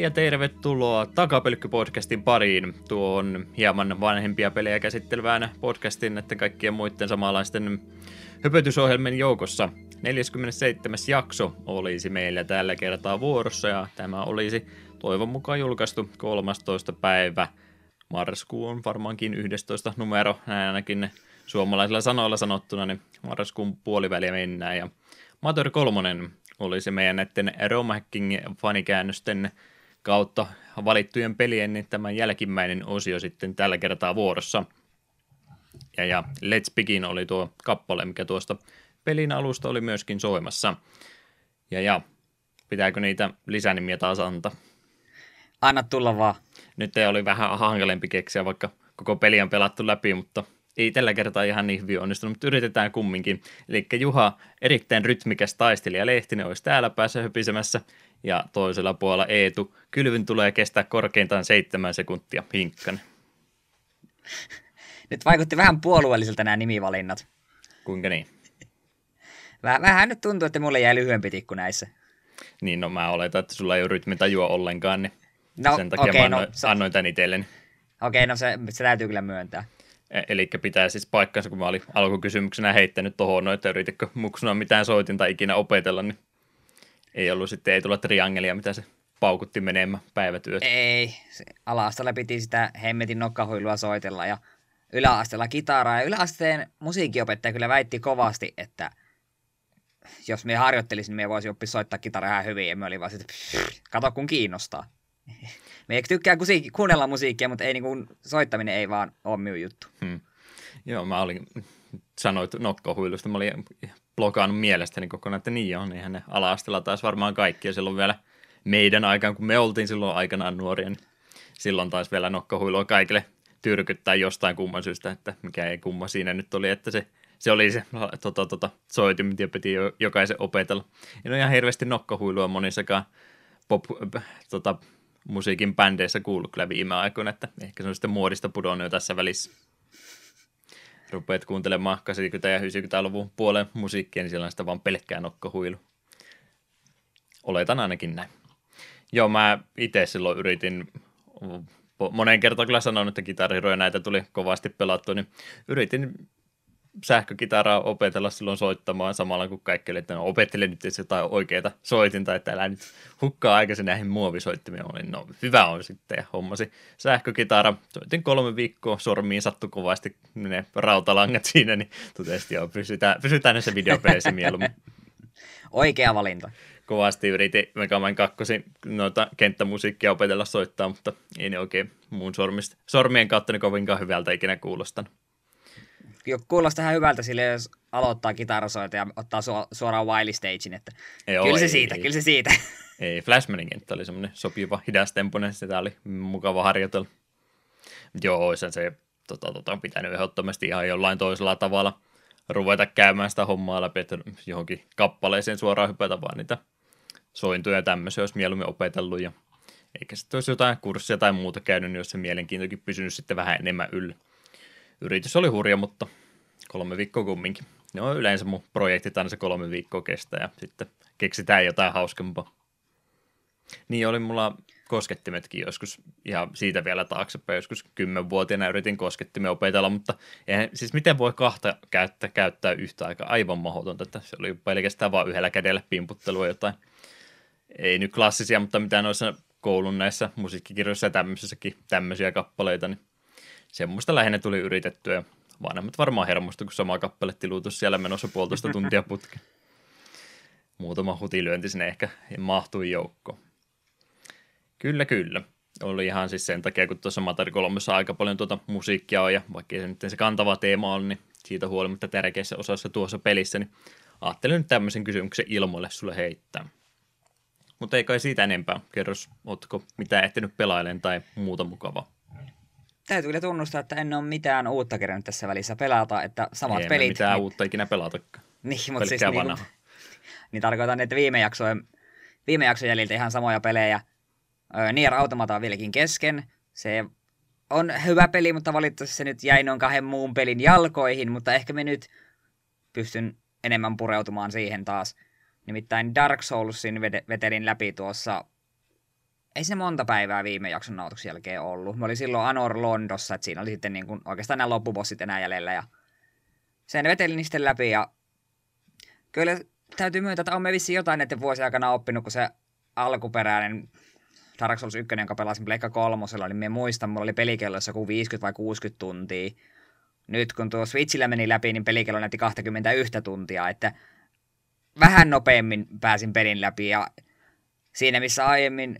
Ja tervetuloa Takapelkky-podcastin pariin, tuon hieman vanhempia pelejä käsittelevään podcastin näiden kaikkien muiden samanlaisten höpötysohjelmien joukossa. 47. jakso olisi meillä tällä kertaa vuorossa ja tämä olisi toivon mukaan julkaistu 13. päivä. Marraskuun varmaankin 11 numero, näin ainakin suomalaisilla sanoilla sanottuna, niin marraskuun puoliväliä mennään ja Mator kolmonen oli se meidän näiden Roma Hacking fanikäännösten kautta valittujen pelien niin tämän jälkimmäinen osio sitten tällä kertaa vuorossa. Ja, ja Let's Begin oli tuo kappale, mikä tuosta pelin alusta oli myöskin soimassa. Ja, ja pitääkö niitä lisänimiä taas antaa? Anna tulla vaan. Nyt ei oli vähän hankalempi keksiä, vaikka koko peli on pelattu läpi, mutta ei tällä kertaa ihan niin hyvin onnistunut, mutta yritetään kumminkin. Eli Juha, erittäin rytmikäs taistelija Lehtinen, olisi täällä päässä höpisemässä, ja toisella puolella Eetu, kylvyn tulee kestää korkeintaan seitsemän sekuntia, hinkkan. Nyt vaikutti vähän puolueelliselta nämä nimivalinnat. Kuinka niin? Vähän, vähän nyt tuntuu, että mulle jäi lyhyempi tikku näissä. Niin, no mä oletan, että sulla ei ole rytmitajua ollenkaan, niin no, sen takia okay, mä annoin, no, se... annoin tän itselleni. Okei, okay, no se, se täytyy kyllä myöntää. E- Eli pitää siis paikkansa, kun mä olin alkukysymyksenä heittänyt tuohon, no, että yritikö muksuna mitään soitinta ikinä opetella, niin ei ollut sitten, ei tulla triangelia, mitä se paukutti menemään päivätyössä. Ei, se ala piti sitä hemmetin nokkahuilua soitella ja yläasteella kitaraa. Ja yläasteen musiikkiopettaja kyllä väitti kovasti, että jos me harjoittelisin, me voisi oppia soittaa kitaraa ihan hyvin. Ja me oli vaan sitten, kato kun kiinnostaa. Me ei tykkää kuunnella musiikkia, mutta ei, niin kuin, soittaminen ei vaan ole minun juttu. Hmm. Joo, mä olin, sanoit nokkohuilusta, mä olin blokannut mielestäni kokonaan, että niin on, eihän ne ala taas varmaan kaikki, ja silloin vielä meidän aikaan, kun me oltiin silloin aikanaan nuoria, niin silloin taas vielä nokkohuilua kaikille tyrkyttää jostain kumman syystä, että mikä ei kumma siinä nyt oli, että se, se oli se tota, tota, soitin, mitä piti jokaisen opetella. En ole ihan hirveästi nokkohuilua monissakaan pop, tota, musiikin bändeissä kuullut kyllä viime aikoina, että ehkä se on sitten muodista pudonnut jo tässä välissä. Rupeat kuuntelemaan 80- ja 90-luvun puolen musiikkia, niin siellä on sitä vaan pelkkää nokkohuilu. Oletan ainakin näin. Joo, mä itse silloin yritin, moneen kertaan kyllä sanon, että kitariroja näitä tuli kovasti pelattua, niin yritin sähkökitaraa opetella silloin soittamaan samalla kuin kaikki, että no opettele nyt jotain oikeaa soitinta, että älä nyt hukkaa aikaisin näihin muovisoittimiin. Olin, no hyvä on sitten ja hommasi sähkökitara. Soitin kolme viikkoa, sormiin sattu kovasti ne rautalangat siinä, niin totesin, joo, pysytään, pysytään näissä videopeleissä mieluummin. Oikea valinta. Kovasti yritin Mega Man 2 noita kenttämusiikkia opetella soittaa, mutta ei ne oikein muun sormista, sormien kautta niin kovinkaan hyvältä ikinä kuulostanut kuulostaa ihan hyvältä sille, jos aloittaa kitarasoita ja ottaa su- suoraan Wiley Stagein, että ei, kyllä se ei, siitä, ei. kyllä se siitä. Ei, Flashmanin kenttä oli semmoinen sopiva hidastempoinen, sitä oli mukava harjoitella. Joo, olisi se tota, tota, on pitänyt ehdottomasti ihan jollain toisella tavalla ruveta käymään sitä hommaa läpi, että johonkin kappaleeseen suoraan hypätä vaan niitä sointuja ja tämmöisiä olisi mieluummin opetellut. Ja eikä sitten olisi jotain kurssia tai muuta käynyt, niin olisi se mielenkiintokin pysynyt sitten vähän enemmän yllä yritys oli hurja, mutta kolme viikkoa kumminkin. No yleensä mun projektit aina se kolme viikkoa kestää ja sitten keksitään jotain hauskempaa. Niin oli mulla koskettimetkin joskus, ja siitä vielä taaksepäin, joskus kymmenvuotiaana yritin koskettimia opetella, mutta eihän, siis miten voi kahta käyttää, käyttää yhtä aikaa, aivan mahdotonta, että se oli pelkästään vain yhdellä kädellä pimputtelua jotain, ei nyt klassisia, mutta mitä noissa koulun näissä musiikkikirjoissa ja tämmöisissäkin tämmöisiä kappaleita, niin semmoista lähinnä tuli yritettyä. Vanhemmat varmaan hermostu, kun sama kappale tilutus siellä menossa puolitoista tuntia putki. Muutama hutilyönti sinne ehkä mahtui joukko. Kyllä, kyllä. Oli ihan siis sen takia, kun tuossa Matar 3 aika paljon tuota musiikkia on, ja vaikka se nyt se kantava teema on, niin siitä huolimatta tärkeässä osassa tuossa pelissä, niin ajattelin nyt tämmöisen kysymyksen ilmoille sulle heittää. Mutta ei kai siitä enempää. Kerros, ootko mitä ehtinyt pelailemaan tai muuta mukavaa? Täytyy kyllä tunnustaa, että en ole mitään uutta kerännyt tässä välissä pelata, että samat Ei pelit. Ei mitään niin, uutta ikinä pelatakaan. Niin, mutta siis niin, niin tarkoitan, että viime jaksojen, viime jakson jäljiltä ihan samoja pelejä. Nier Automata on vieläkin kesken. Se on hyvä peli, mutta valitettavasti se nyt jäi noin kahden muun pelin jalkoihin, mutta ehkä me nyt pystyn enemmän pureutumaan siihen taas. Nimittäin Dark Soulsin vetelin läpi tuossa ei se monta päivää viime jakson nautuksen jälkeen ollut. Mä olin silloin Anor Londossa, että siinä oli sitten niin kuin oikeastaan nämä loppubossit enää jäljellä ja sen vetelin sitten läpi ja kyllä täytyy myöntää, että on me vissiin jotain näiden vuosien aikana oppinut, kun se alkuperäinen Dark Souls 1, jonka pelasin Pleikka kolmosella, niin me muistan, mulla oli pelikellossa joku 50 vai 60 tuntia. Nyt kun tuo Switchillä meni läpi, niin pelikello näytti 21 tuntia, että vähän nopeammin pääsin pelin läpi ja siinä missä aiemmin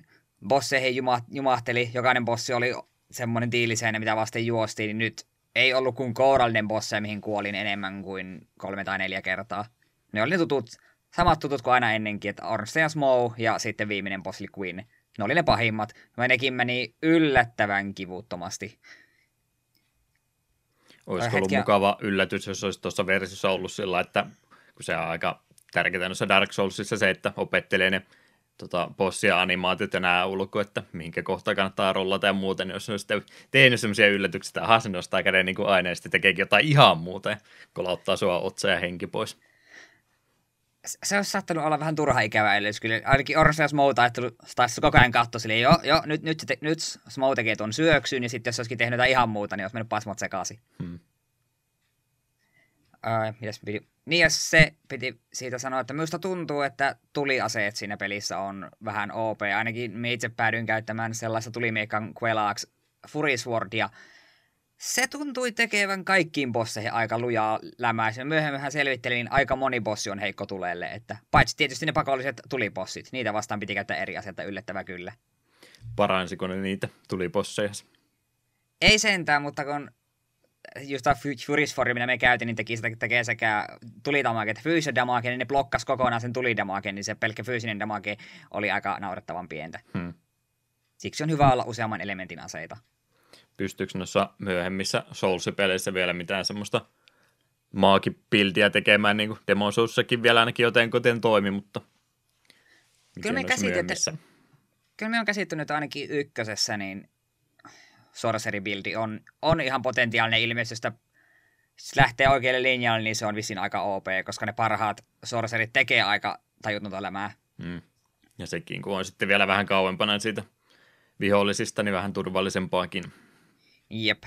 bosseihin jumahteli, jokainen bossi oli semmoinen tiiliseen, mitä vasten juostiin, niin nyt ei ollut kuin kourallinen bosse, mihin kuolin enemmän kuin kolme tai neljä kertaa. Ne oli ne tutut, samat tutut kuin aina ennenkin, että Ornstein ja Smough ja sitten viimeinen boss Queen. Ne oli ne pahimmat. Ja nekin meni yllättävän kivuttomasti. Olisiko ollut mukava yllätys, jos olisi tuossa versiossa ollut sillä, että kun se on aika tärkeää noissa Dark Soulsissa se, että opettelee ne tota, bossia animaatiot ja nämä ulko, että minkä kohtaa kannattaa rollata ja muuten, niin jos on sitten tehnyt sellaisia yllätyksiä, että aha, se nostaa käden niin kuin aina ja sitten tekeekin jotain ihan muuta ja kolauttaa sua otsa ja henki pois. Se olisi saattanut olla vähän turha ikävä eli kyllä ainakin Orsa ja Smough taisi koko ajan katsoa silleen, joo, joo, nyt, nyt, te, nyt Smough tekee tuon syöksyn, ja sitten jos olisikin tehnyt jotain ihan muuta, niin olisi mennyt pasmat sekaisin. Hmm. Öö, mitäs piti? Niin ja se piti siitä sanoa, että minusta tuntuu, että tuliaseet siinä pelissä on vähän OP. Ainakin me itse päädyin käyttämään sellaista tulimiekan Quelax Furiswordia. Se tuntui tekevän kaikkiin bosseihin aika lujaa lämäisen. Myöhemmin selvittelin, niin aika moni bossi on heikko tuleelle. Että, paitsi tietysti ne pakolliset tulibossit. Niitä vastaan piti käyttää eri asioita yllättävä kyllä. Paransiko ne niitä tulibosseja? Ei sentään, mutta kun just tämä Furis mitä me käytiin, niin teki sitä tekee sekä tulidamage että fyysinen damage, niin ne blokkas kokonaan sen tulidamage, niin se pelkkä fyysinen damage oli aika naurettavan pientä. Hmm. Siksi on hyvä olla useamman elementin aseita. Pystyykö noissa myöhemmissä Souls-peleissä vielä mitään semmoista maakipildiä tekemään, niin kuin Demon Soulssakin vielä ainakin jotenkin toimi, mutta Kyllä me, käsitetty, kyllä me on käsittänyt ainakin ykkösessä, niin sorcery buildi on, on ihan potentiaalinen ilmiö, jos lähtee oikealle linjalle, niin se on vissiin aika OP, koska ne parhaat sorcerit tekee aika tajutonta elämää. Mm. Ja sekin, kun on sitten vielä vähän kauempana siitä vihollisista, niin vähän turvallisempaakin. Jep.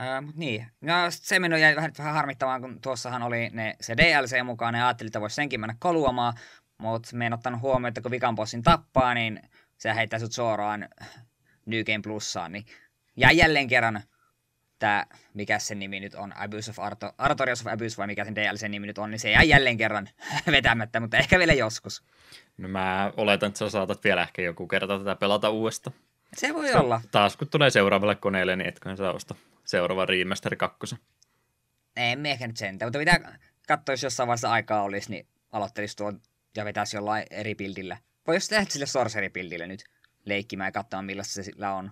Äh, mut niin. No, se minun jäi vähän, vähän harmittamaan, kun tuossahan oli ne, se DLC mukaan, ja ajattelin, että voisi senkin mennä koluamaan, mutta me en ottanut huomioon, että kun vikan bossin tappaa, niin se heittää sut suoraan New Game Plussaan, niin ja jälleen kerran tämä, mikä sen nimi nyt on, Abuse of Arto, Artorias of Abuse vai mikä sen DLC nimi nyt on, niin se jää jälleen kerran vetämättä, mutta ehkä vielä joskus. No mä oletan, että sä saatat vielä ehkä joku kerta tätä pelata uudestaan. Se voi se, olla. Taas kun tulee seuraavalle koneelle, niin etkö saa osta seuraava Remaster 2. Ei me ehkä nyt sentään, mutta mitä katsoa, jos jossain vaiheessa aikaa olisi, niin aloittelisi tuon ja vetäisi jollain eri bildillä. Voi jos tehdä sille sorcery-bildille nyt leikkimään ja katsomaan, millaista se sillä on.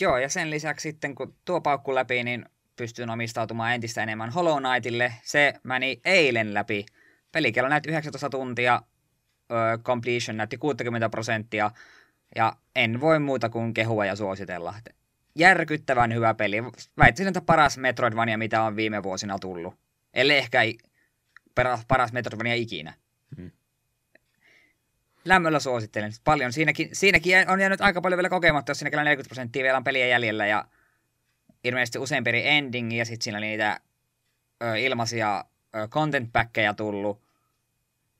Joo, ja sen lisäksi sitten kun tuo paukku läpi, niin pystyn omistautumaan entistä enemmän Hollow Knightille. Se meni eilen läpi. Pelikello näytti 19 tuntia, completion näytti 60 prosenttia, ja en voi muuta kuin kehua ja suositella. Järkyttävän hyvä peli. Väittäisin, että paras Metroidvania, mitä on viime vuosina tullut. Ellei ehkä paras Metroidvania ikinä. Hmm lämmöllä suosittelen. Paljon. Siinäkin, siinäkin on jäänyt aika paljon vielä kokematta, jos siinä 40 prosenttia vielä on peliä jäljellä ja ilmeisesti useampi eri ending ja sitten siinä oli niitä ö, ilmaisia ö, content packeja tullut.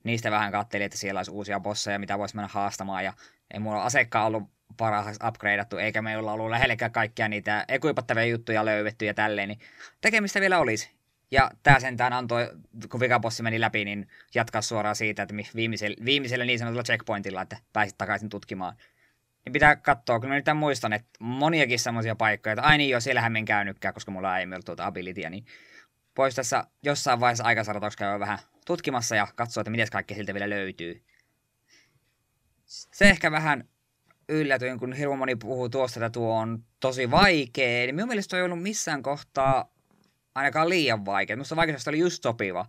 Niistä vähän katselin, että siellä olisi uusia bosseja, mitä voisi mennä haastamaan ja ei mulla asekkaan ollut parhaaksi upgradeattu, eikä meillä ollut lähellekään kaikkia niitä ekuipattavia juttuja löydetty ja tälleen, niin tekemistä vielä olisi. Ja tämä sentään antoi, kun vikabossi meni läpi, niin jatkaa suoraan siitä, että viimeisellä, viimeisellä niin sanotulla checkpointilla, että pääsit takaisin tutkimaan. Niin pitää katsoa, kun mä nyt muistan, että moniakin semmoisia paikkoja, että aina niin jo siellähän en käynytkään, koska mulla ei ollut tuota abilitya, niin voisi tässä jossain vaiheessa aikasaratoksi käydä vähän tutkimassa ja katsoa, että miten kaikki siltä vielä löytyy. Se ehkä vähän yllätyin, kun hirveän moni puhuu tuosta, että tuo on tosi vaikea. Niin minun mielestä ei ollut missään kohtaa ainakaan liian vaikea. Minusta vaikeudesta oli just sopiva.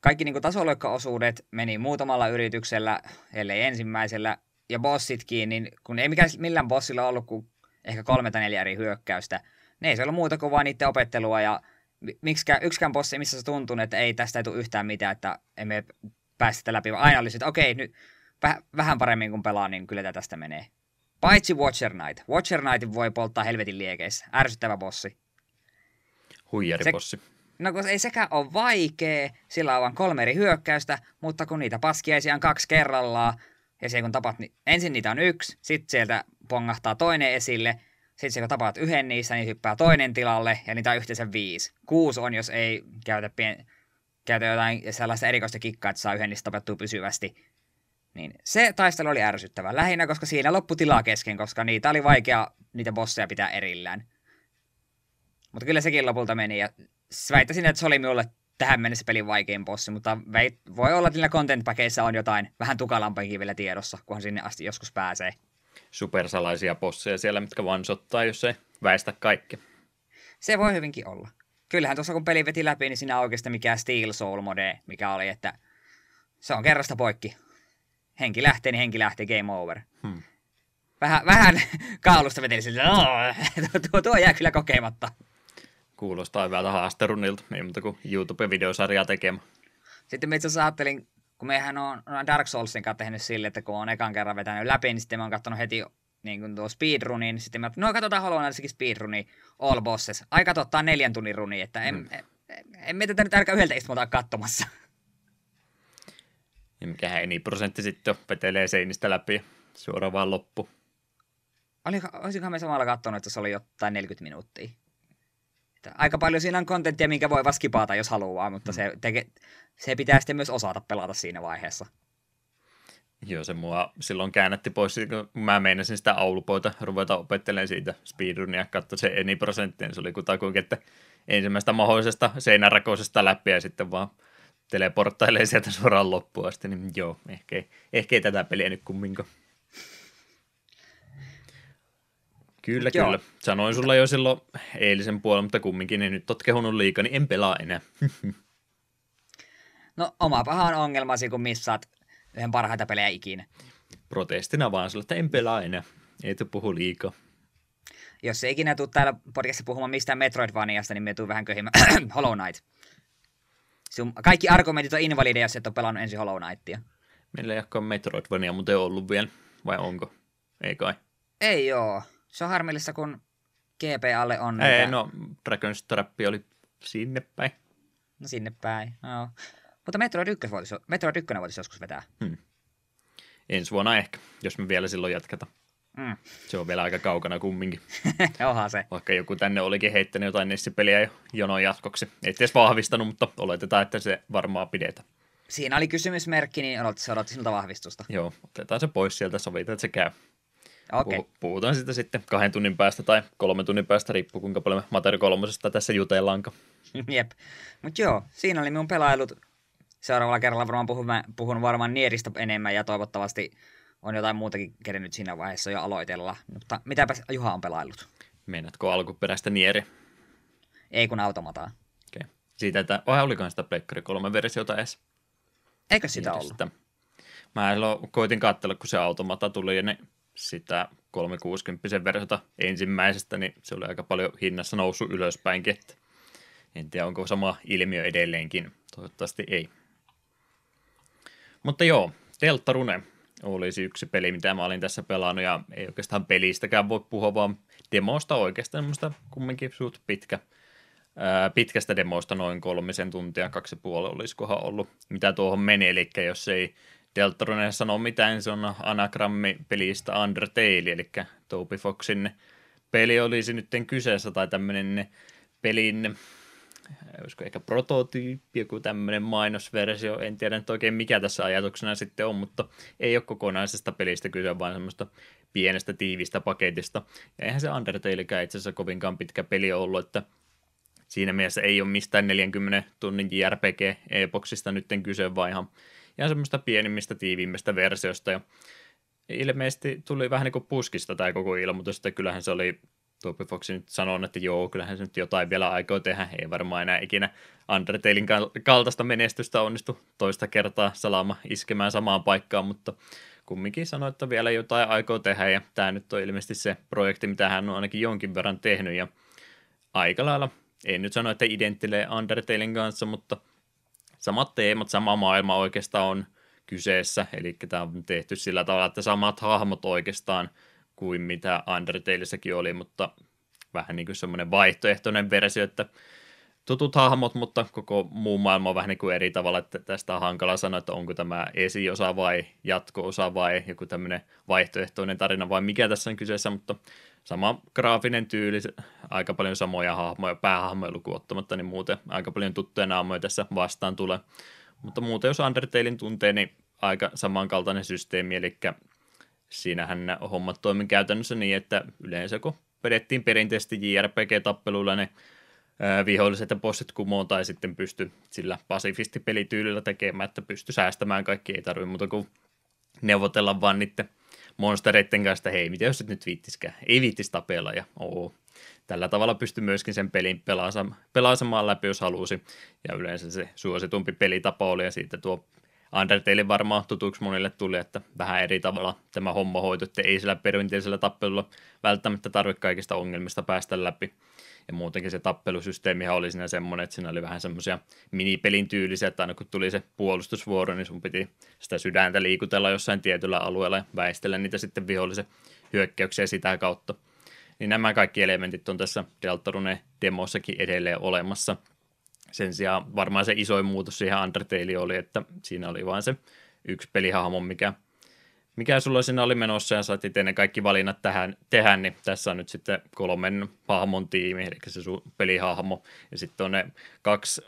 Kaikki niin tasoloikkaosuudet meni muutamalla yrityksellä, ellei ensimmäisellä, ja bossitkin, niin kun ei mikään millään bossilla ollut kuin ehkä kolme tai neljä eri hyökkäystä, ne ei se ollut muuta kuin vain niiden opettelua, ja miksikään, yksikään bossi, missä se tuntuu, että ei tästä ei tule yhtään mitään, että emme päästä läpi, aina oli että okei, nyt väh, vähän paremmin kuin pelaa, niin kyllä tästä menee. Paitsi Watcher Knight. Watcher Knightin voi polttaa helvetin liekeissä. Ärsyttävä bossi. Huijaripossi. Se, no kun ei sekään ole vaikea, sillä on vain kolme eri hyökkäystä, mutta kun niitä paskiaisia on kaksi kerrallaan, ja se kun tapat, niin ensin niitä on yksi, sitten sieltä pongahtaa toinen esille, sitten kun tapaat yhden niistä, niin hyppää toinen tilalle, ja niitä on yhteensä viisi. Kuusi on, jos ei käytä, pien... käytä jotain sellaista erikoista kikkaa, että saa yhden niistä tapettua pysyvästi. Niin se taistelu oli ärsyttävä. Lähinnä, koska siinä loppui tilaa kesken, koska niitä oli vaikea niitä bosseja pitää erillään. Mutta kyllä sekin lopulta meni, ja väittäisin, että se oli minulle tähän mennessä pelin vaikein bossi, mutta veit, voi olla, että niillä content on jotain vähän tukalampakin vielä tiedossa, kunhan sinne asti joskus pääsee. Supersalaisia bosseja siellä, mitkä vansottaa, jos ei väistä kaikki. Se voi hyvinkin olla. Kyllähän tuossa kun peli veti läpi, niin siinä oikeastaan mikään Steel Soul mode, mikä oli, että se on kerrasta poikki. Henki lähtee, niin henki lähtee, game over. Hmm. Vähän, vähän kaulusta veteli siltä, tuo, tuo jää kyllä kokematta. Kuulostaa hyvältä haasterunilta, ei muuta kuin YouTube-videosarjaa tekemään. Sitten me itse asiassa ajattelin, kun mehän on Dark Soulsin kanssa tehnyt sille, että kun on ekan kerran vetänyt läpi, niin sitten mä oon katsonut heti niin kuin tuo speedrunin, niin sitten mä no katsotaan Hollow Knightsikin speedruni, All Bosses. Aika ottaa neljän tunnin runi, että en, mm. en, en, en tätä nyt älkää yhdeltä istumataan katsomassa. Ja mikähän eni prosentti sitten vetelee seinistä läpi suoraan vaan loppu. Oliko, olisikohan me samalla katsonut, että se oli jotain 40 minuuttia? Että aika paljon siinä on kontenttia, minkä voi vaskipata, jos haluaa, mutta mm. se, teke, se pitää sitten myös osata pelata siinä vaiheessa. Joo, se mua silloin käännätti pois, kun mä meinasin sitä aulupoita ruveta opettelemaan siitä speedrunia, katsoa se eni prosenttia, niin se oli kutakuinkin, että ensimmäistä mahdollisesta seinärakoisesta läpi ja sitten vaan teleporttailee sieltä suoraan loppuun asti, niin joo, ehkä, ehkä ei tätä peliä nyt kumminkaan. Kyllä, Joo. kyllä. Sanoin sulla jo silloin eilisen puolella, mutta kumminkin, niin nyt oot kehunut liikaa, niin en pelaa enää. no, oma pahan ongelmasi, kun missaat yhden parhaita pelejä ikinä. Protestina vaan sulle, että en pelaa enää. Ei te puhu liikaa. Jos ei ikinä tule täällä podcastissa puhumaan mistään Metroidvaniasta, niin me tuu vähän köhimään Hollow Knight. Sun kaikki argumentit on invalideja, jos et ole pelannut ensin Hollow Knightia. Meillä ei ole Metroidvania muuten ollut vielä, vai onko? Ei kai. Ei joo. Se on harmillista, kun GPAlle on... Ei, niitä... no Dragon's Trap oli sinne päin. No sinne päin, joo. Mutta Metroid 1 voitaisi, Metroid 1 voitaisi joskus vetää. Hmm. Ensi vuonna ehkä, jos me vielä silloin jatketaan. Mm. Se on vielä aika kaukana kumminkin. Onhan se. Vaikka joku tänne olikin heittänyt jotain Nessi-peliä jo jonon jatkoksi. Ei edes vahvistanut, mutta oletetaan, että se varmaan pidetään. Siinä oli kysymysmerkki, niin odotti, se odotti sinulta vahvistusta. Joo, otetaan se pois sieltä, sovitaan, että se käy. Okay. Puhutaan sitä sitten kahden tunnin päästä tai kolmen tunnin päästä, riippuu kuinka paljon me Materi kolmosesta tässä jutellaanko. Jep. Mutta joo, siinä oli minun pelailut. Seuraavalla kerralla varmaan puhun, puhun varmaan Nieristä enemmän ja toivottavasti on jotain muutakin kerennyt siinä vaiheessa jo aloitella. Mutta mitäpä Juha on pelailut? Meinaatko alkuperäistä Nieri? Ei kun automataa. Okei. Okay. Siitä, että vai olikohan sitä Pleikkari 3 versiota edes? Eikö sitä ollut? Mä koitin katsella, kun se automata tuli ja ne sitä 360 versiota ensimmäisestä, niin se oli aika paljon hinnassa noussut ylöspäinkin, että en tiedä onko sama ilmiö edelleenkin, toivottavasti ei. Mutta joo, Deltarune olisi yksi peli, mitä mä olin tässä pelannut, ja ei oikeastaan pelistäkään voi puhua, vaan demosta oikeastaan semmoista kumminkin suht pitkä, ää, pitkästä demosta noin kolmisen tuntia, kaksi puoli olisikohan ollut, mitä tuohon meni, eli jos ei Deltaronen sanoo mitään, se on anagrammi pelistä Undertale, eli Toby Foxin peli olisi nyt kyseessä, tai tämmöinen pelin, olisiko ehkä prototyyppi, joku tämmöinen mainosversio, en tiedä nyt oikein mikä tässä ajatuksena sitten on, mutta ei ole kokonaisesta pelistä kyse, vaan semmoista pienestä tiivistä paketista. Ja eihän se Undertaleikään itse asiassa kovinkaan pitkä peli ollut, että siinä mielessä ei ole mistään 40 tunnin JRPG-epoksista nyt kyse, vaan ihan ihan semmoista pienimmistä, tiiviimmistä versiosta. Ja ilmeisesti tuli vähän niin kuin puskista tämä koko ilmoitus, että kyllähän se oli Toby Fox nyt sanonut, että joo, kyllähän se nyt jotain vielä aikoo tehdä, ei varmaan enää ikinä Undertalein kaltaista menestystä onnistu toista kertaa salama iskemään samaan paikkaan, mutta kumminkin sanoi, että vielä jotain aikoo tehdä, ja tämä nyt on ilmeisesti se projekti, mitä hän on ainakin jonkin verran tehnyt, ja aika lailla, en nyt sano, että identtilee Undertalein kanssa, mutta samat teemat, sama maailma oikeastaan on kyseessä, eli tämä on tehty sillä tavalla, että samat hahmot oikeastaan kuin mitä Undertaleissäkin oli, mutta vähän niin kuin semmoinen vaihtoehtoinen versio, että tutut hahmot, mutta koko muu maailma on vähän niin kuin eri tavalla, että tästä on hankala sanoa, että onko tämä esiosa vai jatko-osa vai joku tämmöinen vaihtoehtoinen tarina vai mikä tässä on kyseessä, mutta sama graafinen tyyli, aika paljon samoja hahmoja, päähahmoja lukuun ottamatta, niin muuten aika paljon tuttuja naamoja tässä vastaan tulee. Mutta muuten jos Undertalein tuntee, niin aika samankaltainen systeemi, eli siinähän nämä hommat toimii käytännössä niin, että yleensä kun vedettiin perinteisesti JRPG-tappeluilla ne viholliset ja bossit kumoon tai sitten pysty sillä pasifistipelityylillä tekemään, että pysty säästämään kaikki, ei tarvitse muuta kuin neuvotella vaan niiden monstereiden kanssa, että hei, mitä jos et nyt viittiskään, ei viittis tapella ja oo. Tällä tavalla pystyy myöskin sen pelin pelaamaan läpi, jos halusi, ja yleensä se suositumpi pelitapa oli, ja siitä tuo Undertale varmaan tutuksi monille tuli, että vähän eri tavalla tämä homma hoitu, että ei sillä perinteisellä tappelulla välttämättä tarvitse kaikista ongelmista päästä läpi. Ja muutenkin se tappelusysteemi oli siinä semmoinen, että siinä oli vähän semmoisia minipelin tyylisiä, että aina kun tuli se puolustusvuoro, niin sun piti sitä sydäntä liikutella jossain tietyllä alueella ja väistellä niitä sitten vihollisen hyökkäyksiä sitä kautta. Niin nämä kaikki elementit on tässä Deltarune demossakin edelleen olemassa. Sen sijaan varmaan se isoin muutos siihen Undertale oli, että siinä oli vain se yksi pelihahmo, mikä mikä sulla siinä oli menossa ja sait itse ne kaikki valinnat tähän tehdä, niin tässä on nyt sitten kolmen hahmon tiimi, eli se sun pelihahmo, ja sitten on ne kaksi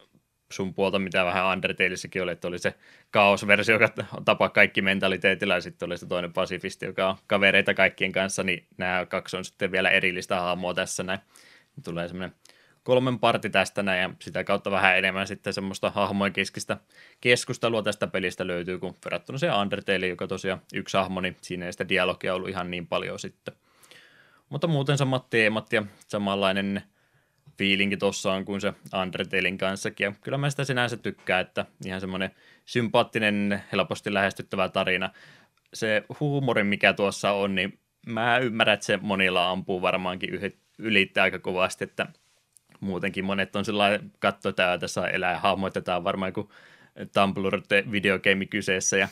sun puolta, mitä vähän Undertaleissakin oli, että oli se kaosversio, joka tapaa kaikki mentaliteetillä, ja sitten oli se toinen pasifisti, joka on kavereita kaikkien kanssa, niin nämä kaksi on sitten vielä erillistä hahmoa tässä näin. Tulee semmoinen kolmen parti tästä näin, ja sitä kautta vähän enemmän sitten semmoista hahmojen keskistä keskustelua tästä pelistä löytyy, kun verrattuna se Undertale, joka tosiaan yksi hahmo, niin siinä ei sitä dialogia ollut ihan niin paljon sitten. Mutta muuten samat teemat ja samanlainen fiilinki tuossa on kuin se Undertalein kanssakin, ja kyllä mä sitä sinänsä tykkää, että ihan semmoinen sympaattinen, helposti lähestyttävä tarina. Se huumori, mikä tuossa on, niin mä ymmärrän, että se monilla ampuu varmaankin ylittää aika kovasti, että muutenkin monet on sellainen katto, että tässä elää ja hahmoitetaan varmaan kuin Tumblr videogame kyseessä ja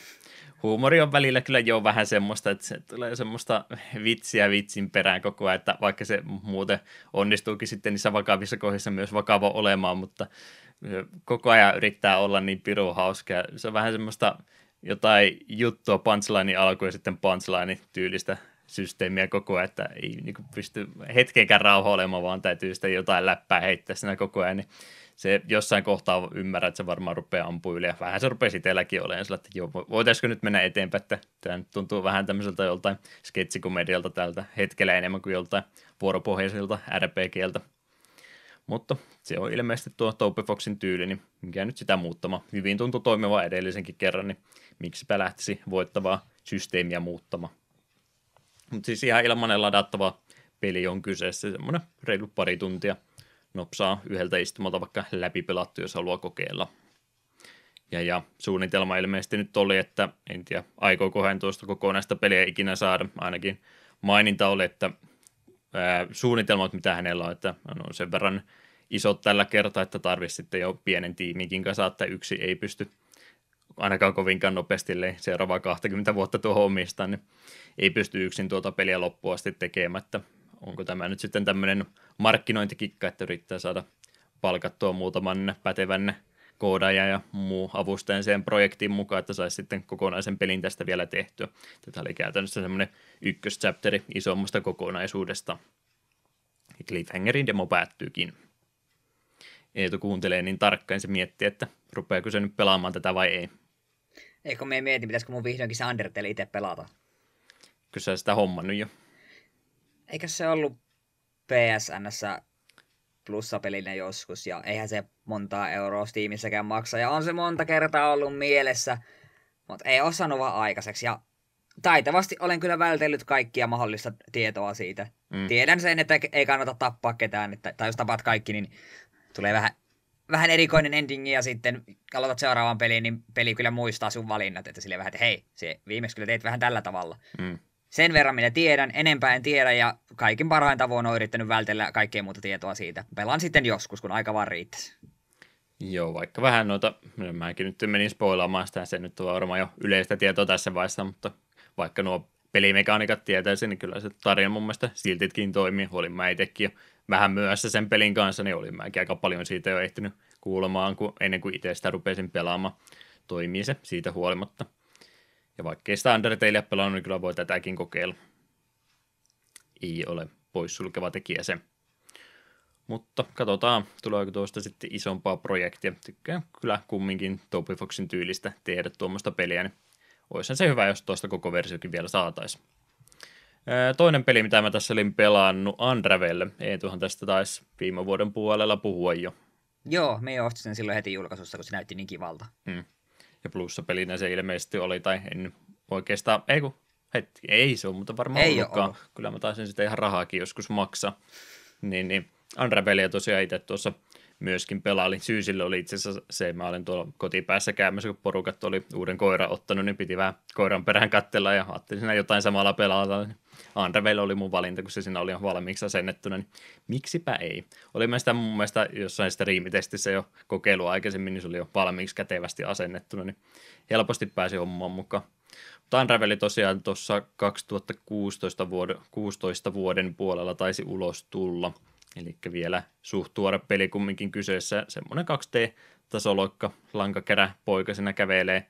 huumori on välillä kyllä jo vähän semmoista, että se tulee semmoista vitsiä vitsin perään koko ajan, että vaikka se muuten onnistuukin sitten niissä vakavissa kohdissa myös vakava olemaan, mutta koko ajan yrittää olla niin piru hauska. Se on vähän semmoista jotain juttua punchline alku ja sitten punchline tyylistä systeemiä koko ajan, että ei niin pysty hetkenkään rauhoilemaan, vaan täytyy sitä jotain läppää heittää siinä koko ajan, niin se jossain kohtaa ymmärrät, että se varmaan rupeaa ampumaan yli, ja vähän se rupeaa itselläkin olemaan, sillä, että joo, voitaisiko nyt mennä eteenpäin, että tämä tuntuu vähän tämmöiseltä joltain sketsikomedialta tältä hetkellä enemmän kuin joltain vuoropohjaiselta RPGltä. Mutta se on ilmeisesti tuo Tope Foxin tyyli, niin mikä nyt sitä muuttama. Hyvin tuntuu toimiva edellisenkin kerran, niin miksipä lähtisi voittavaa systeemiä muuttamaan. Mutta siis ihan ilmanen ladattava peli on kyseessä, semmoinen reilu pari tuntia nopsaa yhdeltä istumalta vaikka läpi pelattu, jos haluaa kokeilla. Ja, ja suunnitelma ilmeisesti nyt oli, että en tiedä, aikooko hän tuosta kokonaista peliä ikinä saada. Ainakin maininta oli, että ää, suunnitelmat, mitä hänellä on, että on sen verran isot tällä kertaa, että tarvitsisi sitten jo pienen tiiminkin kanssa, että yksi ei pysty ainakaan kovinkaan nopeasti seuraavaa 20 vuotta tuohon omistaan, niin ei pysty yksin tuota peliä loppuun asti tekemättä. Onko tämä nyt sitten tämmöinen markkinointikikka, että yrittää saada palkattua muutaman pätevän koodaaja ja muu avustajan siihen projektiin mukaan, että saisi sitten kokonaisen pelin tästä vielä tehtyä. Tätä oli käytännössä semmoinen ykköschapteri isommasta kokonaisuudesta. Cliffhangerin demo päättyykin. Eetu kuuntelee niin tarkkaan, se miettii, että rupeako se nyt pelaamaan tätä vai ei. Eikö me mieti, pitäisikö mun vihdoinkin se Undertale itse pelata? Kyllä sä sitä hommannut jo. Eikö se ollut PSNssä plussapelinen joskus, ja eihän se montaa euroa Steamissäkään maksa, ja on se monta kertaa ollut mielessä, mutta ei osannut vaan aikaiseksi, ja taitavasti olen kyllä vältellyt kaikkia mahdollista tietoa siitä. Mm. Tiedän sen, että ei kannata tappaa ketään, että, tai jos tapaat kaikki, niin tulee vähän vähän erikoinen endingi ja sitten aloitat seuraavan peliin, niin peli kyllä muistaa sun valinnat, että sille vähän, että hei, se viimeksi kyllä teit vähän tällä tavalla. Mm. Sen verran minä tiedän, enempää en tiedä ja kaikin parhain tavoin on yrittänyt vältellä kaikkea muuta tietoa siitä. Pelaan sitten joskus, kun aika vaan riittäisi. Joo, vaikka vähän noita, no mäkin nyt menin spoilaamaan sitä, se nyt on varmaan jo yleistä tietoa tässä vaiheessa, mutta vaikka nuo pelimekaniikat tietäisi, niin kyllä se tarina mun mielestä siltikin toimii. Olin mä itsekin jo vähän myöhässä sen pelin kanssa, niin olin mäkin aika paljon siitä jo ehtinyt kuulemaan, kun, ennen kuin itse sitä rupesin pelaamaan. Toimii se siitä huolimatta. Ja vaikka ei sitä Undertalea pelannut, niin kyllä voi tätäkin kokeilla. Ei ole poissulkeva tekijä se. Mutta katsotaan, tuleeko tuosta sitten isompaa projektia. Tykkään kyllä kumminkin Toby Foxin tyylistä tehdä tuommoista peliä, niin olisihan se hyvä, jos tuosta koko versiokin vielä saataisiin. Toinen peli, mitä mä tässä olin pelannut, Unravel. Eetuhan tästä taisi viime vuoden puolella puhua jo. Joo, me ostin sen silloin heti julkaisussa, kun se näytti niin kivalta. Hmm. Ja pelinä se ilmeisesti oli, tai en oikeastaan, ei kun, hetki, ei se ole, mutta varmaan ei ollutkaan. Kyllä mä taisin sitä ihan rahaakin joskus maksaa. Niin, niin Unravelia tosiaan itse tuossa myöskin pelailin. Syysille oli itse asiassa se, mä olin tuolla kotipäässä käymässä, kun porukat oli uuden koiran ottanut, niin piti vähän koiran perään katsella ja ajattelin siinä jotain samalla pelata. Unravel oli mun valinta, kun se siinä oli valmiiksi asennettuna, niin miksipä ei. Oli mä sitä mun mielestä jossain striimitestissä jo kokeilu aikaisemmin, niin se oli jo valmiiksi kätevästi asennettuna, niin helposti pääsi hommaan mukaan. Mutta Unravel tosiaan tuossa 2016 vuoden, 16 vuoden puolella taisi ulos tulla – Eli vielä suht tuore peli kumminkin kyseessä. Semmoinen 2D-tasoloikka, lankakerä poikasena kävelee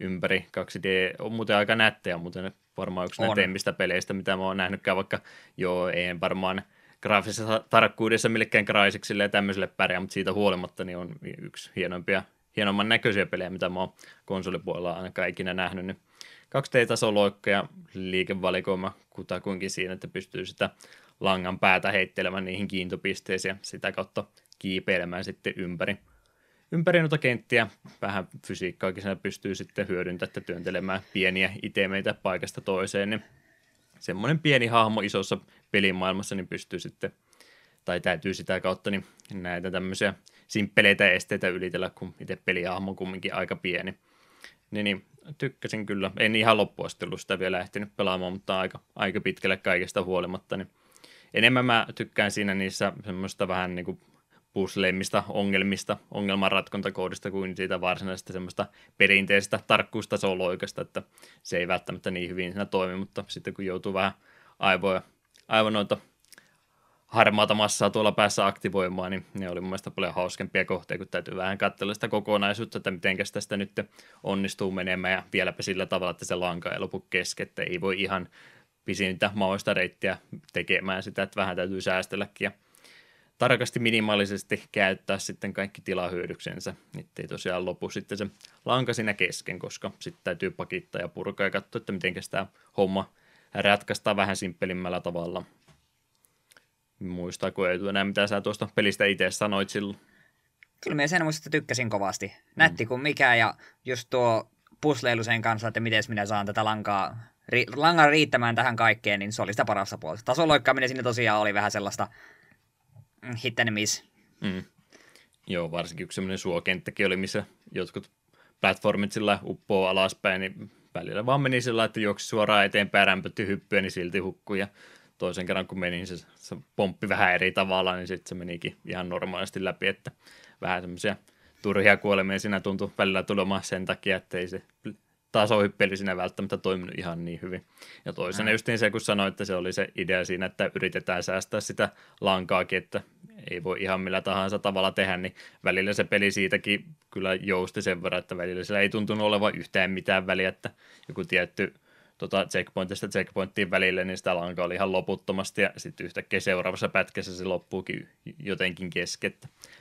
ympäri 2D. On muuten aika nättejä, muuten varmaan yksi näteimmistä peleistä, mitä mä oon nähnytkään, vaikka joo, ei varmaan graafisessa tarkkuudessa millekään Crysiksille ja tämmöiselle pärjää, mutta siitä huolimatta niin on yksi hienompia, hienomman näköisiä pelejä, mitä mä oon konsolipuolella ainakaan ikinä nähnyt. Niin 2D-tasoloikka ja liikevalikoima kutakuinkin siinä, että pystyy sitä langan päätä heittelemään niihin kiintopisteisiin ja sitä kautta kiipeilemään sitten ympäri, ympäri noita kenttiä. Vähän fysiikkaakin siinä pystyy sitten hyödyntämään, että työntelemään pieniä itemeitä paikasta toiseen, niin semmoinen pieni hahmo isossa pelimaailmassa niin pystyy sitten, tai täytyy sitä kautta niin näitä tämmöisiä simppeleitä esteitä ylitellä, kun itse pelihahmo on kumminkin aika pieni. Niin, niin tykkäsin kyllä. En ihan loppuasti sitä vielä ehtinyt pelaamaan, mutta aika, aika pitkälle kaikesta huolimatta, niin enemmän mä tykkään siinä niissä semmoista vähän niin kuin pusleimmista ongelmista, ongelmanratkontakoodista kuin siitä varsinaisesta semmoista perinteisestä tarkkuustasolla että se ei välttämättä niin hyvin siinä toimi, mutta sitten kun joutuu vähän aivoja, aivan noita harmaata massaa tuolla päässä aktivoimaan, niin ne oli mun mielestä paljon hauskempia kohteita, kun täytyy vähän katsella sitä kokonaisuutta, että miten tästä nyt onnistuu menemään ja vieläpä sillä tavalla, että se lanka ei lopu kesken, että ei voi ihan pisintä maoista reittiä tekemään sitä, että vähän täytyy säästelläkin ja tarkasti minimaalisesti käyttää sitten kaikki tilahyödyksensä, ettei tosiaan lopu sitten se lanka siinä kesken, koska sitten täytyy pakittaa ja purkaa ja katsoa, että miten tämä homma ratkaistaan vähän simppelimmällä tavalla. Muistaako ei enää, mitä sä tuosta pelistä itse sanoit silloin? Kyllä minä sen muista tykkäsin kovasti. Nätti mm. kuin mikä ja just tuo pusleilu sen kanssa, että miten minä saan tätä lankaa ri, langan riittämään tähän kaikkeen, niin se oli sitä parasta puolta. Tasoloikkaaminen sinne tosiaan oli vähän sellaista mm, hit and miss. Mm. Joo, varsinkin yksi semmoinen suokenttäkin oli, missä jotkut platformit sillä uppoo alaspäin, niin välillä vaan meni sillä että juoksi suoraan eteenpäin, rämpötti hyppyä, niin silti hukkui. Ja toisen kerran kun meni, niin se, se pomppi vähän eri tavalla, niin sitten se menikin ihan normaalisti läpi, että vähän semmoisia turhia kuolemia siinä tuntui välillä tulemaan sen takia, että ei se tasohyppely siinä välttämättä toiminut ihan niin hyvin. Ja toisena mm. justiin se, kun sanoit, että se oli se idea siinä, että yritetään säästää sitä lankaakin, että ei voi ihan millä tahansa tavalla tehdä, niin välillä se peli siitäkin kyllä jousti sen verran, että välillä sillä ei tuntunut olevan yhtään mitään väliä, että joku tietty tota, checkpointista checkpointtiin välillä, niin sitä lankaa oli ihan loputtomasti, ja sitten yhtäkkiä seuraavassa pätkässä se loppuukin jotenkin kesken.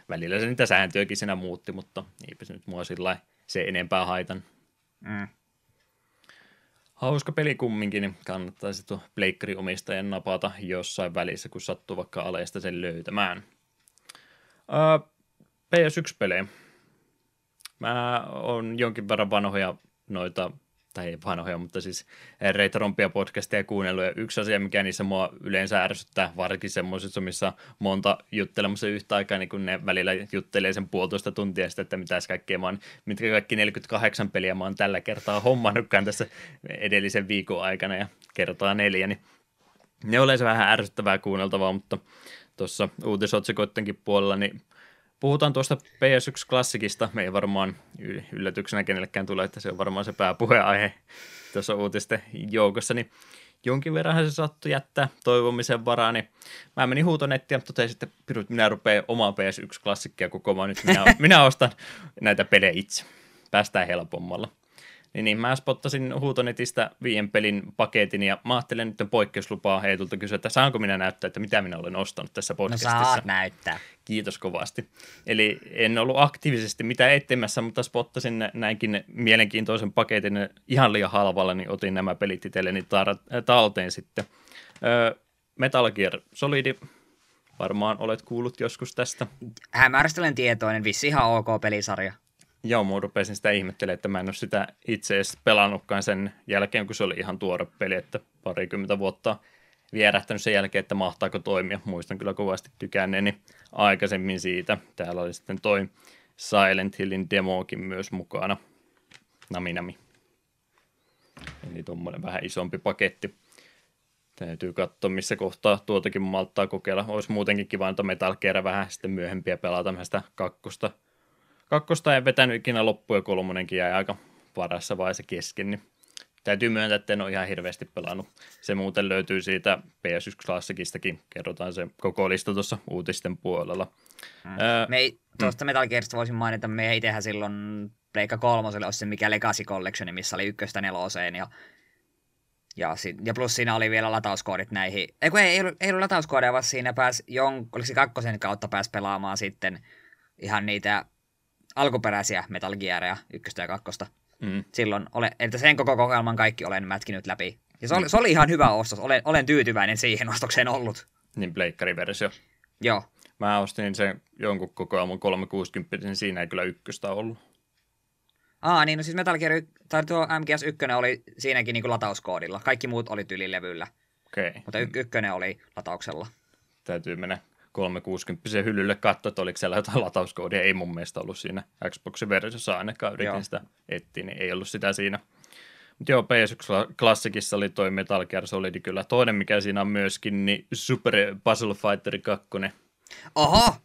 Välillä se niitä sääntöjäkin siinä muutti, mutta eipä se nyt mua sillä se enempää haitan. Mm. Hauska peli kumminkin, niin kannattaisi tuo pleikkari-omistajan napata jossain välissä, kun sattuu vaikka aleesta sen löytämään. Uh, PS1-pelejä. Mä oon jonkin verran vanhoja noita tai vanhoja, mutta siis retrompia podcasteja kuunnellut, ja yksi asia, mikä niissä mua yleensä ärsyttää, varsinkin semmoisissa, missä monta juttelemassa yhtä aikaa, niin kun ne välillä juttelee sen puolitoista tuntia sitten, että mitäs kaikkea mä oon, mitkä kaikki 48 peliä mä oon tällä kertaa hommannutkaan tässä edellisen viikon aikana, ja kertaa neljä, niin ne se vähän ärsyttävää kuunneltavaa, mutta tuossa uutisotsikoittenkin puolella, niin puhutaan tuosta PS1 Klassikista. Me ei varmaan yllätyksenä kenellekään tule, että se on varmaan se pääpuheenaihe tuossa uutisten joukossa, niin jonkin verran se sattui jättää toivomisen varaa, niin mä menin huutonettiin ja totesin, että pirut, minä rupean omaa PS1-klassikkia kokoamaan, nyt minä, minä ostan näitä pelejä itse. Päästään helpommalla. Niin, niin mä spottasin huutonetistä viien pelin paketin ja mä ajattelin nyt poikkeuslupaa heitulta kysyä, että saanko minä näyttää, että mitä minä olen ostanut tässä podcastissa. No saat näyttää. Kiitos kovasti. Eli en ollut aktiivisesti mitä etsimässä, mutta spottasin näinkin mielenkiintoisen paketin ihan liian halvalla, niin otin nämä pelit itselleni tar- talteen sitten. Öö, Metal Gear Solid, varmaan olet kuullut joskus tästä. Hämärstelen tietoinen, vissi ihan ok pelisarja. Mä rupesin sitä ihmettelemään, että mä en ole sitä itse edes pelannutkaan sen jälkeen, kun se oli ihan tuore peli, että parikymmentä vuotta vierähtänyt sen jälkeen, että mahtaako toimia. Muistan kyllä kovasti tykänneeni aikaisemmin siitä. Täällä oli sitten toi Silent Hillin demokin myös mukana. Naminami. Eli tuommoinen vähän isompi paketti. Täytyy katsoa, missä kohtaa tuotakin malttaa kokeilla. Olisi muutenkin kiva, että Metal Gear vähän sitten myöhempiä pelata sitä kakkosta kakkosta en vetänyt ikinä loppuun ja kolmonenkin jäi aika varassa vaiheessa kesken, niin täytyy myöntää, että en ole ihan hirveästi pelannut. Se muuten löytyy siitä PS1 Classicistakin, kerrotaan se koko lista tuossa uutisten puolella. Hmm. Öö, me ei, tuosta mm. Metal Gearista voisin mainita, me ei tehdä silloin Pleikka kolmoselle olisi se mikä Legacy Collection, missä oli ykköstä neloseen ja ja, sit, ja plus siinä oli vielä latauskoodit näihin. Ei, kun ei, ei, ollut, ei ollut latauskoodeja, vaan siinä pääsi, jon, oliko se kakkosen kautta pääsi pelaamaan sitten ihan niitä alkuperäisiä Metal Gearia, ykköstä ja kakkosta. Mm. Silloin, olen, että sen koko kokoelman kaikki olen mätkinyt läpi. Ja se oli, se oli ihan hyvä ostos. Olen, olen tyytyväinen siihen ostokseen ollut. Niin pleikkariversio. Joo. Mä ostin sen jonkun kokoelman 360, niin siinä ei kyllä ykköstä ollut. Aa, niin no siis Metal Gear, tai tuo MGS1 oli siinäkin niin kuin latauskoodilla. Kaikki muut oli tylilevyllä. Okei. Okay. Mutta y- ykkönen oli latauksella. Täytyy mennä 360 hyllylle katsoa, että oliko siellä jotain latauskoodia. Ei mun mielestä ollut siinä Xboxin versiossa ainakaan. Yritin Joo. sitä etsiä, niin ei ollut sitä siinä. Mutta joo, PS1 Klassikissa oli toi Metal Gear Solid kyllä. Toinen, mikä siinä on myöskin, niin Super Puzzle Fighter 2. Oho!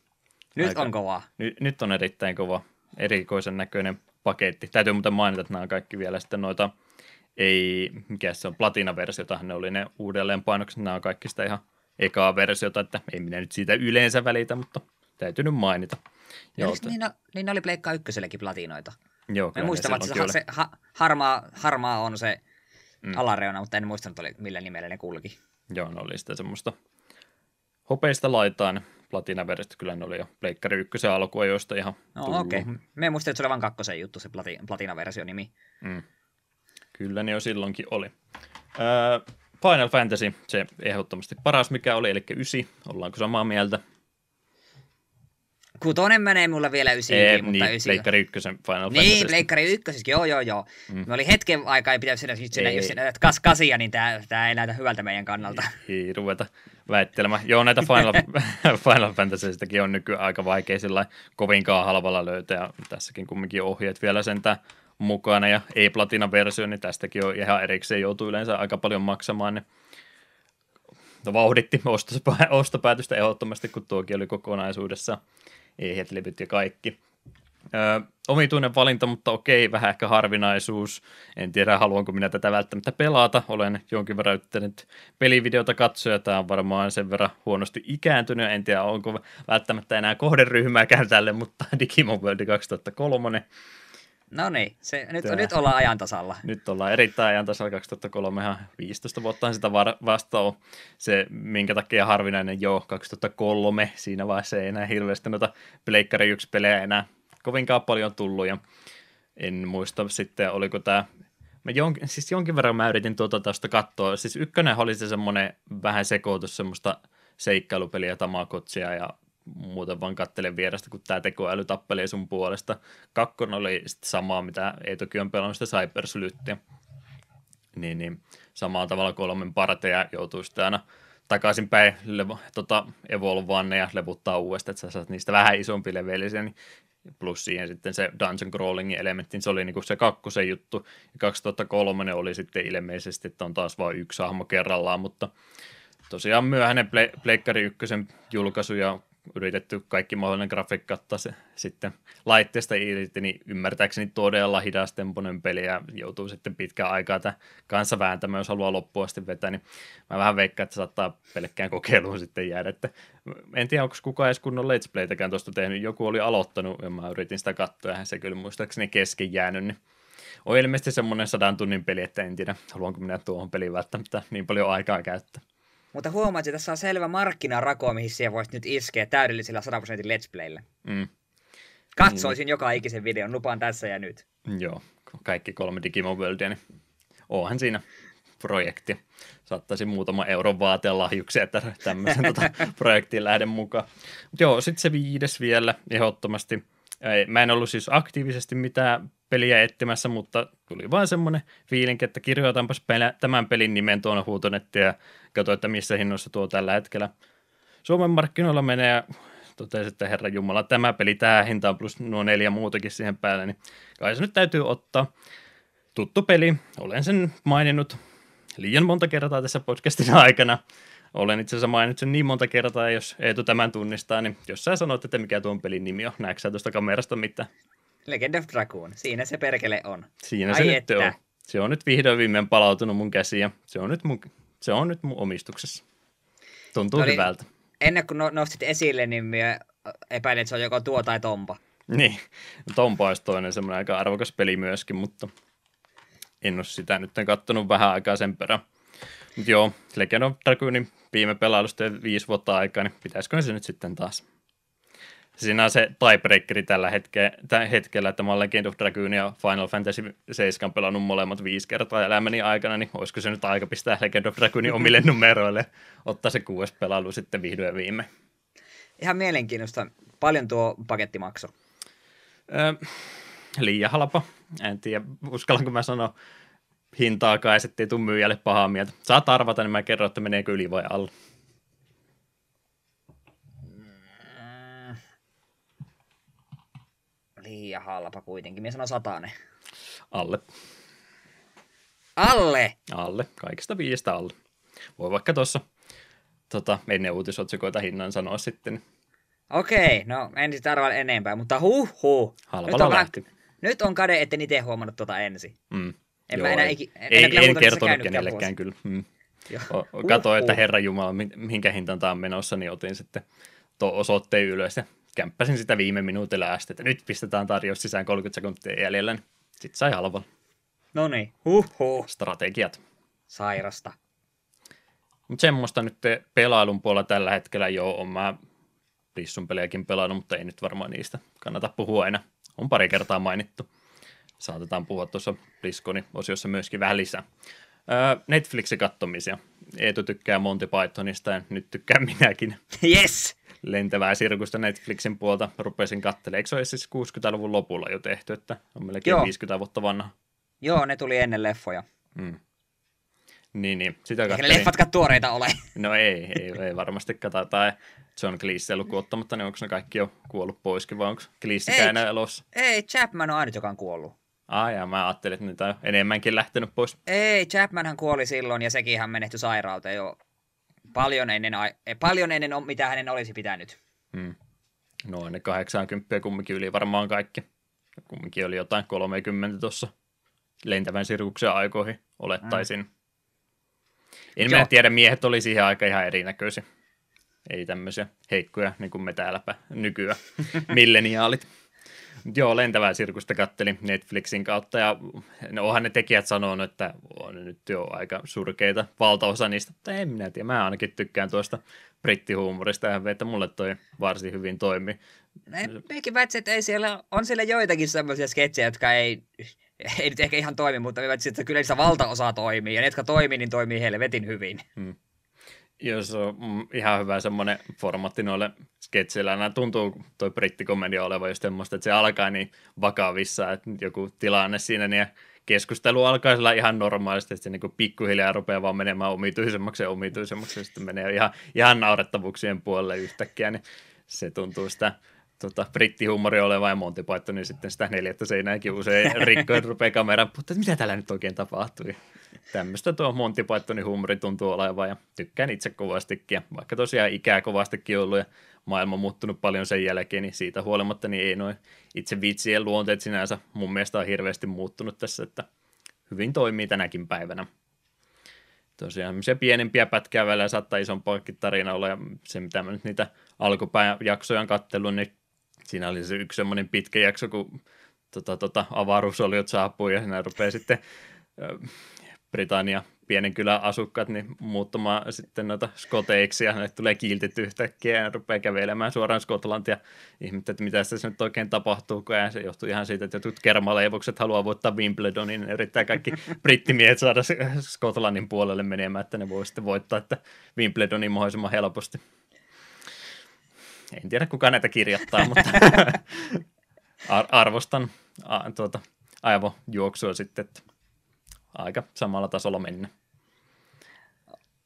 Nyt Aika, on kova. Nyt, nyt on erittäin kova, erikoisen näköinen paketti. Täytyy muuten mainita, että nämä on kaikki vielä sitten noita, ei, mikä se on, platina-versiota, ne oli ne uudelleen painokset, nämä on kaikki sitä ihan ekaa versiota, että ei minä nyt siitä yleensä välitä, mutta täytyy nyt mainita. Joo, niin, no, niin oli Pleikka ykkösellekin platinoita. Joo, Mä muistan, että se, se ha, harmaa, harmaa on se mm. alareuna, mutta en muistanut, oli, millä nimellä ne kulki. Joo, ne oli sitä semmoista hopeista laitaan platinaversiosta, kyllä ne oli jo Pleikkari ykkösen alkuajoista ihan No okei, okay. me muistin, että se oli vain kakkosen juttu, se plati, platinaversio nimi. Mm. Kyllä ne jo silloinkin oli. Öö, Final Fantasy, se ehdottomasti paras mikä oli, eli ysi. Ollaanko samaa mieltä? Kutonen menee mulle vielä ysi. Ei, mutta niin, ysi... Pleikkari ykkösen Final Fantasy. Niin, Pleikkari ykkösessäkin, joo, joo, joo. Mm. Me oli hetken aikaa, ei pitäisi sinä, sinä, jos sinä kas, kasia, niin tämä, tämä ei näytä hyvältä meidän kannalta. Ei, ei ruveta väittelemään. Joo, näitä Final, Final Fantasyistakin on nykyään aika vaikea sillä kovinkaan halvalla löytää. Tässäkin kumminkin ohjeet vielä sentään mukana ja ei platina-versio, niin tästäkin on ihan erikseen joutuu yleensä aika paljon maksamaan. Niin no, vauhditti ostopäätöstä ehdottomasti, kun tuokin oli kokonaisuudessa ehjät levyt ja kaikki. Ö, omituinen valinta, mutta okei, vähän ehkä harvinaisuus. En tiedä, haluanko minä tätä välttämättä pelata. Olen jonkin verran yrittänyt pelivideota katsoa, tämä on varmaan sen verran huonosti ikääntynyt. En tiedä, onko välttämättä enää kohderyhmääkään tälle, mutta Digimon World 2003 No niin, se, nyt, nyt ollaan ajantasalla. Nyt ollaan erittäin ajantasalla 2003, ihan 15 vuotta sitä vasta on. Se, minkä takia harvinainen jo 2003, siinä vaiheessa ei enää hirveästi noita Pleikkari 1 pelejä enää kovinkaan paljon tullut. Ja en muista sitten, oliko tämä Mä jonkin, siis jonkin verran mä yritin tuota tästä katsoa. Siis ykkönen oli se semmoinen vähän sekoitus semmoista seikkailupeliä, tamakotsia ja muuten vaan kattelen vierestä, kun tämä tekoäly tappelee sun puolesta. Kakkon oli sitten samaa, mitä ei toki on pelannut sitä Cyberslyttiä. Niin, niin samalla tavalla kolmen parteja joutuu sitten aina takaisinpäin levo, tota, evolvaan ja levuttaa uudestaan, että sä saat niistä vähän isompi levelisiä, niin plus siihen sitten se dungeon crawlingin elementti, niin se oli niinku se kakkosen juttu, ja 2003 oli sitten ilmeisesti, että on taas vain yksi hahmo kerrallaan, mutta tosiaan myöhäinen Pleikkari ykkösen julkaisu ja yritetty kaikki mahdollinen grafiikka ottaa se sitten laitteesta irti, niin ymmärtääkseni todella hidastempoinen peli ja joutuu sitten pitkään aikaa tämän kanssa vääntämään, jos haluaa loppuun asti vetää, niin mä vähän veikkaan, että saattaa pelkkään kokeiluun sitten jäädä, että en tiedä, onko kukaan edes kunnon Let's Playtäkään tuosta tehnyt, joku oli aloittanut ja mä yritin sitä katsoa ja se kyllä muistaakseni kesken jäänyt, niin on ilmeisesti semmoinen sadan tunnin peli, että en tiedä, haluanko minä tuohon peliin välttämättä niin paljon aikaa käyttää. Mutta huomaat, että tässä on selvä markkinarako, mihin siihen voisit nyt iskeä täydellisellä 100 prosentin Let's Playllä. Mm. Katsoisin mm. joka ikisen videon, lupaan tässä ja nyt. Joo, kaikki kolme Digimon Worldia, niin onhan siinä projekti. Saattaisi muutama euron vaatia lahjuksia, että tämmöisen tota, projektiin lähden mukaan. Mut joo, sitten se viides vielä ehdottomasti. Mä en ollut siis aktiivisesti mitään peliä etsimässä, mutta tuli vain semmoinen fiilinki, että kirjoitanpas tämän pelin nimen tuonne huutonettiin ja katsoin, että missä hinnoissa tuo tällä hetkellä Suomen markkinoilla menee ja totesin, että herra Jumala, tämä peli tähän hintaan plus nuo neljä muutakin siihen päälle, niin kai se nyt täytyy ottaa. Tuttu peli, olen sen maininnut liian monta kertaa tässä podcastin aikana. Olen itse asiassa maininnut sen niin monta kertaa, jos Eetu tämän tunnistaa, niin jos sä sanot, että mikä tuon pelin nimi on, näetkö sä tuosta kamerasta mitä? Legend of Dragoon, siinä se perkele on. Siinä Ai se että. nyt on. Se on nyt vihdoin viimein palautunut mun käsiin ja se on nyt mun, se on nyt mun omistuksessa. Tuntuu Oli, hyvältä. Ennen kuin no, nostit esille, niin minä epäilin, että se on joko tuo tai Tompa. Niin, Tompa olisi toinen semmoinen aika arvokas peli myöskin, mutta en ole sitä nyt kattonut vähän aikaa sen perään. Mutta joo, Legend of Dragoonin viime pelailusta viisi vuotta aikaa, niin pitäisikö se nyt sitten taas? Siinä on se tiebreakeri tällä hetke, tällä hetkellä, että mä olen Legend of Dragoon ja Final Fantasy 7 pelannut molemmat viisi kertaa elämäni aikana, niin olisiko se nyt aika pistää Legend of Dragoonin omille numeroille, ottaa se kuudes pelailu sitten vihdoin viime. Ihan mielenkiintoista. Paljon tuo paketti maksoi? Öö, liian halpa. En tiedä, uskallanko mä sanoa hintaakaan, ettei tuu myyjälle pahaa mieltä. Saat arvata, niin mä kerron, että meneekö yli vai alle. Liian halpa kuitenkin. Minä sanon satane. Alle. Alle? Alle. Kaikista viistä alle. Voi vaikka tuossa tota, ennen uutisotsikoita hinnan sanoa sitten. Okei, no en sitä arvaa enempää, mutta huh huh. Halvalla nyt on, lähti. Nyt on kade, etten itse huomannut tuota ensin. Mm. En Joo, mä enää iki, en, en, en kertonut kenellekään kyllä. Mm. Katoin, että Herra Jumala, minkä hintaan tämä on menossa, niin otin sitten tuo osoitteen ylös ja kämppäsin sitä viime minuutilla asti, että nyt pistetään tarjous sisään 30 sekuntia jäljellä, niin sitten sai halvalla. No niin, huh Strategiat. Sairasta. Mutta semmoista nyt pelailun puolella tällä hetkellä jo on. Mä Rissun pelejäkin pelannut, mutta ei nyt varmaan niistä kannata puhua aina. On pari kertaa mainittu. Saatetaan puhua tuossa Bliskonin osiossa myöskin vähän lisää. Öö, Netflixin kattomisia. Eetu tykkää Monty Pythonista ja nyt tykkään minäkin. Yes! Lentävää sirkusta Netflixin puolta rupesin katselemaan. Eikö se ole siis 60-luvun lopulla jo tehty, että on melkein Joo. 50 vuotta vanha? Joo, ne tuli ennen leffoja. Mm. Niin, niin. Sitä Eikä ne leffatkaan tuoreita ole. No ei, ei, ei varmasti kata. Tai John Cleese lukuun ottamatta, niin onko ne kaikki jo kuollut poiskin, vai onko Cleese enää elossa? Ei, Chapman on ainut, joka on kuollut. Ah, ja mä ajattelin, että niitä on enemmänkin lähtenyt pois. Ei, Chapmanhan kuoli silloin, ja sekin hän menehtyi sairauteen jo paljon ennen, paljon ennen mitä hänen olisi pitänyt. Hmm. No ne 80 kumminkin yli varmaan kaikki. Kumminkin oli jotain 30 tuossa lentävän sirkuksen aikoihin, olettaisin. Hmm. En Joo. mä tiedä, miehet oli siihen aika ihan erinäköisiä. Ei tämmöisiä heikkoja, niin kuin me täälläpä nykyään, milleniaalit. Joo, lentävää sirkusta katteli Netflixin kautta ja no, onhan ne tekijät sanonut, että on nyt jo aika surkeita valtaosa niistä, mutta en minä tiedä, mä ainakin tykkään tuosta brittihuumorista ja että mulle toi varsin hyvin toimi. Mekin väitsin, että ei siellä, on siellä joitakin semmoisia sketsejä, jotka ei ei nyt ehkä ihan toimi, mutta että kyllä niissä valtaosa toimii, ja ne, jotka toimii, niin toimii helvetin hyvin. Hmm. Joo, se on mm, ihan hyvä semmoinen formatti noille sketseillä. Nämä tuntuu toi brittikomedia olevan just semmoista, että se alkaa niin vakavissa, että joku tilanne siinä, niin keskustelu alkaa sillä ihan normaalisti, että se niin pikkuhiljaa rupeaa vaan menemään omituisemmaksi ja omituisemmaksi, ja sitten menee ihan, ihan naurettavuuksien puolelle yhtäkkiä, niin se tuntuu sitä tota, brittihuumori oleva ja Monty Python, niin sitten sitä neljättä seinääkin usein rikkoen rupeaa kameran, mutta mitä täällä nyt oikein tapahtui? Tämmöistä tuo Monty Pythonin huumori tuntuu olevan ja tykkään itse kovastikin. Ja vaikka tosiaan ikää kovastikin ollut ja maailma on muuttunut paljon sen jälkeen, niin siitä huolimatta niin ei noin itse vitsien luonteet sinänsä mun mielestä on hirveästi muuttunut tässä, että hyvin toimii tänäkin päivänä. Tosiaan semmoisia pienempiä pätkää välillä saattaa isompaakin tarina olla ja se mitä mä nyt niitä alkupäin jaksoja on kattellut, niin siinä oli se yksi semmoinen pitkä jakso, kun tota, tota, avaruusoliot saapuu ja siinä rupeaa sitten Britannia pienen kylän asukkaat niin muuttamaan sitten noita skoteiksi ja ne tulee kiltit yhtäkkiä ja rupeaa kävelemään suoraan Skotlantia. Ihmettä, että mitä se nyt oikein tapahtuu, kun se johtuu ihan siitä, että jotkut kermaleivokset haluaa voittaa Wimbledonin, niin yrittää kaikki brittimiehet saada Skotlannin puolelle menemään, että ne voi sitten voittaa että Wimbledonin mahdollisimman helposti. En tiedä, kuka näitä kirjoittaa, mutta arvostan a, tuota, aivojuoksua sitten, että aika samalla tasolla mennä.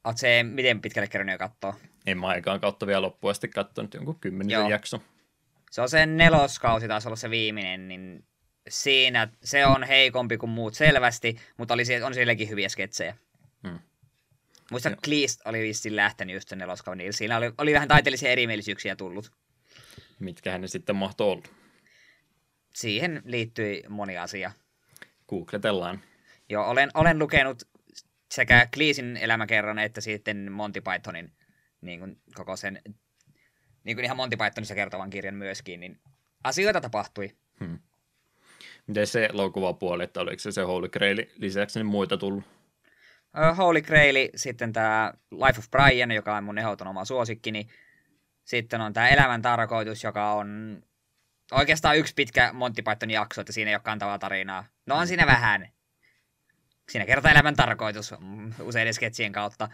Oletko se miten pitkälle kerran jo katsoa? En mä aikaan kautta vielä loppuun asti katsonut jonkun kymmenen jakso. Se on se neloskausi taas olla se viimeinen, niin siinä se on heikompi kuin muut selvästi, mutta oli, on sielläkin hyviä sketsejä. Hmm. Muista Cleast oli vissiin lähtenyt just sen neloskauden, niin siinä oli, oli vähän taiteellisia erimielisyyksiä tullut. Mitkähän ne sitten mahtoi olla? Siihen liittyi moni asia. Googletellaan. Joo, olen, olen lukenut sekä Cleesin elämäkerran että sitten Monty Pythonin niin kuin koko sen, niin kuin ihan Monty Pythonissa kertovan kirjan myöskin, niin asioita tapahtui. Hmm. Miten se puoli, että oliko se se Holy Grail lisäksi niin muita tullut? Holy Grail, sitten tämä Life of Brian, joka on mun ehdoton oma suosikkini. Sitten on tämä Elämän tarkoitus, joka on oikeastaan yksi pitkä Monty Python jakso, että siinä ei ole kantavaa tarinaa. No on siinä vähän, siinä kertaa elämän tarkoitus useiden sketsien kautta.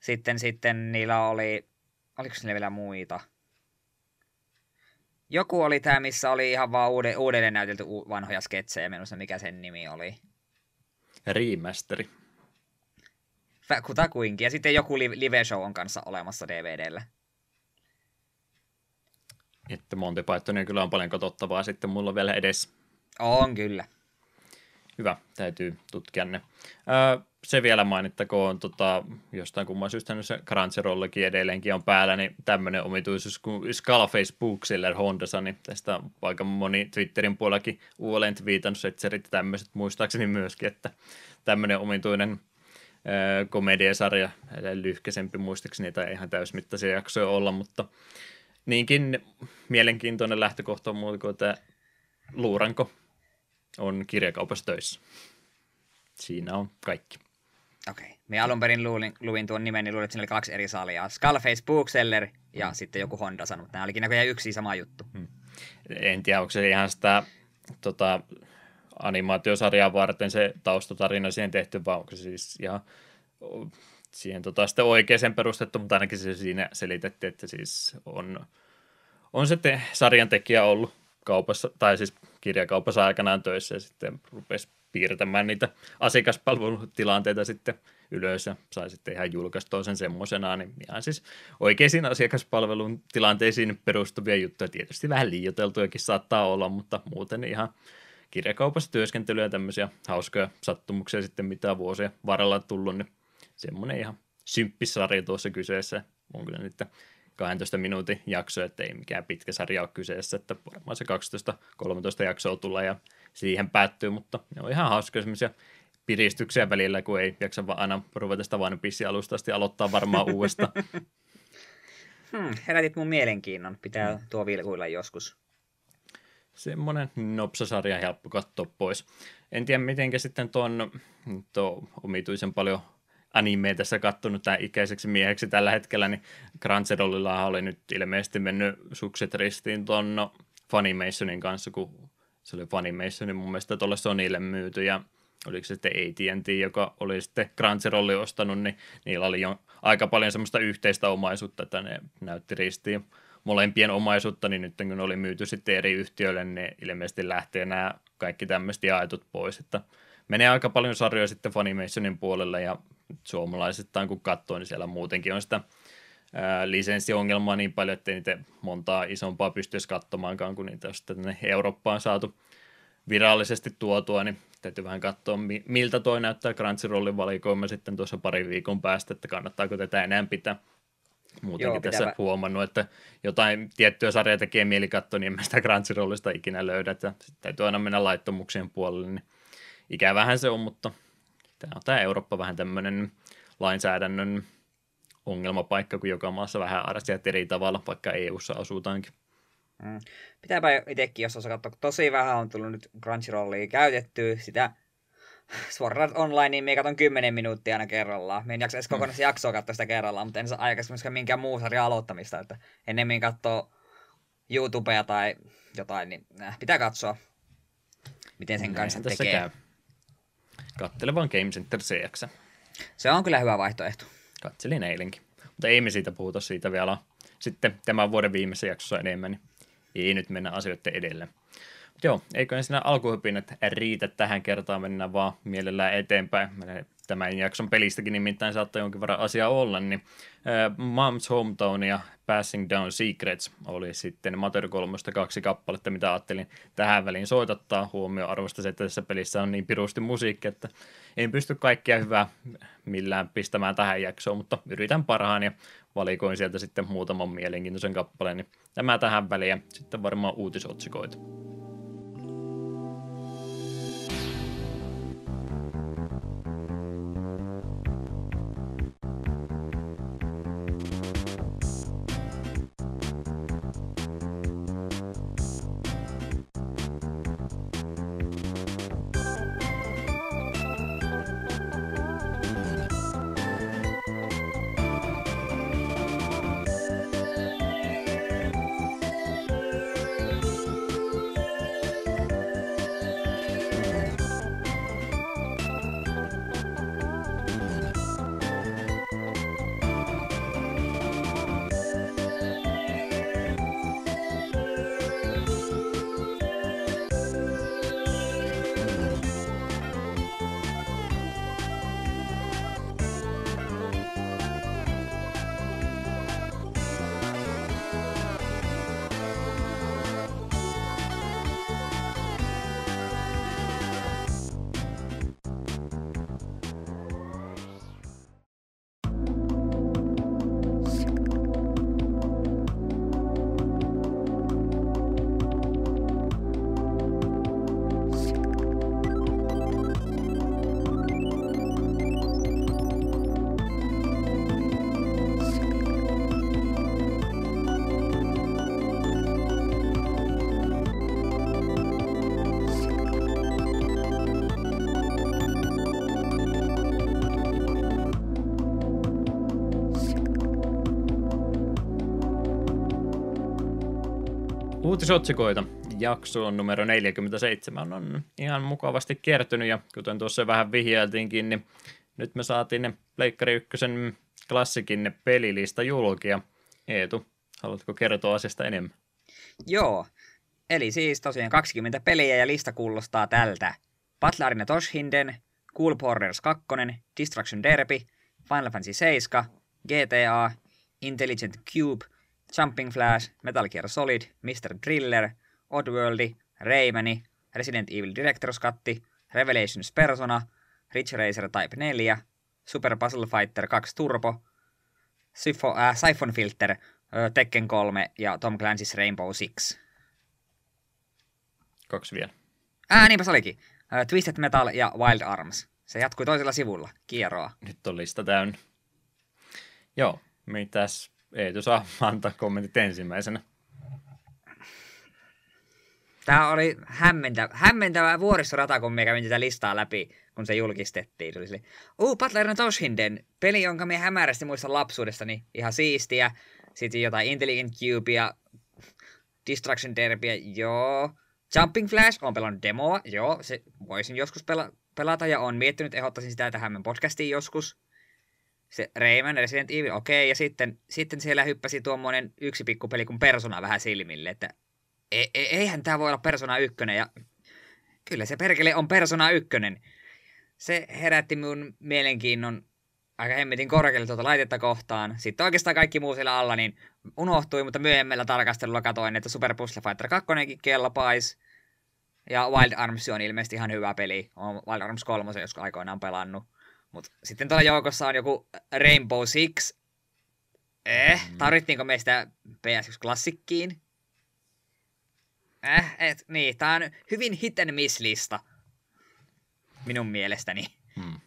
Sitten, sitten niillä oli, oliko niillä vielä muita? Joku oli tämä, missä oli ihan vaan uude, uudelleen näytelty vanhoja sketsejä, minusta mikä sen nimi oli. Remasteri. Kutakuinkin. Ja sitten joku live show on kanssa olemassa DVDllä. Että Monty Pythonia kyllä on paljon katsottavaa sitten mulla vielä edes. On kyllä hyvä, täytyy tutkia ne. Öö, se vielä mainittakoon, tota, jostain kumman syystä se Crunchyrollekin edelleenkin on päällä, niin tämmöinen omituisuus kuin Skullface Bookseller Hondasa, niin tästä aika moni Twitterin puolellakin uudelleen viitannut setserit tämmöiset, muistaakseni myöskin, että tämmöinen omituinen öö, komediasarja, lyhkäisempi muistaakseni, tai ihan täysmittaisia jaksoja olla, mutta niinkin mielenkiintoinen lähtökohta on muuta kuin tämä luuranko on kirjakaupassa töissä. Siinä on kaikki. Okei. Okay. Me alun perin luulin, luin tuon nimen, niin luulin, että siinä oli kaksi eri salia. Skullface Bookseller ja mm. sitten joku Honda sanoi, mutta nämä olikin näköjään yksi sama juttu. Hmm. En tiedä, onko se ihan sitä tota, animaatiosarjaa varten se taustatarina siihen tehty, vai onko se siis ihan siihen tota, sitten oikeaan perustettu, mutta ainakin se siinä selitettiin, että siis on, on se te, sarjan tekijä ollut kaupassa, tai siis kirjakaupassa aikanaan töissä ja sitten rupesi piirtämään niitä asiakaspalvelutilanteita sitten ylös ja sai sitten ihan julkaistua sen semmoisena, niin ihan siis oikeisiin asiakaspalvelun tilanteisiin perustuvia juttuja, tietysti vähän liioteltujakin saattaa olla, mutta muuten ihan kirjakaupassa työskentelyä ja tämmöisiä hauskoja sattumuksia sitten, mitä vuosia varrella tullut, niin semmoinen ihan symppissarja tuossa kyseessä. On kyllä nyt 12 minuutin jakso, että ei mikään pitkä sarja ole kyseessä, että varmaan se 12-13 jaksoa tulee ja siihen päättyy, mutta ne on ihan hauskoja semmoisia piristyksiä välillä, kun ei jaksa vaan aina ruveta sitä vain alusta asti aloittaa varmaan uudesta. Hmm, herätit mun mielenkiinnon. Pitää hmm. tuo vilkuilla joskus. Semmoinen nopsasarja helppo katsoa pois. En tiedä, miten sitten tuon tuo omituisen paljon animea tässä kattonut tämän ikäiseksi mieheksi tällä hetkellä, niin Crunchyrollilla oli nyt ilmeisesti mennyt sukset ristiin tuon no, Funimationin kanssa, kun se oli Funimationin mun mielestä tuolle Sonylle myyty ja oliko se sitten AT&T, joka oli sitten Crunchyrollin ostanut, niin niillä oli jo aika paljon semmoista yhteistä omaisuutta, että ne näytti ristiin molempien omaisuutta, niin nyt kun oli myyty sitten eri yhtiöille, niin ilmeisesti lähtee nämä kaikki tämmöiset jaetut pois, että menee aika paljon sarjoja sitten Funimationin puolelle ja suomalaisittain kun katsoo, niin siellä muutenkin on sitä ää, lisenssiongelmaa niin paljon, että niitä montaa isompaa pystyisi katsomaankaan, kun niitä on sitten Eurooppaan saatu virallisesti tuotua, niin täytyy vähän katsoa, miltä toi näyttää Crunchyrollin valikoima sitten tuossa parin viikon päästä, että kannattaako tätä enää pitää. Muutenkin Joo, tässä huomannut, että jotain tiettyä sarjaa tekee mieli katsoa, niin en mä sitä Crunchyrollista ikinä löydä, että täytyy aina mennä laittomuuksien puolelle, niin ikävähän se on, mutta tämä on tämä Eurooppa vähän tämmöinen lainsäädännön ongelmapaikka, kun joka maassa vähän asiat eri tavalla, vaikka EU-ssa asutaankin. Mm. Pitääpä itsekin, jos osaa katsoa, tosi vähän on tullut nyt Crunchyrollia käytettyä, sitä suoraan online, niin minä katson 10 minuuttia aina kerrallaan. Minä en jaksa edes kokonaisen mm. jaksoa katsoa sitä kerrallaan, mutta en saa aikaisemmin myöskään minkään muu sarjan aloittamista, että ennemmin katsoa YouTubea tai jotain, niin äh, pitää katsoa, miten sen kanssa tekee. Käy. Kattele vaan Game Center CX. Se on kyllä hyvä vaihtoehto. Katselin eilenkin. Mutta ei me siitä puhuta siitä vielä sitten tämän vuoden viimeisessä jaksossa enemmän, niin ei nyt mennä asioiden edelle. Joo, eikö siinä alkuhypinnät riitä tähän kertaan, mennään vaan mielellään eteenpäin. Tämän jakson pelistäkin nimittäin saattaa jonkin verran asia olla, niin äh, Mom's Hometown ja Passing Down Secrets oli sitten Mater 3 kaksi kappaletta, mitä ajattelin tähän väliin soitattaa huomioon arvosta se, että tässä pelissä on niin pirusti musiikki, että en pysty kaikkia hyvää millään pistämään tähän jaksoon, mutta yritän parhaan ja valikoin sieltä sitten muutaman mielenkiintoisen kappaleen, niin tämä tähän väliin ja sitten varmaan uutisotsikoita. Uutisotsikoita. Jakso on numero 47 on ihan mukavasti kertynyt ja kuten tuossa vähän vihjailtiinkin, niin nyt me saatiin ne Pleikkari ykkösen klassikin pelilista julkia. Eetu, haluatko kertoa asiasta enemmän? Joo, eli siis tosiaan 20 peliä ja lista kuulostaa tältä. Battle Arena Toshinden, Cool Borders 2, Destruction Derby, Final Fantasy 7, GTA, Intelligent Cube – Jumping Flash, Metal Gear Solid, Mr. Driller, Oddworld, Raymani, Resident Evil Director's Cut, Revelations Persona, Ridge Racer Type 4, Super Puzzle Fighter 2 Turbo, Syfo, äh, Siphon Filter, äh, Tekken 3 ja Tom Clancy's Rainbow Six. Kaksi vielä. Ää, niinpä se olikin. Äh, Twisted Metal ja Wild Arms. Se jatkui toisella sivulla. Kieroa. Nyt on lista täynnä. Joo, mitäs Eetu saa antaa kommentit ensimmäisenä. Tämä oli hämmentävä, hämmentävä vuoristorata, kun me kävin tätä listaa läpi, kun se julkistettiin. Tuli sille, uu, Butler Toshinden, peli, jonka me hämärästi muistan lapsuudestani, ihan siistiä. Sitten jotain Intelligent Cubea, Distraction Derbya, joo. Jumping Flash, on pelannut demoa, joo. Se voisin joskus pela- pelata ja on miettinyt, ehdottaisin sitä tähän podcastiin joskus se Rayman, Resident Evil, okei, okay, ja sitten, sitten siellä hyppäsi tuommoinen yksi pikkupeli kuin Persona vähän silmille, että e, e, eihän tämä voi olla Persona 1, ja kyllä se perkele on Persona 1. Se herätti mun mielenkiinnon aika hemmetin korkealle tuota laitetta kohtaan. Sitten oikeastaan kaikki muu siellä alla niin unohtui, mutta myöhemmällä tarkastelulla katoin, että Super Puzzle Fighter 2 kelpaisi. Ja Wild Arms on ilmeisesti ihan hyvä peli. Olen Wild Arms 3 joskus aikoinaan pelannut. Mutta sitten tuolla joukossa on joku Rainbow Six. Eh, mm. tarvittiinko me sitä PS1-klassikkiin? Eh, et, niin, tää on hyvin hit and miss lista. Minun mielestäni. Hmm.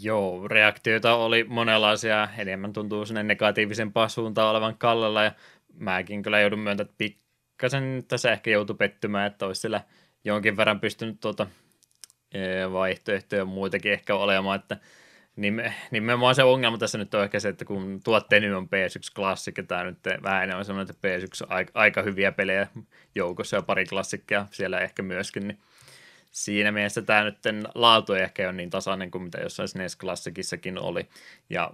Joo, reaktioita oli monenlaisia, enemmän tuntuu sinne negatiivisen suuntaan olevan kallella, ja mäkin kyllä joudun myöntämään, että pikkasen tässä ehkä joutui pettymään, että olisi siellä jonkin verran pystynyt tuota vaihtoehtoja muitakin ehkä olemaan, että nimenomaan se ongelma tässä nyt on ehkä se, että kun tuotteen on PS1 Classic, ja tämä nyt vähän enemmän sellainen, että PS1 on aika, aika hyviä pelejä joukossa ja pari klassikkia siellä ehkä myöskin, niin siinä mielessä tämä nyt laatu ei ehkä ole niin tasainen kuin mitä jossain SNES Classicissakin oli. Ja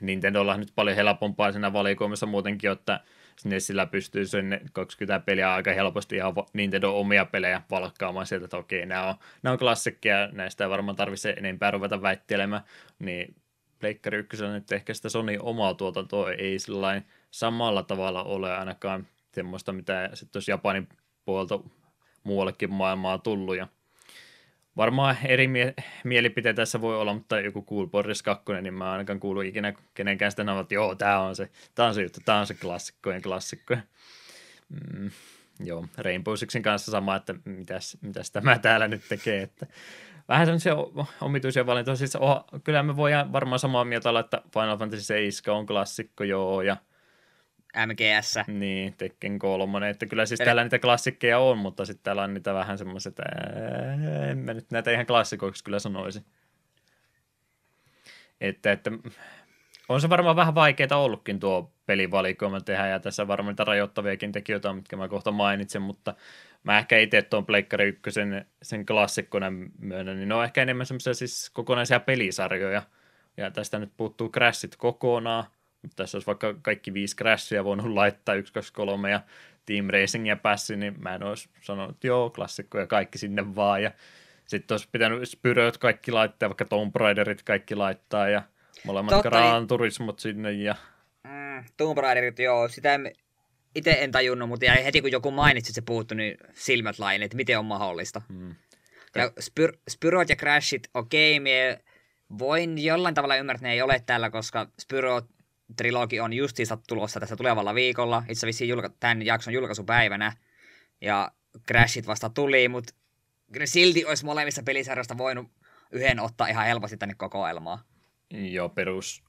Nintendolla on nyt paljon helpompaa siinä valikoimassa muutenkin, että SNESillä pystyy sen 20 peliä aika helposti ihan Nintendo omia pelejä valkkaamaan sieltä, että okei, nämä on, nämä on klassikkeja, näistä ei varmaan tarvitse enempää ruveta väittelemään, niin Pleikkari 1 nyt ehkä sitä Sony omaa tuotantoa ei samalla tavalla ole ainakaan semmoista, mitä sitten olisi Japanin puolelta muuallekin maailmaa tullut, ja varmaan eri mie- mielipiteitä tässä voi olla, mutta joku Cool Boris 2, niin mä ainakaan kuulu ikinä kenenkään sitä että joo, tämä on se, tämä on se juttu, tämä on se klassikkojen klassikko. Mm, joo, Rainbow Sixin kanssa sama, että mitäs, mitäs tämä täällä nyt tekee, että vähän sellaisia omituisia valintoja. Siis oh, kyllä me voidaan varmaan samaa mieltä olla, että Final Fantasy 7 on klassikko, joo, ja MGS. Niin, Tekken 3. Että kyllä siis Eli... täällä niitä klassikkeja on, mutta sitten täällä on niitä vähän semmoiset, että en mä nyt näitä ihan klassikoiksi kyllä sanoisi. Että, että on se varmaan vähän vaikeaa ollutkin tuo pelivalikoima tehdä, ja tässä on varmaan niitä rajoittaviakin tekijöitä, mitkä mä kohta mainitsen, mutta mä ehkä itse tuon Pleikkari 1 sen klassikkona myönnän, niin ne on ehkä enemmän semmoisia siis kokonaisia pelisarjoja, ja tästä nyt puuttuu Crashit kokonaan, tässä olisi vaikka kaikki viisi Crashia voinut laittaa 1, 2, 3 ja Team Racingia päässyt, niin mä en olisi sanonut, että joo, klassikkoja kaikki sinne vaan. Ja sitten olisi pitänyt Spyröt kaikki laittaa, vaikka Tomb Raiderit kaikki laittaa ja molemmat Totta, Gran niin... Turismot sinne. Ja... Mm, Tomb Raiderit, joo, sitä en, itse en tajunnut, mutta heti kun joku mainitsi, että se puuttu, niin silmät lain, että miten on mahdollista. Mm. Ja Spyr, Spyrot ja Crashit, okei, okay, voin jollain tavalla ymmärtää, että ne ei ole täällä, koska Spyrot trilogi on justiinsa tulossa tässä tulevalla viikolla, itse asiassa julka- tämän jakson julkaisupäivänä, ja Crashit vasta tuli, mutta silti olisi molemmissa pelisarjoista voinut yhden ottaa ihan helposti tänne kokoelmaan. Joo, perus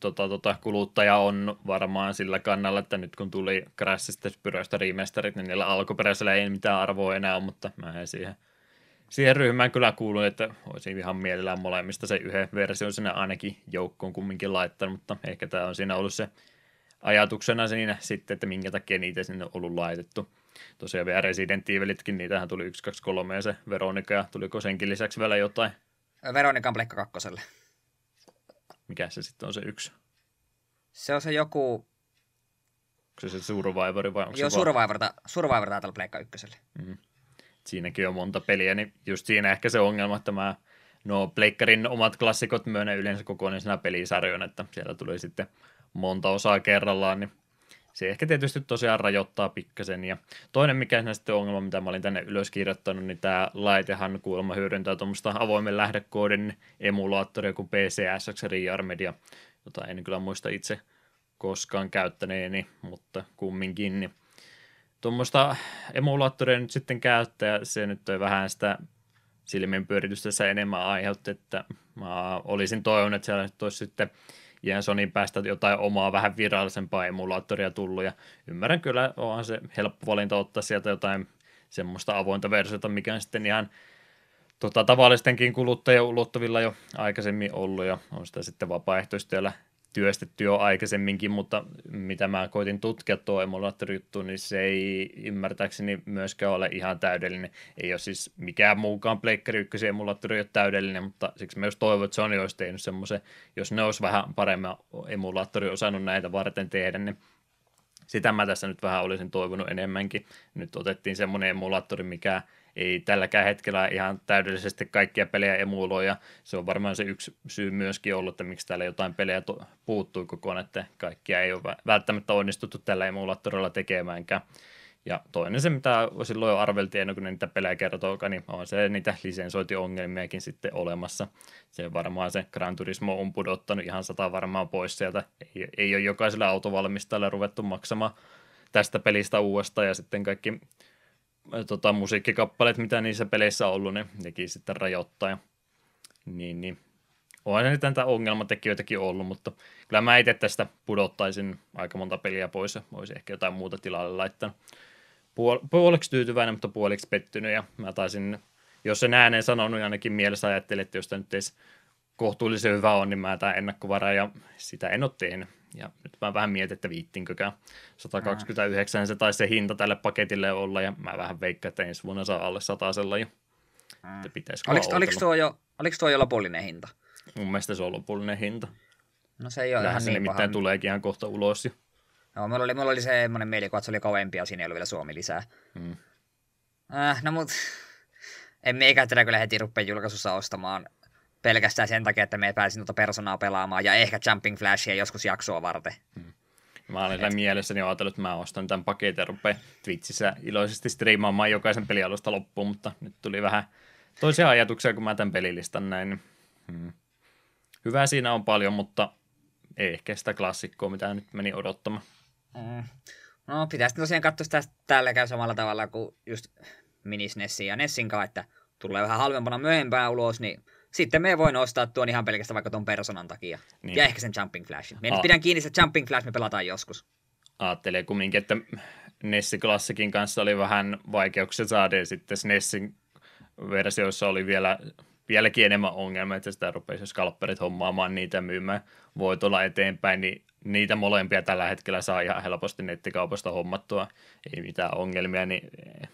tota, tota, kuluttaja on varmaan sillä kannalla, että nyt kun tuli Crashista Spyroista remasterit, niin niillä alkuperäisellä ei mitään arvoa enää mutta mä en siihen – siihen ryhmään kyllä kuulun, että olisin ihan mielellään molemmista se yhden version sinne ainakin joukkoon kumminkin laittanut, mutta ehkä tämä on siinä ollut se ajatuksena siinä sitten, että minkä takia niitä sinne on ollut laitettu. Tosiaan vielä Resident Evilitkin, niitähän tuli 1, 2, 3 ja se Veronika, ja tuliko senkin lisäksi vielä jotain? Veronikan Pleikka kakkoselle. Mikä se sitten on se yksi? Se on se joku... Onko se se Survivor vai onko Joo, se Survivor. Survivor taitaa Pleikka ykköselle. Mm-hmm siinäkin on monta peliä, niin just siinä ehkä se ongelma, että mä no Pleikkarin omat klassikot myönnän yleensä kokonaisena pelisarjoina, että siellä tulee sitten monta osaa kerrallaan, niin se ehkä tietysti tosiaan rajoittaa pikkasen. Ja toinen, mikä on sitten ongelma, mitä mä olin tänne ylös kirjoittanut, niin tämä laitehan kuulemma hyödyntää tuommoista avoimen lähdekoodin emulaattoria kuin PCSX Rear Media, jota en kyllä muista itse koskaan käyttäneeni, mutta kumminkin. Niin tuommoista emulaattoria nyt sitten käyttää, se nyt toi vähän sitä silmienpyöritystä se enemmän aiheutti, että mä olisin toivonut, että siellä nyt olisi sitten ihan Sonin päästä jotain omaa vähän virallisempaa emulaattoria tullut, ja ymmärrän kyllä, onhan se helppo valinta ottaa sieltä jotain semmoista avointa versiota, mikä on sitten ihan tota, tavallistenkin kuluttajien ulottuvilla jo aikaisemmin ollut, ja on sitä sitten vapaaehtoistyöllä työstetty jo aikaisemminkin, mutta mitä mä koitin tutkia tuo emulaattorijuttu, niin se ei ymmärtääkseni myöskään ole ihan täydellinen. Ei ole siis mikään muukaan Pleikkari 1 emulaattori ole täydellinen, mutta siksi mä just toivon, että Sony olisi tehnyt semmoisen, jos ne olisi vähän paremmin emulaattori osannut näitä varten tehdä, niin sitä mä tässä nyt vähän olisin toivonut enemmänkin. Nyt otettiin semmoinen emulaattori, mikä ei tälläkään hetkellä ihan täydellisesti kaikkia pelejä emuloi, ja se on varmaan se yksi syy myöskin ollut, että miksi täällä jotain pelejä to- puuttui kokonaan, että kaikkia ei ole välttämättä onnistuttu tällä emulaattorilla tekemäänkään. Ja toinen se, mitä silloin jo arveltiin ennen kuin niitä pelejä kertoo, niin on se niitä lisensointiongelmiakin sitten olemassa. Se varmaan se Gran Turismo on pudottanut ihan sata varmaan pois sieltä. Ei, ei ole jokaiselle autovalmistajalle ruvettu maksamaan tästä pelistä uudestaan ja sitten kaikki tota, musiikkikappaleet, mitä niissä peleissä on ollut, niin nekin sitten rajoittaa. Ja, niin, niin. Onhan se niitä ongelmatekijöitäkin ollut, mutta kyllä mä itse tästä pudottaisin aika monta peliä pois ja olisi ehkä jotain muuta tilalle laittanut. Puol- puoliksi tyytyväinen, mutta puoliksi pettynyt ja mä taisin, jos sen ääneen sanonut, niin ainakin mielessä ajattelin, että jos tämä nyt edes kohtuullisen hyvä on, niin mä tämä ennakkovara ja sitä en ole tehnyt. Ja nyt mä vähän mietin, että viittinkökään. 129 se taisi se hinta tälle paketille olla, ja mä vähän veikkaan, että ensi vuonna saa alle satasella jo. Mm. Oliko, oliko, tuo jo, oliko tuo jo lopullinen hinta? Mun mielestä se on lopullinen hinta. No se ei ole ihan se niin nimittäin paha. tuleekin ihan kohta ulos. Jo. Joo, mulla oli, mulla oli semmoinen mielikuva, että se oli kovempi ja siinä ei ollut vielä Suomi lisää. Hmm. Äh, no mut, en meikä tätä kyllä heti rupea julkaisussa ostamaan pelkästään sen takia, että me pääsin tuota personaa pelaamaan ja ehkä Jumping Flashia joskus jaksoa varten. Hmm. Mä olin Et... mielessäni ajatellut, että mä ostan tämän paketin ja rupean Twitchissä iloisesti striimaamaan jokaisen pelialusta loppuun, mutta nyt tuli vähän toisia ajatuksia, kun mä tämän pelilistan näin. Hmm. Hyvää siinä on paljon, mutta ei ehkä sitä klassikkoa, mitä nyt meni odottamaan. Mm. No, pitäisi tosiaan katsoa sitä tällä käy samalla tavalla kuin just Minisnessin ja Nessin kanssa, että tulee vähän halvempana myöhempään ulos, niin sitten me voin ostaa tuon ihan pelkästään vaikka tuon personan takia. Niin. Ja ehkä sen Jumping Flashin. Me nyt pidän kiinni se Jumping Flash, me pelataan joskus. Aattelee kumminkin, että Nessi Klassikin kanssa oli vähän vaikeuksia saada, ja sitten Nessin versioissa oli vielä vieläkin enemmän ongelmia, että sitä rupesi skalpperit hommaamaan niitä myymään voitolla eteenpäin, niin niitä molempia tällä hetkellä saa ihan helposti nettikaupasta hommattua, ei mitään ongelmia, niin eh,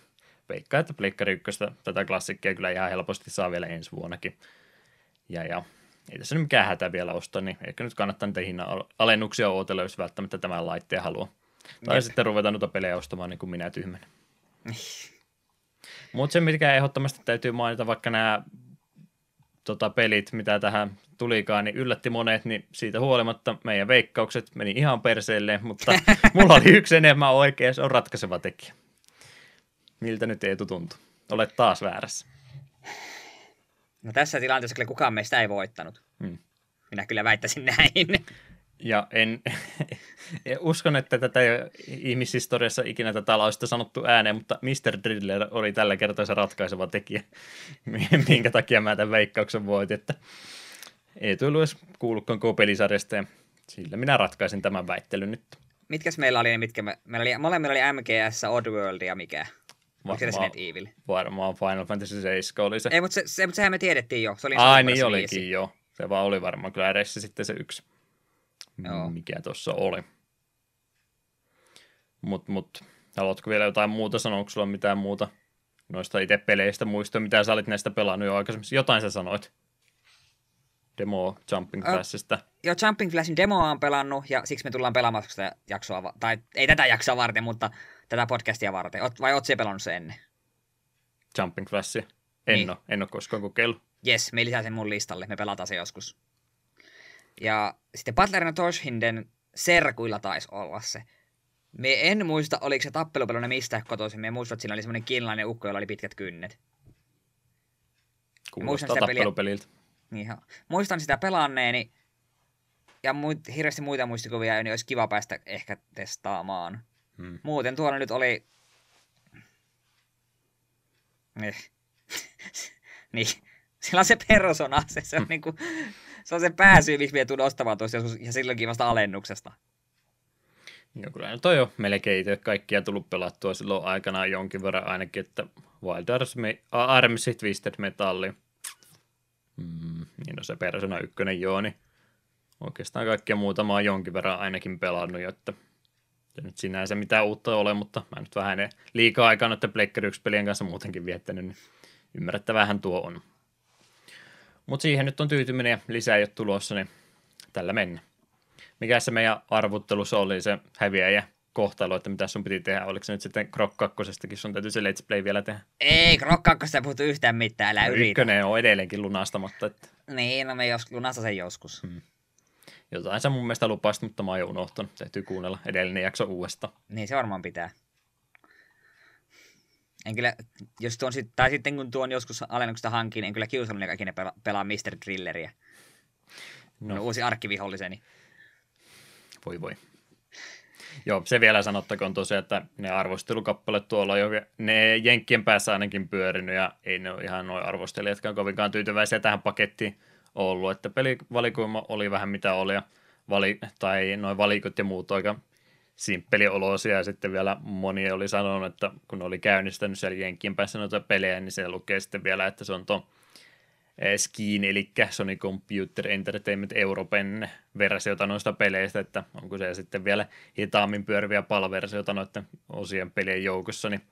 veikkaa, että Pleikkari 1 tätä klassikkia kyllä ihan helposti saa vielä ensi vuonnakin. Ja, ja ei tässä nyt mikään hätä vielä ostaa, niin ehkä nyt kannattaa niitä hinnan alennuksia odotella, jos välttämättä tämän laitteen haluaa. Tai Jep. sitten ruveta noita pelejä ostamaan niin kuin minä tyhmän. Mutta se, mikä ehdottomasti täytyy mainita, vaikka nämä tota, pelit, mitä tähän tulikaan, niin yllätti monet, niin siitä huolimatta meidän veikkaukset meni ihan perseelle, mutta mulla oli yksi enemmän oikea, se on ratkaiseva tekijä. Miltä nyt Eetu tuntuu? Olet taas väärässä. No tässä tilanteessa kyllä kukaan meistä ei voittanut. Hmm. Minä kyllä väittäisin näin. Ja en, uskon, että tätä ei ihmishistoriassa ikinä tätä lausta sanottu ääneen, mutta Mr. Driller oli tällä kertaa se ratkaiseva tekijä, minkä takia mä tämän veikkauksen voitin, että ei tullut edes kuullutkaan pelisarjasta ja sillä minä ratkaisin tämän väittelyn nyt. Mitkäs meillä oli, mitkä me, meillä oli, molemmilla oli MGS, Oddworld ja mikä? Varmaan, Resident Evil? Varmaan Final Fantasy 7 oli se. Ei, mutta, se, se, mutta sehän me tiedettiin jo. Se oli Ai niin olikin jo. Se vaan oli varmaan kyllä edessä sitten se yksi. Joo. mikä tuossa oli. Mut, mut, haluatko vielä jotain muuta sanoa, onko sulla mitään muuta noista itse peleistä muistoa, mitä sä olit näistä pelannut jo aikaisemmin? Jotain sä sanoit. Demo Jumping Flashista. Uh, joo, Jumping Flashin demoa on pelannut, ja siksi me tullaan pelaamaan sitä jaksoa, tai ei tätä jaksoa varten, mutta tätä podcastia varten. vai oot se pelannut sen ennen? Jumping Flashia? En niin. ole, en ole koskaan kokeillut. Yes, me lisää sen mun listalle, me pelataan se joskus. Ja sitten Butlerin Torshinden serkuilla taisi olla se. Me en muista, oliko se tappelupeluna mistä kotoisin. Me muistan, että siinä oli semmoinen kiinalainen ukko, jolla oli pitkät kynnet. Kuulostaa tappelupeliltä. Niin, muistan sitä pelanneeni. Ja muit, hirveästi muita muistikuvia, niin olisi kiva päästä ehkä testaamaan. Hmm. Muuten tuolla nyt oli... Eh. niin, sillä on se persona, se, se on niinku se on se pääsyy, miksi me tulen ostamaan tuossa ja silloinkin vasta alennuksesta. Joo, kyllä nyt on jo melkein itse kaikkia tullut pelattua silloin aikanaan jonkin verran ainakin, että Wild Arms, Twisted Metalli, mm, niin on se Persona 1 joo, niin oikeastaan kaikkia muuta mä oon jonkin verran ainakin pelannut jo, ei nyt sinänsä mitään uutta ole, mutta mä nyt vähän liikaa aikaa noiden Pleikkari 1 pelien kanssa muutenkin viettänyt, niin ymmärrettävähän tuo on. Mutta siihen nyt on tyytyminen ja lisää ei ole tulossa, niin tällä mennä. Mikä se meidän arvuttelussa oli se häviäjä kohtalo, että mitä sun piti tehdä? Oliko se nyt sitten Krok 2 sun täytyy se Let's Play vielä tehdä? Ei, Krok 2 ei puhuttu yhtään mitään, älä no, yritä. Ykkönen on edelleenkin lunastamatta. Että... Niin, no me jos, lunasta sen joskus. Hmm. Jotain sä mun mielestä lupasit, mutta mä oon jo unohtanut. Täytyy kuunnella edellinen jakso uudestaan. Niin se varmaan pitää. En kyllä, jos tuon sit, tai sitten kun tuon joskus alennuksesta hankin, niin en kyllä kiusallinen kaikki ne pelaa, pelaa Mr. Drilleriä. No. no uusi arkkiviholliseni. Voi voi. Joo, se vielä sanottakoon tosiaan, että ne arvostelukappaleet tuolla on jo ne Jenkkien päässä ainakin pyörinyt ja ei ne ole ihan noin arvostelijatkaan kovinkaan tyytyväisiä tähän pakettiin ollut, että pelivalikoima oli vähän mitä oli ja vali, tai noin valikot ja muut aika simppeli olosia ja sitten vielä moni oli sanonut, että kun oli käynnistänyt siellä Jenkkien päässä noita pelejä, niin se lukee sitten vielä, että se on tuon Eh, Skiin, eli Sony Computer Entertainment Europen versiota noista peleistä, että onko se sitten vielä hitaammin pyöriviä palversioita noiden osien pelien joukossa, niin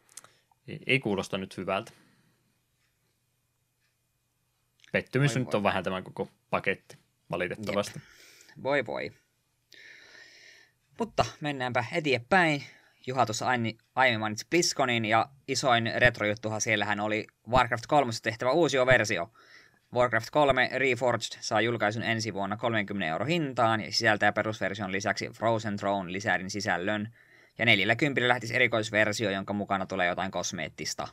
ei kuulosta nyt hyvältä. Pettymys voi nyt voi. on vähän tämä koko paketti, valitettavasti. Jep. Voi voi. Mutta mennäänpä eteenpäin. Juha tuossa aiemmin mainitsi BlizzConin ja isoin retrojuttuhan siellähän oli Warcraft 3 tehtävä uusi versio – Warcraft 3 Reforged saa julkaisun ensi vuonna 30 euro hintaan ja sisältää perusversion lisäksi Frozen Throne lisärin sisällön. Ja 40 lähtisi erikoisversio, jonka mukana tulee jotain kosmeettista.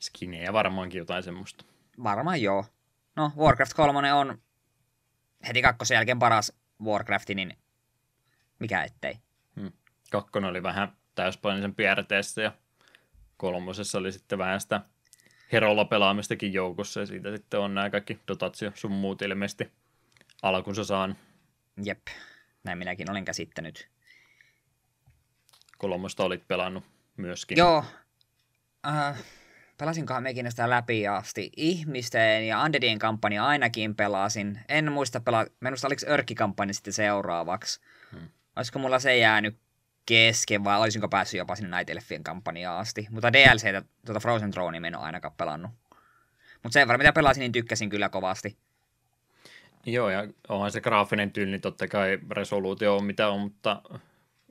Skinejä varmaankin jotain semmoista. Varmaan joo. No, Warcraft 3 on heti kakkosen jälkeen paras Warcrafti, niin mikä ettei. Hmm. Kakkonen oli vähän täyspainisen PRTS ja kolmosessa oli sitten vähän sitä Herolla pelaamistakin joukossa ja siitä sitten on nämä kaikki dotat ja sun muut ilmeisesti alkunsa saan. Jep, näin minäkin olen käsittänyt. Kolmosta olit pelannut myöskin. Joo, äh, pelasinkohan mekin sitä läpi asti. Ihmisten ja Undeadien kampanja ainakin pelasin. En muista pelaa, minusta oliko Örkki-kampanja sitten seuraavaksi. Hmm. Olisiko mulla se jäänyt kesken, vai olisinko päässyt jopa sinne Night Elfien kampanjaan asti. Mutta DLC, tuota Frozen Throne en ole ainakaan pelannut. Mutta sen verran, mitä pelasin, niin tykkäsin kyllä kovasti. Joo, ja onhan se graafinen tyyli, niin totta kai resoluutio on mitä on, mutta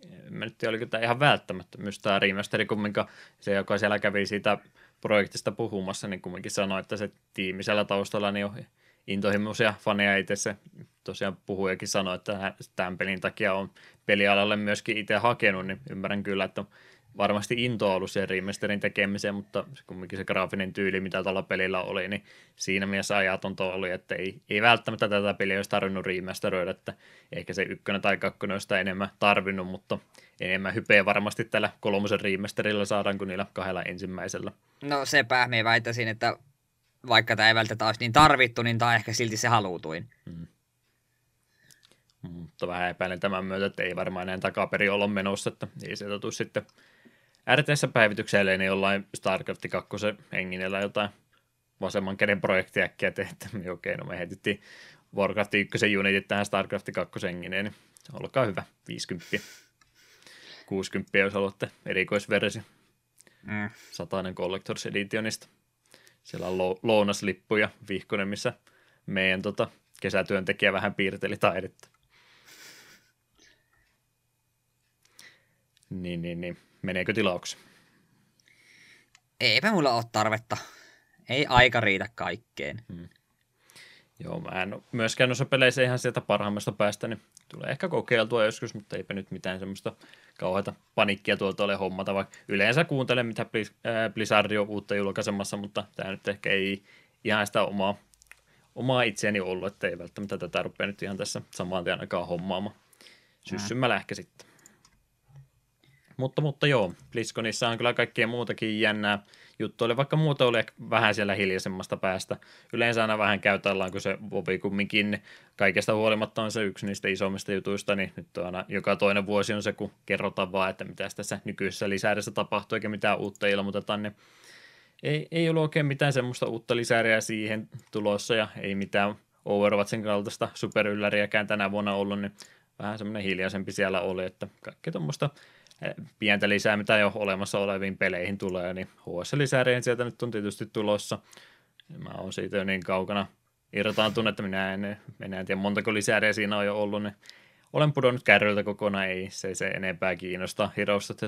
en nyt tiedä, oliko tämä ihan välttämättä myös tämä remasteri, kumminkaan se, joka siellä kävi siitä projektista puhumassa, niin kumminkin sanoi, että se tiimi siellä taustalla niin on intohimoisia faneja itse. Se tosiaan puhujakin sanoi, että tämän pelin takia on pelialalle myöskin itse hakenut, niin ymmärrän kyllä, että varmasti into on ollut sen remasterin tekemiseen, mutta se kumminkin se graafinen tyyli, mitä tuolla pelillä oli, niin siinä mielessä ajatonta oli, että ei, ei välttämättä tätä peliä olisi tarvinnut remasteroida, että ehkä se ykkönen tai kakkonen olisi sitä enemmän tarvinnut, mutta enemmän hypeä varmasti tällä kolmosen remasterilla saadaan kuin niillä kahdella ensimmäisellä. No sepä, me väittäisin, että vaikka tämä ei välttämättä olisi niin tarvittu, niin tämä on ehkä silti se halutuin. Hmm. Mutta vähän epäilen tämän myötä, että ei varmaan enää takaperi olla menossa, että ei sieltä tule sitten RTS päivitykselle niin jollain StarCraft 2 henginellä jotain vasemman käden projektia äkkiä tehtä. Niin okei, no me heitettiin Warcraft 1 unitit tähän StarCraft 2 hengineen, niin olkaa hyvä, 50. 60, jos haluatte erikoisversio. Mm. Satainen Collectors Editionista. Siellä on lounaslippuja vihkonen, missä meidän tota, kesätyöntekijä vähän piirteli taidetta. Niin, niin, niin. Meneekö tilauksi? Eipä mulla ole tarvetta. Ei aika riitä kaikkeen. Hmm. Joo, mä en myöskään noissa peleissä ihan sieltä parhaimmasta päästä, niin tulee ehkä kokeiltua joskus, mutta eipä nyt mitään semmoista kauheata panikkia tuolta ole hommata, vaikka yleensä kuuntelen, mitä Blizzard on uutta julkaisemassa, mutta tämä nyt ehkä ei ihan sitä omaa, omaa itseäni ollut, että ei välttämättä tätä rupea nyt ihan tässä samaan tien aikaan hommaamaan. Syssymällä ehkä sitten. Mutta, mutta joo, BlizzConissa on kyllä kaikkea muutakin jännää juttuja, vaikka muuta oli vähän siellä hiljaisemmasta päästä. Yleensä aina vähän käytellään, kun se Vovi kumminkin kaikesta huolimatta on se yksi niistä isommista jutuista, niin nyt on aina joka toinen vuosi on se, kun kerrotaan vaan, että mitä tässä nykyisessä lisäädessä tapahtuu, eikä mitään uutta ilmoitetaan, niin ei, ei ollut oikein mitään semmoista uutta lisääriä siihen tulossa, ja ei mitään Overwatchin kaltaista superylläriäkään tänä vuonna ollut, niin vähän semmoinen hiljaisempi siellä oli, että kaikki tuommoista pientä lisää, mitä jo olemassa oleviin peleihin tulee, niin HS-lisäärien sieltä nyt on tietysti tulossa. Mä oon siitä jo niin kaukana irtaantunut, että minä en, minä en tiedä montako lisääriä siinä on jo ollut, niin olen pudonnut kärryltä kokonaan, ei se, se enempää kiinnosta. Heroes of the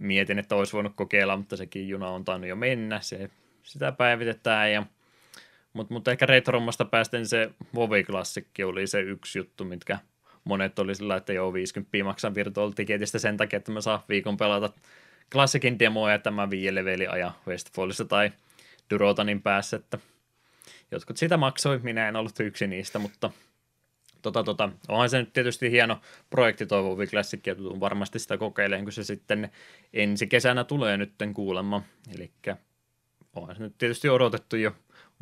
mietin, että olisi voinut kokeilla, mutta sekin juna on tainnut jo mennä, se, sitä päivitetään ja mutta, mutta ehkä retrommasta päästen se WoW-klassikki oli se yksi juttu, mitkä monet oli sillä, että joo, 50 maksan virtual ticketistä sen takia, että mä saan viikon pelata klassikin demoja tämä viieleveli aja Westfallissa tai Durotanin päässä, että jotkut sitä maksoi, minä en ollut yksi niistä, mutta tota, tota, onhan se nyt tietysti hieno projekti toi WoW Classic, ja tulen varmasti sitä kokeilemaan, kun se sitten ensi kesänä tulee nytten kuulemma, eli onhan se nyt tietysti odotettu jo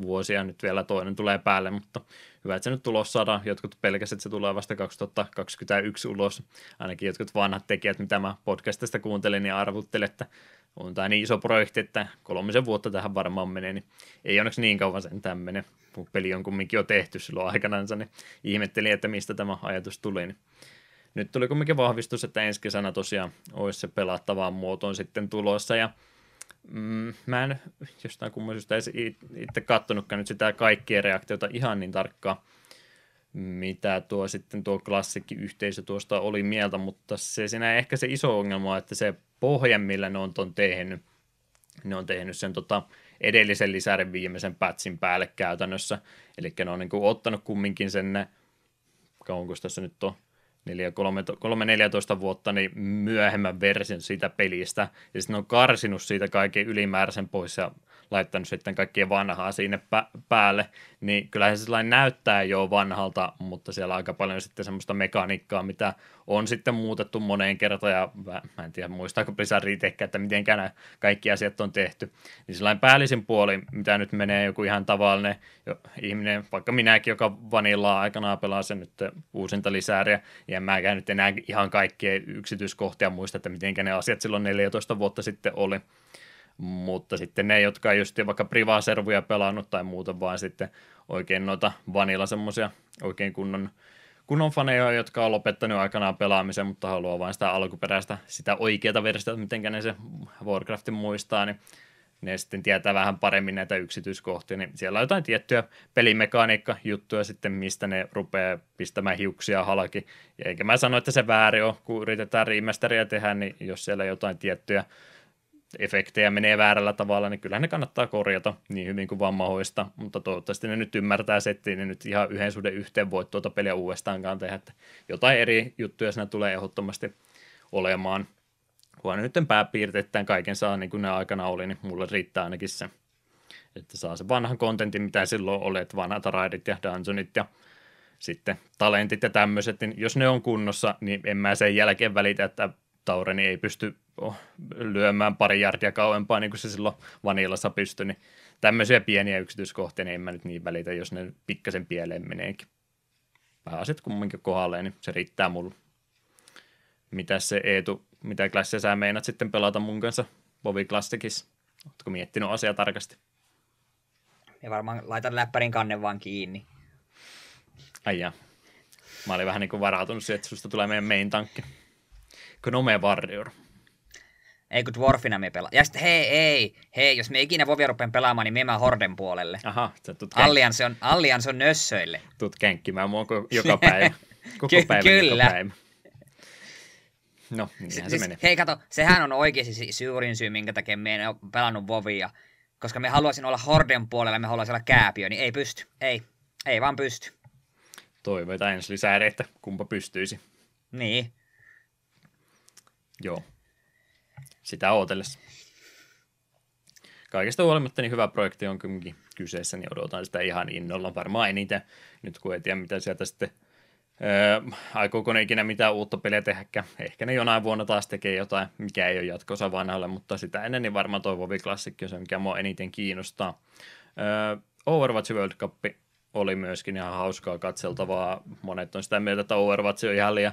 vuosia, nyt vielä toinen tulee päälle, mutta hyvä, että se nyt tulos saadaan. Jotkut pelkästään, että se tulee vasta 2021 ulos. Ainakin jotkut vanhat tekijät, mitä mä podcastista kuuntelin, niin arvuttelin, että on tämä niin iso projekti, että kolmisen vuotta tähän varmaan menee, niin ei onneksi niin kauan sen tämmöinen. Kun peli on kumminkin jo tehty silloin aikanaan, niin ihmettelin, että mistä tämä ajatus tuli. Niin nyt tuli kumminkin vahvistus, että ensi kesänä tosiaan olisi se pelattavaan muotoon sitten tulossa, ja mm, mä en jostain kummallisesta itse kattonutkaan nyt sitä kaikkia reaktiota ihan niin tarkkaan, mitä tuo sitten tuo klassikki yhteisö tuosta oli mieltä, mutta se siinä ehkä se iso ongelma on, että se pohja, millä ne on ton tehnyt, ne on tehnyt sen tota, edellisen lisärin viimeisen patchin päälle käytännössä, eli ne on niin kuin ottanut kumminkin sen, kauanko tässä nyt on, 3-14 vuotta niin myöhemmän version siitä pelistä, ja sitten on karsinut siitä kaiken ylimääräisen pois ja laittanut sitten kaikkien vanhaa sinne pä- päälle, niin kyllähän se sellainen näyttää jo vanhalta, mutta siellä on aika paljon sitten semmoista mekaniikkaa, mitä on sitten muutettu moneen kertaan, ja mä en tiedä muistaako Blizzard itsekään, että miten kaikki asiat on tehty, niin sellainen päällisin puoli, mitä nyt menee joku ihan tavallinen jo, ihminen, vaikka minäkin, joka vanillaa aikanaan pelaa sen nyt uusinta lisääriä, ja en mäkään nyt enää ihan kaikkia yksityiskohtia muista, että miten ne asiat silloin 14 vuotta sitten oli, mutta sitten ne, jotka ei just vaikka privaservuja pelannut tai muuta, vaan sitten oikein noita vanilla semmoisia oikein kunnon, kunnon faneja, jotka on lopettanut aikanaan pelaamisen, mutta haluaa vain sitä alkuperäistä, sitä oikeata versiota, miten ne se Warcraftin muistaa, niin ne sitten tietää vähän paremmin näitä yksityiskohtia, niin siellä on jotain tiettyjä pelimekaniikka-juttuja sitten, mistä ne rupeaa pistämään hiuksia halki. Ja eikä mä sano, että se väärin on, kun yritetään remasteria tehdä, niin jos siellä jotain tiettyjä efektejä menee väärällä tavalla, niin kyllä ne kannattaa korjata niin hyvin kuin vaan mahdollista, mutta toivottavasti ne nyt ymmärtää settiin, niin nyt ihan yhden suhden yhteen voi tuota peliä uudestaankaan tehdä, että jotain eri juttuja siinä tulee ehdottomasti olemaan. Kun nyt pääpiirteittäin kaiken saa niin kuin ne aikana oli, niin mulle riittää ainakin se, että saa se vanhan kontentin, mitä silloin oli, että vanhat raidit ja dungeonit ja sitten talentit ja tämmöiset, niin jos ne on kunnossa, niin en mä sen jälkeen välitä, että Taureni ei pysty lyömään pari jardia kauempaa, niin kuin se silloin vanillassa pystyi, niin tämmöisiä pieniä yksityiskohtia, niin en mä nyt niin välitä, jos ne pikkasen pieleen meneekin. Pääaset kumminkin kohdalleen, niin se riittää mulle. Mitä se Eetu, mitä klassia sä meinat sitten pelata mun kanssa Bovi Classicissa? Oletko miettinyt asiaa tarkasti? Ja varmaan laitan läppärin kannen vaan kiinni. Ai ja. Mä olin vähän niin kuin varautunut siihen, että susta tulee meidän main tankki. Gnome Warrior. Ei kun Dwarfina me pelaa. Ja sitten hei, ei, hei, jos me ikinä Vovia rupean pelaamaan, niin me Horden puolelle. Aha, sä tuut Allianse on, Allianse on nössöille. Tuut kenkkimään mua joka päivä. Koko Ky- päivä kyllä. Joka päivä. No, siis, se menee. hei kato, sehän on oikeasti se suurin syy, minkä takia me en ole pelannut Vovia. Koska me haluaisin olla Horden puolella, me haluaisin olla kääpiö, niin ei pysty. Ei, ei vaan pysty. Toivotaan ensi lisää, että kumpa pystyisi. Niin. Joo. Sitä ootellessa. Kaikesta huolimatta niin hyvä projekti on kuitenkin kyseessä, niin odotan sitä ihan innolla. Varmaan eniten, nyt kun ei tiedä mitä sieltä sitten Öö, aikooko ne ikinä mitään uutta peliä tehdäkään. Ehkä ne jonain vuonna taas tekee jotain, mikä ei ole jatkossa vanhalle, mutta sitä ennen niin varmaan toi Vovi Classic on se, mikä mua eniten kiinnostaa. Öö, Overwatch World Cup oli myöskin ihan hauskaa katseltavaa. Monet on sitä mieltä, että Overwatch on ihan liian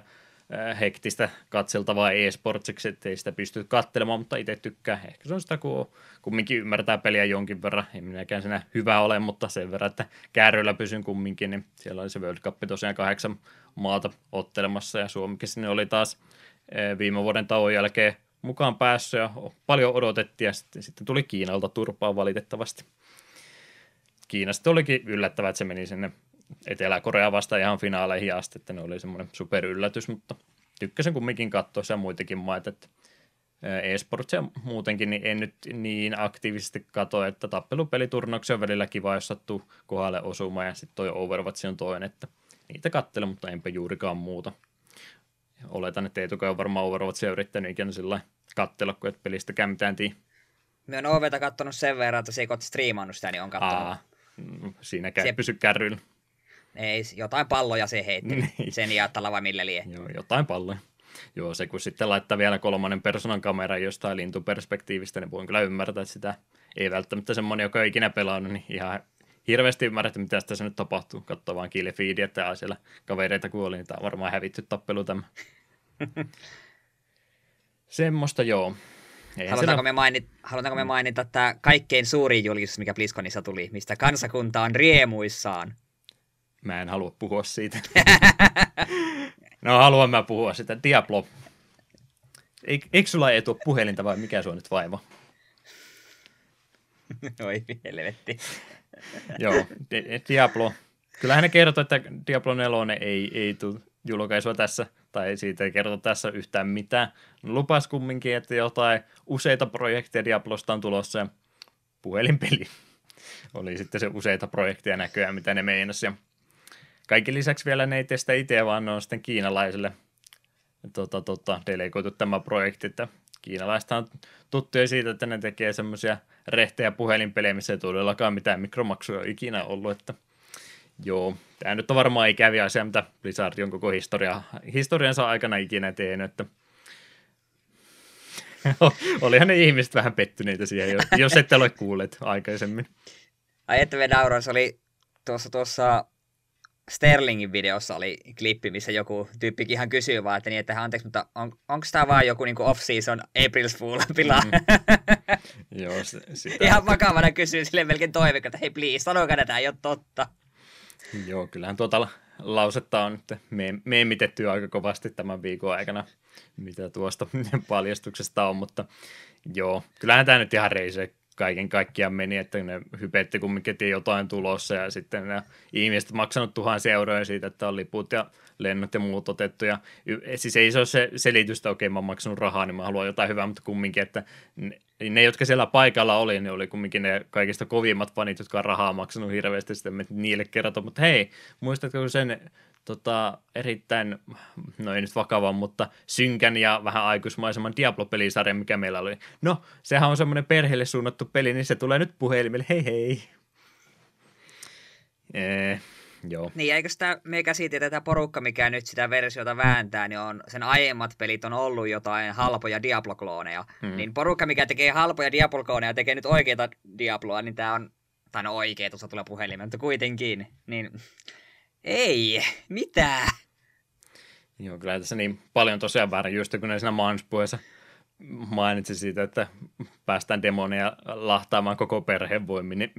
hektistä katseltavaa e-sportsiksi, ettei sitä pysty katselemaan, mutta itse tykkää. Ehkä se on sitä, kun kumminkin ymmärtää peliä jonkin verran. En minäkään siinä hyvä ole, mutta sen verran, että kääryillä pysyn kumminkin, niin siellä oli se World Cup tosiaan kahdeksan maata ottelemassa ja Suomikin sinne oli taas äh, viime vuoden tauon jälkeen mukaan päässyt ja paljon odotettiin ja sitten, sitten tuli Kiinalta turpaa valitettavasti. Kiinasta olikin yllättävää, että se meni sinne Etelä-Korea vasta ihan finaaleihin asti, että ne oli semmoinen superyllätys, mutta tykkäsin kumminkin katsoa se muitakin maita, että e-sportsia muutenkin, niin en nyt niin aktiivisesti katso, että tappelupeliturnauksia on välillä kiva, jos sattuu kohdalle osumaan, ja sitten toi Overwatch on toinen, että niitä katselen, mutta enpä juurikaan muuta. Oletan, että Eetuka on varmaan Overwatchia yrittänyt ikinä sillä kattella, kun et pelistäkään mitään tii. Me on OVtä kattonut sen verran, että se ei striimannut sitä, niin on kattonut. Aa, mm, siinäkään Se- se... pysy kärryillä. Ei, jotain palloja se heitti. Niin. Sen jattalla vai millä lie. Joo, jotain palloja. Joo, se kun sitten laittaa vielä kolmannen persoonan kameran jostain lintuperspektiivistä, niin voin kyllä ymmärtää, että sitä ei välttämättä semmoinen, joka ei ikinä pelannut, niin ihan hirveästi ymmärrä, että mitä tässä nyt tapahtuu. Katsoo vaan killfeedia, että siellä kavereita kuoli, niin tämä on varmaan hävitty tappelu tämä. Semmoista joo. Eihän Halutaanko siellä- me, mainit, halutaanko me mainita tämä kaikkein suurin julkistus, mikä BlizzConissa tuli, mistä kansakunta on riemuissaan? Mä en halua puhua siitä. no haluan mä puhua sitä. Diablo. Eik, eikö sulla ei tuo puhelinta vai mikä sua nyt vaiva? Oi helvetti. Joo, Di- Diablo. Kyllähän ne kertoo, että Diablo 4 ei, ei tule julkaisua tässä, tai siitä ei kerrota tässä yhtään mitään. Lupas kumminkin, että jotain useita projekteja Diablosta on tulossa, ja puhelinpeli oli sitten se useita projekteja näköjään, mitä ne meinasi. Ja kaiken lisäksi vielä ne ei testa itse, vaan ne on sitten kiinalaisille tota, tota, delegoitu tämä projekti, että kiinalaista on tuttuja siitä, että ne tekee semmoisia rehtejä puhelinpelejä, missä ei todellakaan mitään mikromaksuja ole ikinä ollut, että joo, tämä nyt on varmaan ikäviä asia, mitä Blizzard on koko historia, historiansa aikana ikinä tehnyt, että olihan ne ihmiset vähän pettyneitä siihen, jos- jos ette ole kuulleet aikaisemmin. Ai että me nauroin, se oli tuossa, tuossa Sterlingin videossa oli klippi, missä joku tyyppikin ihan kysyy vaan, että niin, että anteeksi, mutta on, onko tämä vaan joku niinku off-season April's Fool pila? Mm. Joo, se, sitä, ihan vakavana kysyy sille melkein toivekka, että hei please, sanokaa että tämä ei ole totta. Joo, kyllähän tuota la- lausetta on nyt me- meemitetty aika kovasti tämän viikon aikana, mitä tuosta paljastuksesta on, mutta joo, kyllähän tämä nyt ihan reise kaiken kaikkiaan meni, että ne hypetti kumminkin, että jotain tulossa ja sitten ne ihmiset maksanut tuhansia euroja siitä, että on liput ja lennot ja muut otettu ja siis ei se ole se selitys, että okei mä oon maksanut rahaa, niin mä haluan jotain hyvää, mutta kumminkin, että ne, jotka siellä paikalla oli, ne oli kumminkin ne kaikista kovimmat fanit, jotka on rahaa maksanut hirveästi, sitten me niille kertoo, mutta hei, muistatko sen tota, erittäin, no ei nyt vakavan, mutta synkän ja vähän aikuismaisemman Diablo-pelisarjan, mikä meillä oli. No, sehän on semmoinen perheelle suunnattu peli, niin se tulee nyt puhelimelle, hei hei. Ee, joo. Niin, eikö sitä me että tämä porukka, mikä nyt sitä versiota vääntää, niin on sen aiemmat pelit on ollut jotain halpoja Diablo-klooneja. Hmm. Hmm. Niin porukka, mikä tekee halpoja Diablo-klooneja, tekee nyt oikeita Diabloa, niin tämä on, tai no oikea, tuossa tulee puhelimeen, mutta kuitenkin, niin ei, mitä? Joo, kyllä tässä niin paljon tosiaan väärin, just kun ne siinä mainospuheessa mainitsi siitä, että päästään demonia lahtaamaan koko perheen voimin, niin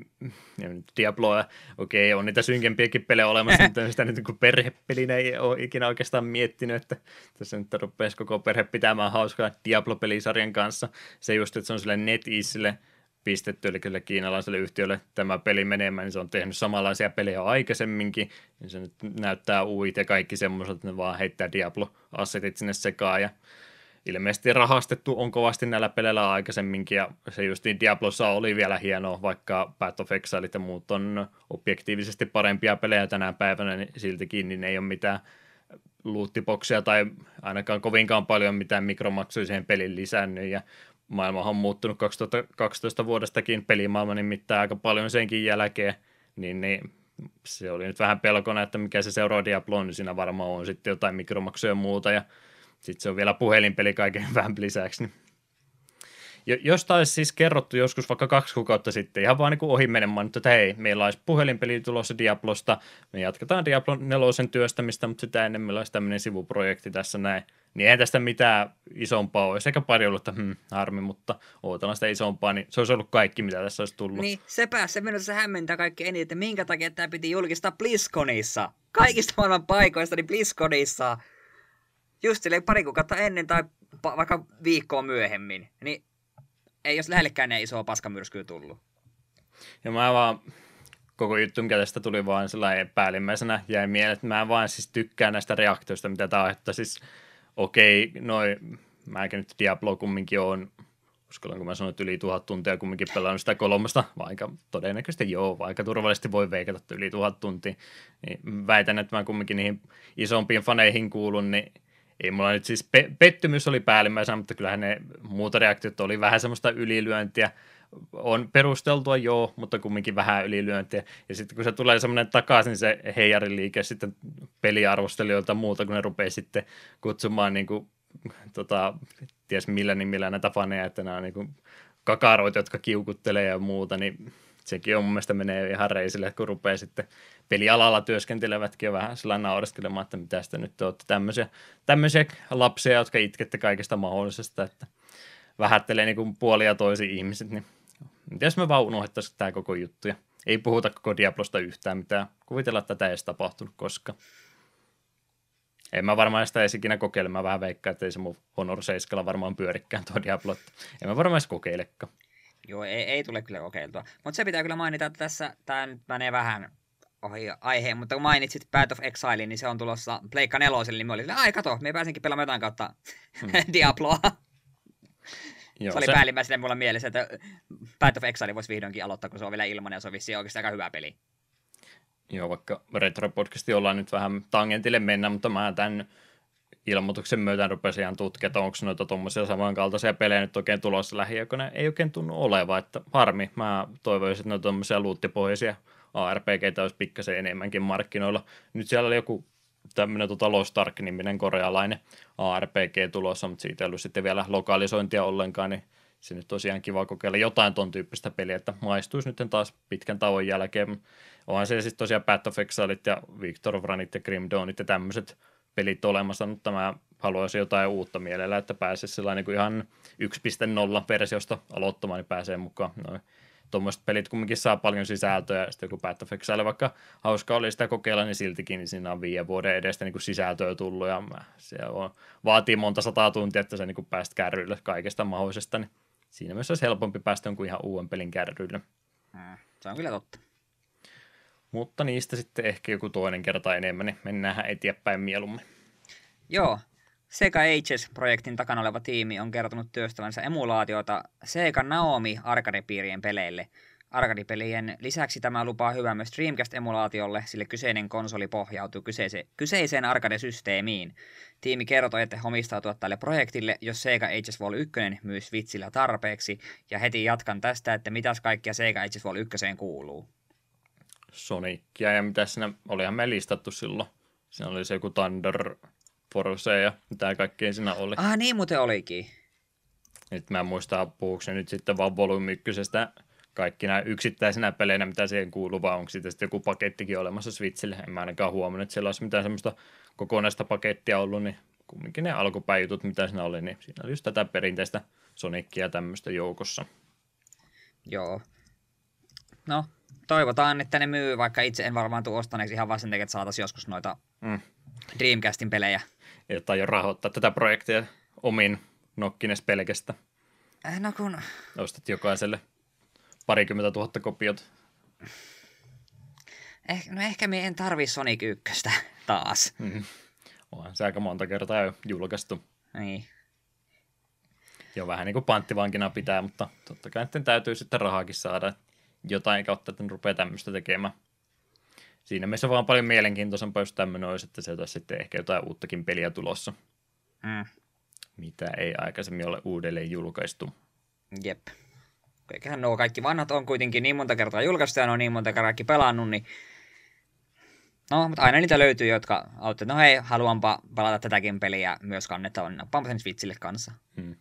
nyt Diabloa, okei, on niitä synkempiäkin pelejä olemassa, mutta sitä nyt niin perhepelinä ei ole ikinä oikeastaan miettinyt, että tässä nyt rupeaisi koko perhe pitämään hauskaa Diablo-pelisarjan kanssa. Se just, että se on sille NetEaseille pistetty, eli kyllä kiinalaiselle yhtiölle tämä peli menemään, niin se on tehnyt samanlaisia pelejä aikaisemminkin, niin se nyt näyttää uit ja kaikki semmoiset, että ne vaan heittää Diablo-assetit sinne sekaan, ja ilmeisesti rahastettu on kovasti näillä peleillä aikaisemminkin, ja se just niin Diablossa oli vielä hienoa, vaikka Path of Exile ja muut on objektiivisesti parempia pelejä tänä päivänä, niin siltikin niin ei ole mitään luuttiboksia tai ainakaan kovinkaan paljon mitään mikromaksuja siihen pelin lisännyt, ja maailmahan on muuttunut 2012 vuodestakin pelimaailma nimittäin aika paljon senkin jälkeen, niin, niin se oli nyt vähän pelkona, että mikä se seuraava Diablo niin siinä varmaan on sitten jotain mikromaksuja ja muuta, ja sitten se on vielä puhelinpeli kaiken vähän lisäksi. Niin. Jo- Josta olisi siis kerrottu joskus vaikka kaksi kuukautta sitten, ihan vaan niin ohi menemään, että hei, meillä olisi puhelinpeli tulossa Diablosta, me jatketaan Diablo 4 työstämistä, mutta sitä ennen meillä olisi tämmöinen sivuprojekti tässä näin. Niin eihän tästä mitään isompaa olisi, eikä pari ollut, että hmm, harmi, mutta odotellaan sitä isompaa, niin se olisi ollut kaikki, mitä tässä olisi tullut. Niin, sepä se minut se hämmentää kaikki eniten, että minkä takia tämä piti julkistaa BlizzConissa. Kaikista maailman paikoista, niin BlizzConissa. Just silleen pari kuukautta ennen tai vaikka viikkoa myöhemmin. Niin ei jos lähellekään näin isoa paskamyrskyä tullut. Ja mä vaan, koko juttu, mikä tästä tuli vaan sellainen päällimmäisenä jäi mieleen, että mä vaan siis tykkään näistä reaktioista, mitä tää on, että siis okei, okay, noin, mäkin nyt Diablo kumminkin on, uskallanko mä sanoa, että yli tuhat tuntia kumminkin pelannut sitä kolmosta, vaikka todennäköisesti joo, vaikka turvallisesti voi veikata, että yli tuhat tuntia, niin väitän, että mä kumminkin niihin isompiin faneihin kuulun, niin ei mulla nyt siis pe- pettymys oli päällimmäisenä, mutta kyllähän ne muut reaktiot oli vähän semmoista ylilyöntiä. On perusteltua joo, mutta kumminkin vähän ylilyöntiä. Ja sitten kun se tulee semmoinen takaisin se heijariliike sitten peliarvostelijoilta muuta, kun ne rupeaa sitten kutsumaan niin kuin, tota, ties millä nimillä näitä faneja, että nämä on niin kuin kakaroita, jotka kiukuttelee ja muuta, niin sekin on mun mielestä menee ihan reisille, kun rupeaa sitten pelialalla työskentelevätkin jo vähän sillä naureskelemaan, että mitä sitten nyt olette tämmöisiä, tämmöisiä lapsia, jotka itkette kaikesta mahdollisesta, että vähättelee niin kuin puolia toisi ihmiset, niin jos me vaan unohdettaisiin tämä koko juttu ja ei puhuta koko Diablosta yhtään mitään, kuvitella, että tätä ei edes tapahtunut koska. En mä varmaan sitä edes ikinä kokeile, mä vähän veikkaan, että ei se mun Honor 7 varmaan pyörikään tuo Diablo, en mä varmaan edes kokeilekaan. Joo, ei, ei tule kyllä kokeiltua. Mutta se pitää kyllä mainita, että tässä tämä nyt menee vähän ohi aiheen, mutta kun mainitsit Path of Exile, niin se on tulossa Pleikka neloselle, niin mä olin ai kato, me pääsinkin pelaamaan jotain kautta hmm. Diabloa. Joo, se oli se... päällimmäisenä mulla mielessä, että Path of Exile voisi vihdoinkin aloittaa, kun se on vielä ilmanen ja se on vissiin oikeasti aika hyvä peli. Joo, vaikka Retro-podcasti ollaan nyt vähän tangentille mennä, mutta mä tämän ilmoituksen myötä rupesin ihan tutkia, että onko noita tuommoisia samankaltaisia pelejä nyt oikein tulossa lähiaikoina. Ei oikein tunnu oleva, että harmi. Mä toivoisin, että noita tuommoisia luuttipohjaisia ARPGtä olisi pikkasen enemmänkin markkinoilla. Nyt siellä oli joku tämmöinen tota Lost Ark-niminen korealainen ARPG tulossa, mutta siitä ei ollut sitten vielä lokalisointia ollenkaan, niin se nyt tosiaan kiva kokeilla jotain ton tyyppistä peliä, että maistuisi nyt taas pitkän tauon jälkeen. Onhan se sitten tosiaan Path of Exileit ja Victor of Runit ja Grim Dawnit ja tämmöiset pelit olemassa, mutta mä haluaisin jotain uutta mielellä, että pääsisi sellainen niin ihan 1.0 versiosta aloittamaan, niin pääsee mukaan. Noin tuommoiset pelit kumminkin saa paljon sisältöä, ja sitten joku Path of Exile, vaikka hauska oli sitä kokeilla, niin siltikin niin siinä on viiden vuoden edestä niin kuin sisältöä tullut, ja se on, vaatii monta sataa tuntia, että sä niin pääst kärryille kaikesta mahdollisesta, niin siinä myös olisi helpompi päästä jonkun ihan uuden pelin kärryille. Hmm, se on kyllä totta. Mutta niistä sitten ehkä joku toinen kerta enemmän, niin mennään eteenpäin mieluummin. Joo, Sega Ages-projektin takana oleva tiimi on kertonut työstävänsä emulaatiota Sega Naomi arcade-piirien peleille. Arcade-pelien lisäksi tämä lupaa hyvää myös Dreamcast-emulaatiolle, sillä kyseinen konsoli pohjautuu kyseise- kyseiseen arcade-systeemiin. Tiimi kertoi, että homistautua tälle projektille, jos Sega Ages Vol 1 myy Switchillä tarpeeksi, ja heti jatkan tästä, että mitäs kaikkia Sega Ages Vol 1 kuuluu. Sonicia ja mitä siinä, olihan me listattu silloin. Siinä oli se joku Thunder Force ja mitä kaikkea siinä oli. Ah, niin muuten olikin. Nyt mä en muista, puhuuko se nyt sitten vaan Volume 1 kaikki nämä yksittäisenä peleinä, mitä siihen kuuluu, vai onko sitten joku pakettikin olemassa Switchille. En mä ainakaan huomannut, että siellä olisi mitään semmoista kokonaista pakettia ollut, niin kumminkin ne alkupäijutut, mitä siinä oli, niin siinä oli just tätä perinteistä Sonicia tämmöistä joukossa. Joo. No, toivotaan, että ne myy, vaikka itse en varmaan tule ostaneeksi ihan vaan sen takia, että saataisiin joskus noita mm. Dreamcastin pelejä. Ei jo rahoittaa tätä projektia omin nokkines pelkästä. Äh, no kun... Ostat jokaiselle parikymmentä tuhatta kopiot. Eh, no ehkä me en tarvi Sonic 1 taas. Mm. Onhan se aika monta kertaa jo julkaistu. Niin. Jo vähän niin kuin panttivankina pitää, mutta totta kai täytyy sitten rahaakin saada jotain kautta, että rupeaa tämmöistä tekemään siinä mielessä vaan paljon mielenkiintoisempaa, jos tämmöinen olisi, että se olisi sitten ehkä jotain uuttakin peliä tulossa. Mm. Mitä ei aikaisemmin ole uudelleen julkaistu. Jep. Eiköhän nuo kaikki vanhat on kuitenkin niin monta kertaa julkaistu ja ne on niin monta kertaa pelannut, niin No, mutta aina niitä löytyy, jotka auttavat, no hei, haluanpa palata tätäkin peliä myös kannettavan. Nappaanpa sen Switchille kanssa. Hmm.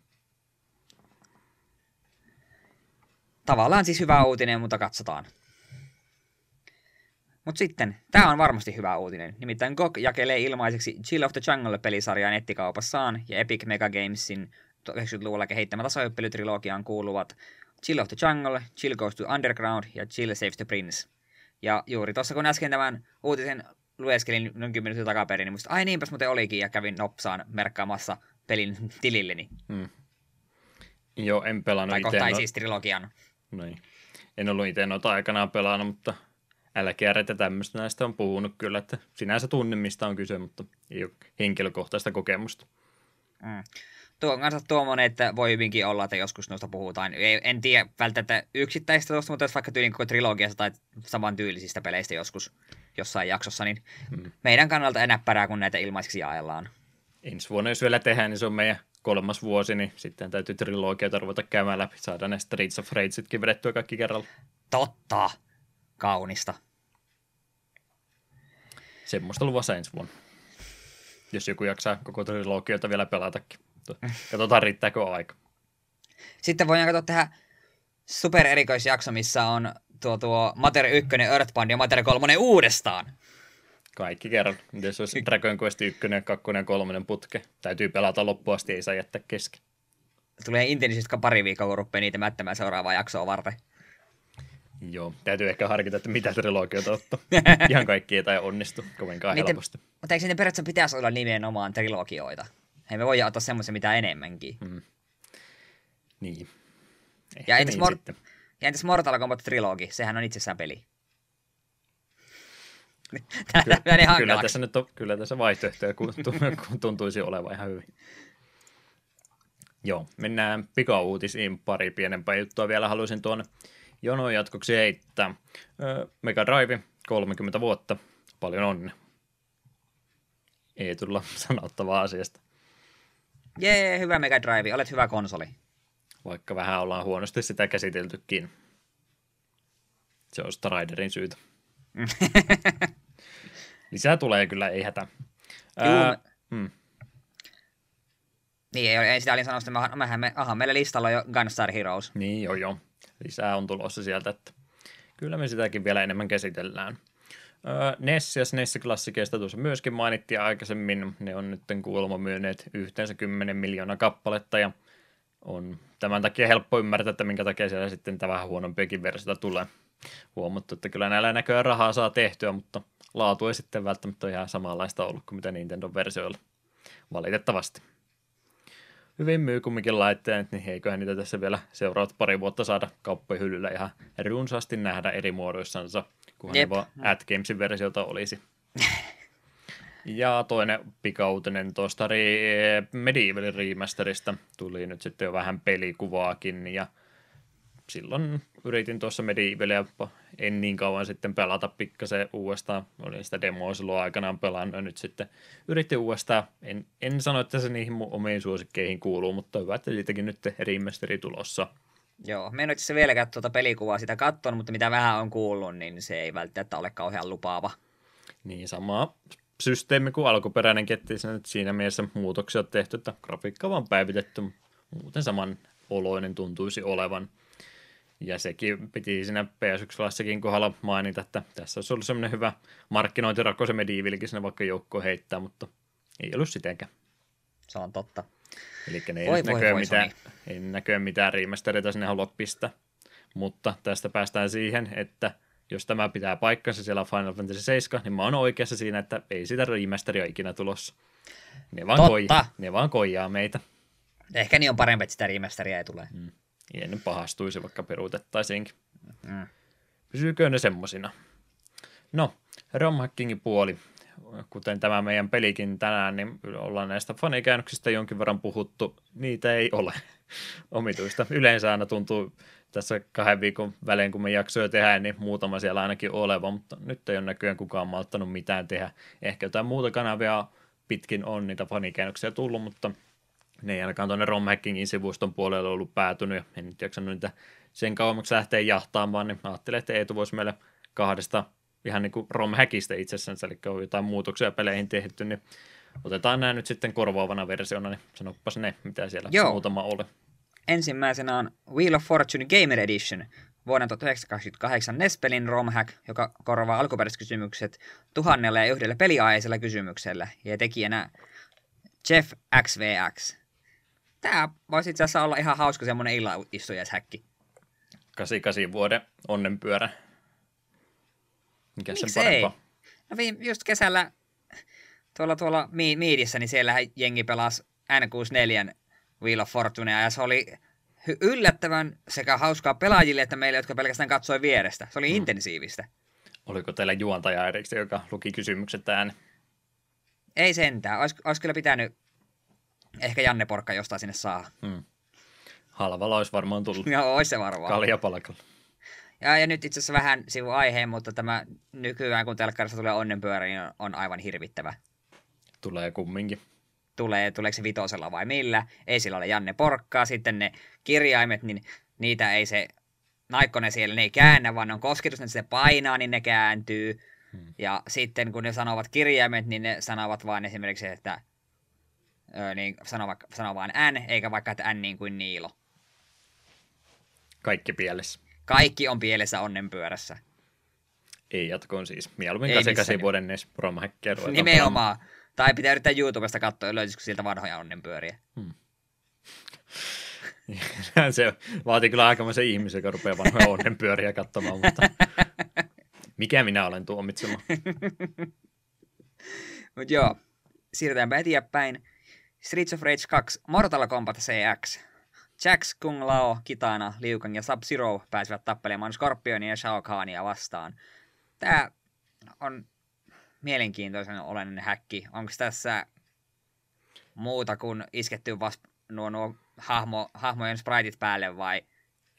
Tavallaan siis hyvä uutinen, mutta katsotaan. Mutta sitten, tämä on varmasti hyvä uutinen. Nimittäin GOG jakelee ilmaiseksi Chill of the Jungle-pelisarjaa nettikaupassaan, ja Epic Mega Gamesin 90-luvulla kehittämä tasohyppelytrilogiaan kuuluvat Chill of the Jungle, Chill Goes to Underground ja Chill Saves the Prince. Ja juuri tuossa kun äsken tämän uutisen lueskelin noin 10 minuutin takaperin, niin musta, ai niinpäs muuten olikin, ja kävin nopsaan merkkaamassa pelin tililleni. Hmm. Joo, en pelannut itse. Tai no... siis trilogian. Noin. En ollut itse noita aikanaan pelannut, mutta älkääret ja tämmöistä näistä on puhunut kyllä, että sinänsä tunne, mistä on kyse, mutta ei ole henkilökohtaista kokemusta. Mm. Tuo on kanssa tuommoinen, että voi hyvinkin olla, että joskus noista puhutaan. En tiedä välttämättä yksittäistä tuosta, mutta jos vaikka tyylin koko trilogiasta tai saman tyylisistä peleistä joskus jossain jaksossa, niin mm. meidän kannalta enää pärää, kun näitä ilmaiseksi jaellaan. ensi vuonna, jos vielä tehdään, niin se on meidän kolmas vuosi, niin sitten täytyy trilogioita ruveta käymään läpi. Saadaan ne Streets of Rageitkin vedettyä kaikki kerralla. Totta. Kaunista. Semmoista luvassa ensi vuonna. Jos joku jaksaa koko trilogioita vielä pelatakin. Katsotaan, riittääkö aika. Sitten voidaan katsoa tehdä super erikoisjakso, missä on tuo, tuo Mater 1, Earthbound ja Mater 3 uudestaan. Kaikki kerran. Miten se olisi Dragon Quest 1, 2 ja 3 putke? Täytyy pelata loppuun asti, ei saa jättää kesken. Tulee intensiivisesti pari viikkoa, kun rupeaa niitä mättämään seuraavaa jaksoa varten. Joo, täytyy ehkä harkita, että mitä trilogioita ottaa. Ihan kaikki ei tai onnistu kovinkaan Miten- helposti. Mutta eikö ne periaatteessa pitäisi olla nimenomaan trilogioita? Hei, me voidaan ottaa semmoisia mitä enemmänkin. Niin. Ehkä Ja entäs, niin Mor- ja entäs Mortal Kombat Trilogi? Sehän on itsessään peli. Tää Kyllä, menee kyllä, tässä nyt on, kyllä tässä vaihtoehtoja tuntuisi olevan ihan hyvin. Joo, mennään pikauutisiin pari pienempää juttua. Vielä haluaisin tuon jonon jatkoksi heittää. Mega Drive, 30 vuotta. Paljon onnea. Ei tulla sanottavaa asiasta, Jee, hyvä Mega Drive, olet hyvä konsoli. vaikka vähän ollaan huonosti sitä käsiteltykin. Se on Striderin syytä. Lisää tulee kyllä, ei hätä. Juu. Ää, mm. Niin, ei, ei sitä olin sanonut, että me, mehän me, aha, meillä listalla on jo Gunstar Heroes. Niin joo joo, lisää on tulossa sieltä, että kyllä me sitäkin vielä enemmän käsitellään. Öö, NES ja SNES-klassikeista tuossa myöskin mainittiin aikaisemmin, ne on nyt kuulemma myyneet yhteensä 10 miljoonaa kappaletta ja on tämän takia helppo ymmärtää, että minkä takia siellä sitten tämä vähän huonompiakin versioita tulee. Huomattu, että kyllä näillä näköjään rahaa saa tehtyä, mutta laatu ei sitten välttämättä ole ihan samanlaista ollut kuin mitä Nintendo-versioilla. Valitettavasti hyvin myy kumminkin laitteet, niin eiköhän niitä tässä vielä seuraavat pari vuotta saada kauppojen hyllyllä ihan runsaasti nähdä eri muodoissansa, kunhan Jep. ne vaan At Gamesin versiota olisi. Ja toinen pikautinen tuosta Medievalin remasterista tuli nyt sitten jo vähän pelikuvaakin ja silloin yritin tuossa Medievalia en niin kauan sitten pelata pikkasen uudestaan. Olin sitä demoa silloin aikanaan pelannut ja nyt sitten yritin uudestaan. En, en sano, että se niihin mun omiin suosikkeihin kuuluu, mutta hyvä, että siitäkin nyt remasteri tulossa. Joo, me en itse asiassa vieläkään tuota pelikuvaa sitä katsonut, mutta mitä vähän on kuullut, niin se ei välttämättä ole kauhean lupaava. Niin sama systeemi kuin alkuperäinen ketti, se nyt siinä mielessä muutoksia on tehty, että grafiikka on vaan päivitetty, muuten saman oloinen tuntuisi olevan. Ja sekin piti siinä PS1 kohdalla mainita, että tässä olisi ollut semmoinen hyvä markkinointirakko se Medievalkin sinne vaikka joukkoon heittää, mutta ei ollut sitenkään. Se on totta. Eli ne ei Voi, voi, voi, mitään, ei mitään remastereita sinne halua pistää. Mutta tästä päästään siihen, että jos tämä pitää paikkansa siellä Final Fantasy 7, niin mä oon oikeassa siinä, että ei sitä remasteria ikinä tulossa. Ne vaan, Totta. koi, ne vaan koijaa meitä. Ehkä niin on parempi, että sitä remasteria ei tule. Ei ne pahastuisi, vaikka peruutettaisiinkin. Mm. Pysyykö ne semmosina? No, romhackingin puoli. Kuten tämä meidän pelikin tänään, niin ollaan näistä fanikäännöksistä jonkin verran puhuttu. Niitä ei ole omituista. Yleensä aina tuntuu tässä kahden viikon välein, kun me jaksoja tehdään, niin muutama siellä ainakin oleva, mutta nyt ei ole näköjään kukaan malttanut mitään tehdä. Ehkä jotain muuta kanavia pitkin on niitä fanikäännöksiä tullut, mutta ne ei ainakaan tuonne romhackingin sivuston puolelle ollut päätynyt, ja en nyt jaksanut niitä sen kauemmaksi lähteä jahtaamaan, niin ajattelin, että Eetu voisi meille kahdesta ihan niin kuin romhackista itsessänsä, eli on jotain muutoksia peleihin tehty, niin otetaan nämä nyt sitten korvaavana versiona, niin sanoppas ne, mitä siellä Joo. muutama oli. Ensimmäisenä on Wheel of Fortune Gamer Edition, vuonna 1928 Nespelin romhack, joka korvaa alkuperäiset kysymykset tuhannella ja yhdellä peliaiheisella kysymyksellä, ja tekijänä Jeff XVX. Tää voisi itse asiassa olla ihan hauska semmonen illanistujaishäkki. 88 vuoden onnenpyörä. Mikä sen Miksei? parempaa? No viime, just kesällä tuolla, tuolla Mi- Miidissä, niin siellä jengi pelasi N64 Wheel of Fortunea, ja se oli hy- yllättävän sekä hauskaa pelaajille että meille, jotka pelkästään katsoi vierestä. Se oli mm. intensiivistä. Oliko teillä juontaja erikseen, joka luki kysymykset ääni? Ei sentään. Ois, ois kyllä pitänyt ehkä Janne Porkka jostain sinne saa. Hmm. Halvalla olisi varmaan tullut Joo, ois se varmaan. kaljapalkalla. Ja, ja nyt itse asiassa vähän sivu aiheen, mutta tämä nykyään kun telkkarissa tulee onnenpyörä, niin on, on aivan hirvittävä. Tulee kumminkin. tulee, tuleeko se vitosella vai millä. Ei sillä ole Janne Porkkaa, sitten ne kirjaimet, niin niitä ei se Naikkonen siellä, ne ei käännä, vaan ne on kosketus, että se painaa, niin ne kääntyy. Hmm. Ja sitten kun ne sanovat kirjaimet, niin ne sanovat vain esimerkiksi, että ö, niin, sanoo, vaikka, sanoo vain N, eikä vaikka, että N niin kuin Niilo. Kaikki pielessä. Kaikki on pielessä onnenpyörässä. Ei jatkoon siis. Mieluummin 88 vuoden NES Pro Nimenomaan. Tai pitää yrittää YouTubesta katsoa, löytyisikö sieltä vanhoja onnenpyöriä. Hmm. se vaatii kyllä aikamoisen ihmisen, joka rupeaa vanhoja onnenpyöriä katsomaan, mutta mikä minä olen tuomitsemaan. Mutta joo, siirrytäänpä eteenpäin. Streets of Rage 2, Mortal Kombat CX. Jax, Kung Lao, Kitana, Liu Kang ja Sub-Zero pääsivät tappelemaan Scorpionia ja Shao Kahnia vastaan. Tämä on mielenkiintoisen olennainen häkki. Onko tässä muuta kuin isketty vasta nuo, nuo hahmo, hahmojen spritit päälle vai?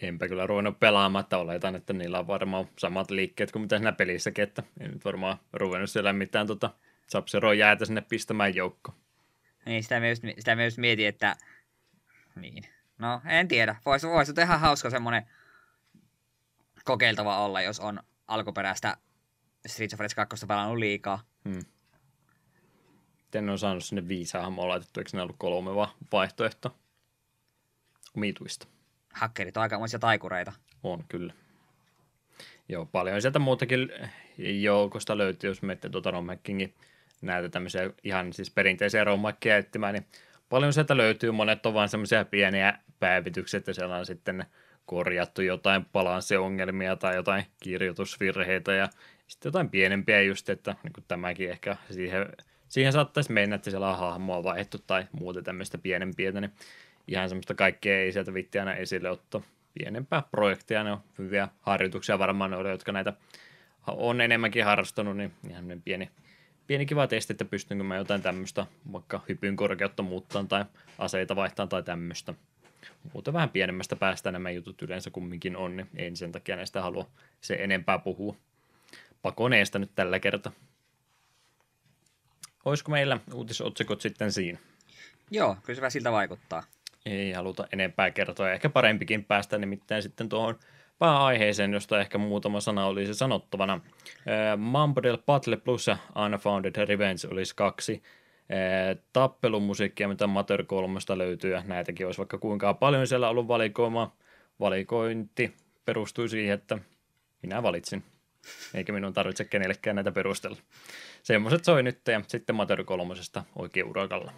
Enpä kyllä ruvennut pelaamatta, oletan, että niillä on varmaan samat liikkeet kuin mitä siinä pelissäkin, että ei nyt varmaan ruvennut siellä mitään tota, sub jäätä sinne pistämään joukko. Niin, sitä myös, sitä myös mietin, että niin. No, en tiedä. Voisi, voisi tehdä hauska semmoinen kokeiltava olla, jos on alkuperäistä Street of Rage 2 pelannut liikaa. Hmm. Miten ne on saanut sinne viisi hahmoa laitettu, eikö ne ollut kolme va- vaihtoehto omituista? Hakkerit on aikamoisia taikureita. On, kyllä. Joo, paljon sieltä muutakin joukosta löytyy, jos menette tuota Romackingin näitä tämmöisiä ihan siis perinteisiä rommakkeja etsimään, niin paljon sieltä löytyy. Monet on vain semmoisia pieniä päivityksiä, että siellä on sitten korjattu jotain balanssiongelmia tai jotain kirjoitusvirheitä ja sitten jotain pienempiä just, että niin tämäkin ehkä siihen, siihen saattaisi mennä, että siellä on hahmoa vaihtu tai muuta tämmöistä pienempiä, niin ihan semmoista kaikkea ei sieltä vitti aina esille ottaa. Pienempää projekteja, ne on hyviä harjoituksia varmaan ne, jotka näitä on enemmänkin harrastanut, niin ihan pieni, pieni kiva testi, että pystynkö mä jotain tämmöistä, vaikka hypyn korkeutta muuttaa tai aseita vaihtaa tai tämmöistä. Muuten vähän pienemmästä päästä nämä jutut yleensä kumminkin on, niin en sen takia näistä halua se enempää puhua pakoneesta nyt tällä kertaa. Olisiko meillä uutisotsikot sitten siinä? Joo, kyllä se siltä vaikuttaa. Ei haluta enempää kertoa, ehkä parempikin päästä nimittäin sitten tuohon pääaiheeseen, josta ehkä muutama sana olisi sanottavana. Mambodel Battle Plus ja Unfounded Revenge olisi kaksi tappelumusiikkia, mitä Mater 3 löytyy, ja näitäkin olisi vaikka kuinka paljon siellä ollut valikoima. Valikointi perustui siihen, että minä valitsin eikä minun tarvitse kenellekään näitä perustella. Semmoiset soi nyt ja sitten Mater kolmosesta oikein urakalla.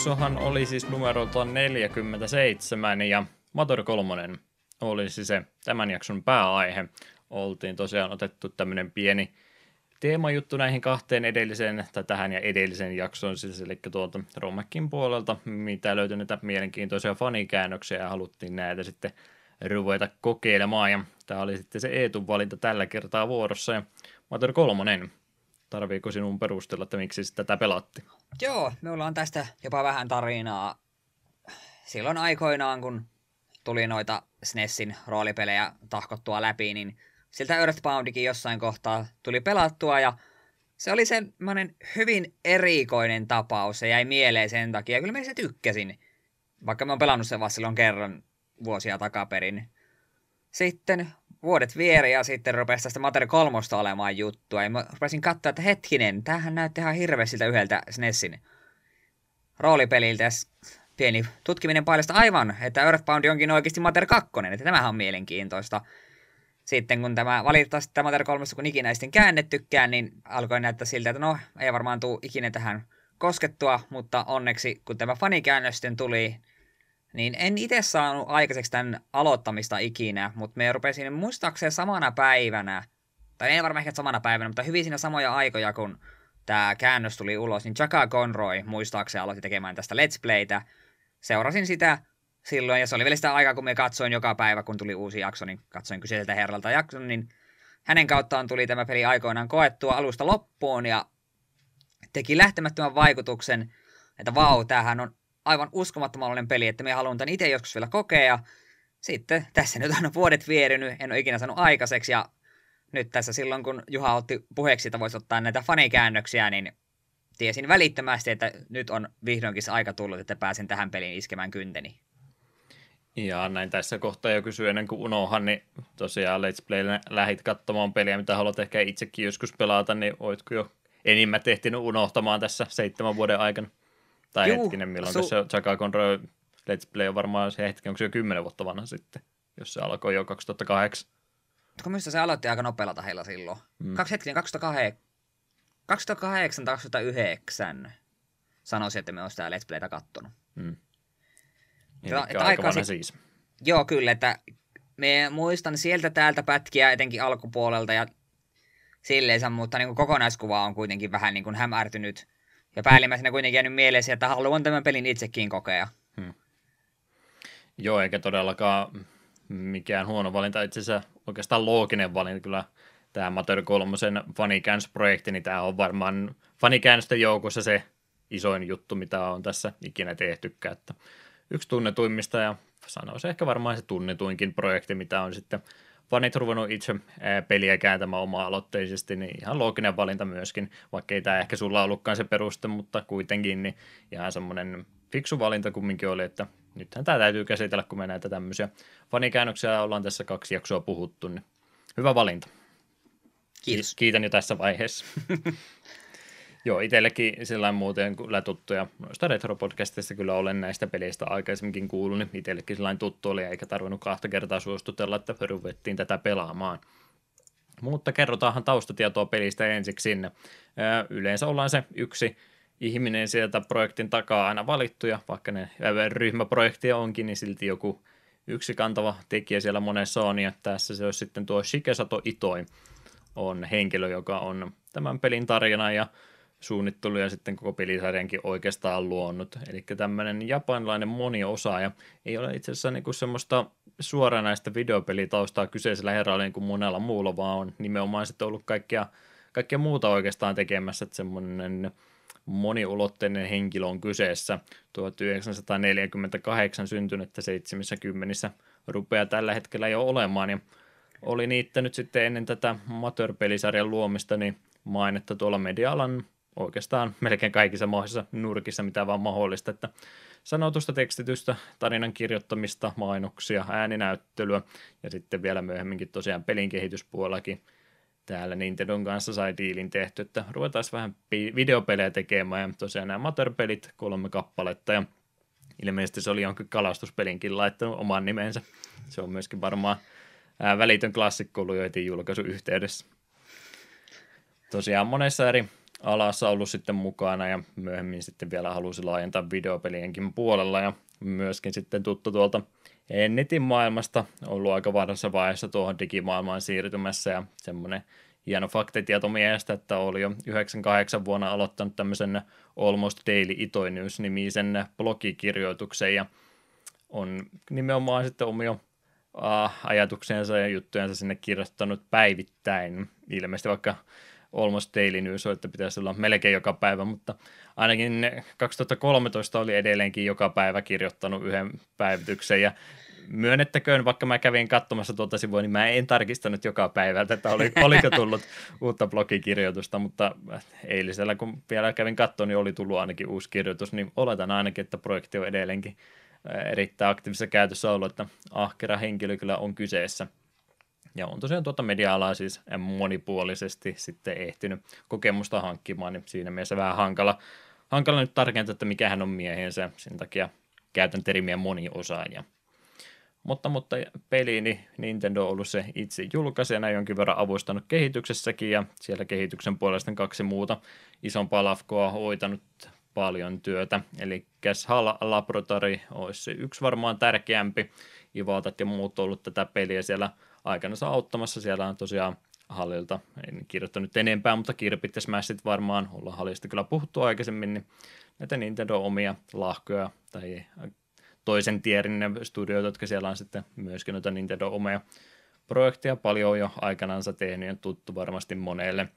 Jaksohan oli siis numerolta 47 ja Motor 3 olisi se tämän jakson pääaihe. Oltiin tosiaan otettu tämmöinen pieni teemajuttu näihin kahteen edelliseen, tai tähän ja edelliseen jaksoon, siis eli tuolta Romakin puolelta, mitä löytyi näitä mielenkiintoisia fanikäännöksiä ja haluttiin näitä sitten ruveta kokeilemaan. Ja tämä oli sitten se Eetun valinta tällä kertaa vuorossa. Ja Mater kolmonen, tarviiko sinun perustella, että miksi tätä pelatti? Joo, minulla on tästä jopa vähän tarinaa. Silloin aikoinaan, kun tuli noita SNESin roolipelejä tahkottua läpi, niin siltä Earthboundikin jossain kohtaa tuli pelattua ja se oli semmoinen hyvin erikoinen tapaus. Se jäi mieleen sen takia. Kyllä mä se tykkäsin. Vaikka mä oon pelannut sen vasta silloin kerran vuosia takaperin. Sitten vuodet vieri ja sitten rupesi tästä Mater 3 olemaan juttua. Ja mä rupesin katsoa, että hetkinen, tämähän näytti ihan hirveästi siltä yhdeltä SNESin roolipeliltä. Pieni tutkiminen paljasta aivan, että Earthbound onkin oikeasti Mater 2, että tämähän on mielenkiintoista. Sitten kun tämä valitettavasti tämä Mater 3, kun ikinä ei sitten käännettykään, niin alkoi näyttää siltä, että no, ei varmaan tule ikinä tähän koskettua, mutta onneksi kun tämä fanikäännös sitten tuli, niin en itse saanut aikaiseksi tämän aloittamista ikinä, mutta me rupesin muistaakseni samana päivänä, tai ei varmaan ehkä samana päivänä, mutta hyvin siinä samoja aikoja, kun tämä käännös tuli ulos, niin Chaka Conroy muistaakseni aloitti tekemään tästä Let's Playtä. Seurasin sitä silloin, ja se oli vielä sitä aikaa, kun me katsoin joka päivä, kun tuli uusi jakso, niin katsoin kyseiseltä herralta jakson, niin hänen kauttaan tuli tämä peli aikoinaan koettua alusta loppuun, ja teki lähtemättömän vaikutuksen, että vau, tämähän on aivan uskomattomallinen peli, että me haluan tämän itse joskus vielä kokea. Sitten tässä nyt on vuodet vierinyt, en ole ikinä saanut aikaiseksi ja nyt tässä silloin, kun Juha otti puheeksi, että voisi ottaa näitä fanikäännöksiä, niin tiesin välittömästi, että nyt on vihdoinkin se aika tullut, että pääsen tähän peliin iskemään kynteni. Ja näin tässä kohtaa jo kysyä ennen kuin unohan, niin tosiaan Let's Play lähit katsomaan peliä, mitä haluat ehkä itsekin joskus pelata, niin oitko jo enimmät ehtinyt unohtamaan tässä seitsemän vuoden aikana? Tai Juu, hetkinen, milloin su- se Chaka Conroy Let's Play on varmaan se hetki, onko se jo kymmenen vuotta vanha sitten, jos se alkoi jo 2008. Kun minusta se aloitti aika nopealla heillä silloin. Mm. Kaksi hetkinen, 2008, 2008 2009 sanoisin, että me olisi sitä Let's Playtä kattonut. Mm. Että, että aika si- siis. Joo, kyllä, että me muistan sieltä täältä pätkiä etenkin alkupuolelta ja silleensä, mutta niin kuin kokonaiskuva on kuitenkin vähän niin kuin hämärtynyt – ja päällimmäisenä kuitenkin jäänyt mieleen, että haluan tämän pelin itsekin kokea. Hmm. Joo, eikä todellakaan mikään huono valinta. Itse asiassa oikeastaan looginen valinta kyllä tämä Amateur 3 fanikäännösprojekti, niin tämä on varmaan fanikäännösten joukossa se isoin juttu, mitä on tässä ikinä tehtykään. Että yksi tunnetuimmista ja sanoisin ehkä varmaan se tunnetuinkin projekti, mitä on sitten fanit ruvennut itse peliä kääntämään oma-aloitteisesti, niin ihan looginen valinta myöskin, vaikka ei tämä ehkä sulla ollutkaan se peruste, mutta kuitenkin niin ihan semmoinen fiksu valinta kumminkin oli, että nythän tämä täytyy käsitellä, kun me näitä tämmöisiä fanikäännöksiä ollaan tässä kaksi jaksoa puhuttu, niin hyvä valinta. Kiitos. Kiitän jo tässä vaiheessa. Joo, itsellekin sellainen muuten kyllä tuttu, ja noista retro-podcasteista kyllä olen näistä peleistä aikaisemminkin kuullut, niin itsellekin sellainen tuttu oli, eikä tarvinnut kahta kertaa suostutella, että ruvettiin tätä pelaamaan. Mutta kerrotaanhan taustatietoa pelistä ensiksi sinne. Yleensä ollaan se yksi ihminen sieltä projektin takaa aina valittu, ja vaikka ne ryhmäprojektia onkin, niin silti joku yksi kantava tekijä siellä monessa on, ja tässä se olisi sitten tuo Shikesato Itoi, on henkilö, joka on tämän pelin tarjana ja suunnittelu ja sitten koko pelisarjankin oikeastaan luonut. Eli tämmöinen japanilainen moniosaaja ei ole itse asiassa niin kuin semmoista suoranaista videopelitaustaa kyseisellä herralla niin kuin monella muulla, vaan on nimenomaan sitten ollut kaikkea, kaikkea muuta oikeastaan tekemässä, että semmoinen moniulotteinen henkilö on kyseessä. 1948 syntynyttä 70 rupeaa tällä hetkellä jo olemaan, ja oli niittänyt sitten ennen tätä Mateur-pelisarjan luomista niin mainetta tuolla media-alan oikeastaan melkein kaikissa mahdollisissa nurkissa, mitä vaan mahdollista, että sanotusta tekstitystä, tarinan kirjoittamista, mainoksia, ääninäyttelyä ja sitten vielä myöhemminkin tosiaan pelin kehityspuolellakin täällä Nintendon kanssa sai diilin tehty, että ruvetaan vähän videopelejä tekemään ja tosiaan nämä Mater-pelit, kolme kappaletta ja ilmeisesti se oli jonkin kalastuspelinkin laittanut oman nimensä. Se on myöskin varmaan välitön klassikko lujoitin julkaisu yhteydessä. Tosiaan monessa eri alassa ollut sitten mukana ja myöhemmin sitten vielä halusi laajentaa videopelienkin puolella ja myöskin sitten tuttu tuolta netin maailmasta ollut aika varhaisessa vaiheessa tuohon digimaailmaan siirtymässä ja semmoinen hieno faktatieto miestä, että oli jo 98 vuonna aloittanut tämmöisen Almost Daily Itoy News-nimisen blogikirjoituksen ja on nimenomaan sitten omia uh, ajatuksensa ja juttujensa sinne kirjoittanut päivittäin. Ilmeisesti vaikka Almost Daily News on, että pitäisi olla melkein joka päivä, mutta ainakin 2013 oli edelleenkin joka päivä kirjoittanut yhden päivityksen ja myönnettäköön, vaikka mä kävin katsomassa tuota sivua, niin mä en tarkistanut joka päivä, että oli, oliko tullut uutta blogikirjoitusta, mutta eilisellä kun vielä kävin katsomaan, niin oli tullut ainakin uusi kirjoitus, niin oletan ainakin, että projekti on edelleenkin erittäin aktiivisessa käytössä ollut, että ahkera henkilö kyllä on kyseessä. Ja on tosiaan tuota media-alaa siis monipuolisesti sitten ehtinyt kokemusta hankkimaan, niin siinä mielessä vähän hankala, hankala nyt tarkentaa, että mikä hän on miehensä, sen takia käytän termiä moniosaaja. Mutta, mutta peliini Nintendo on ollut se itse julkaisijana jonkin verran avustanut kehityksessäkin ja siellä kehityksen puolesta kaksi muuta isompaa lafkoa hoitanut paljon työtä. Eli HAL Laboratory olisi se yksi varmaan tärkeämpi. Ivaltat ja muut on ollut tätä peliä siellä aikana auttamassa. Siellä on tosiaan Hallilta, en kirjoittanut enempää, mutta kirpit ja smashit varmaan, ollaan Hallista kyllä puhuttu aikaisemmin, niin näitä Nintendo omia lahkoja tai toisen tierin studioita, jotka siellä on sitten myöskin noita Nintendo omia projekteja paljon jo aikanansa tehnyt ja tuttu varmasti monelle.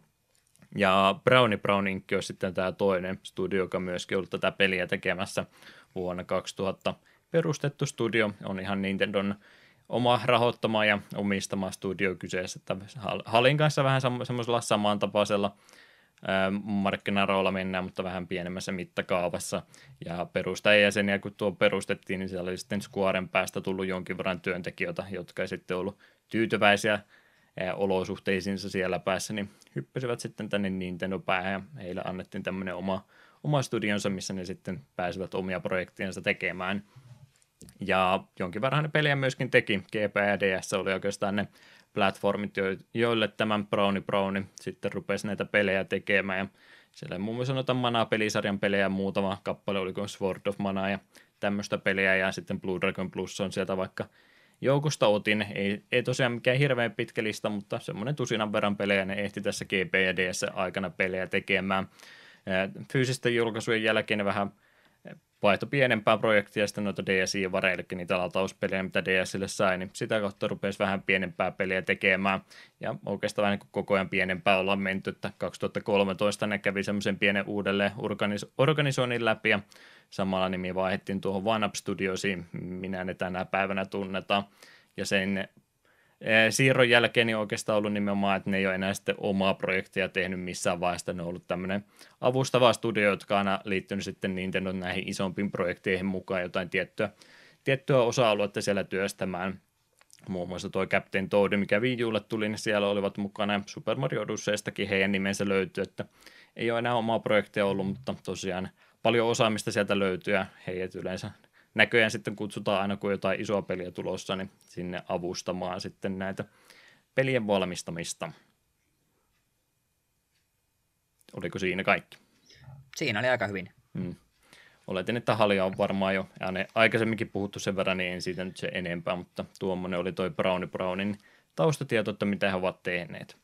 Ja Brownie Brown Inc. on sitten tämä toinen studio, joka myöskin ollut tätä peliä tekemässä vuonna 2000 perustettu studio. On ihan Nintendon oma rahoittama ja omistama studio kyseessä, että Halin kanssa vähän semmoisella samantapaisella markkinaroilla mennään, mutta vähän pienemmässä mittakaavassa. Ja perustajajäseniä, kun tuo perustettiin, niin siellä oli sitten Squaren päästä tullut jonkin verran työntekijöitä, jotka ei sitten ollut tyytyväisiä olosuhteisiinsa siellä päässä, niin hyppäsivät sitten tänne Nintendo päähän ja heille annettiin tämmöinen oma, oma studionsa, missä ne sitten pääsivät omia projektiansa tekemään. Ja jonkin verran ne pelejä myöskin teki. GP ja DS oli oikeastaan ne platformit, joille tämän Browni Browni sitten rupesi näitä pelejä tekemään. Ja siellä muun muassa noita Mana-pelisarjan pelejä muutama kappale, oliko Sword of Mana ja tämmöistä pelejä, ja sitten Blue Dragon Plus on sieltä vaikka joukosta otin. Ei, ei tosiaan mikään hirveän pitkä lista, mutta semmoinen tusinan verran pelejä ne ehti tässä GP ja DS aikana pelejä tekemään. Fyysisten julkaisujen jälkeen vähän vaihto pienempää projektia sitten noita DSI-vareja, eli niitä latauspelejä, mitä DSille sai, niin sitä kautta rupesi vähän pienempää peliä tekemään, ja oikeastaan vähän niin koko ajan pienempää ollaan menty, että 2013 ne kävi semmoisen pienen uudelleen organis- organisoinnin läpi, ja samalla nimi vaihdettiin tuohon OneUp Studiosiin, minä ne tänä päivänä tunnetaan, ja sen siirron jälkeen niin oikeastaan ollut nimenomaan, että ne ei ole enää sitten omaa projektia tehnyt missään vaiheessa. Ne on ollut tämmöinen avustava studio, jotka on aina liittynyt sitten Nintendo näihin isompiin projekteihin mukaan jotain tiettyä, tiettyä osa-aluetta siellä työstämään. Muun muassa tuo Captain Toad, mikä Wii Ulle tuli, niin siellä olivat mukana. Super Mario Odysseystakin heidän nimensä löytyy, että ei ole enää omaa projektia ollut, mutta tosiaan paljon osaamista sieltä löytyy ja heidät yleensä näköjään sitten kutsutaan aina, kun jotain isoa peliä tulossa, niin sinne avustamaan sitten näitä pelien valmistamista. Oliko siinä kaikki? Siinä oli aika hyvin. Hmm. Oletin, että Halia on varmaan jo aikaisemminkin puhuttu sen verran, niin en siitä nyt se enempää, mutta tuommoinen oli toi Brownie Brownin taustatieto, että mitä he ovat tehneet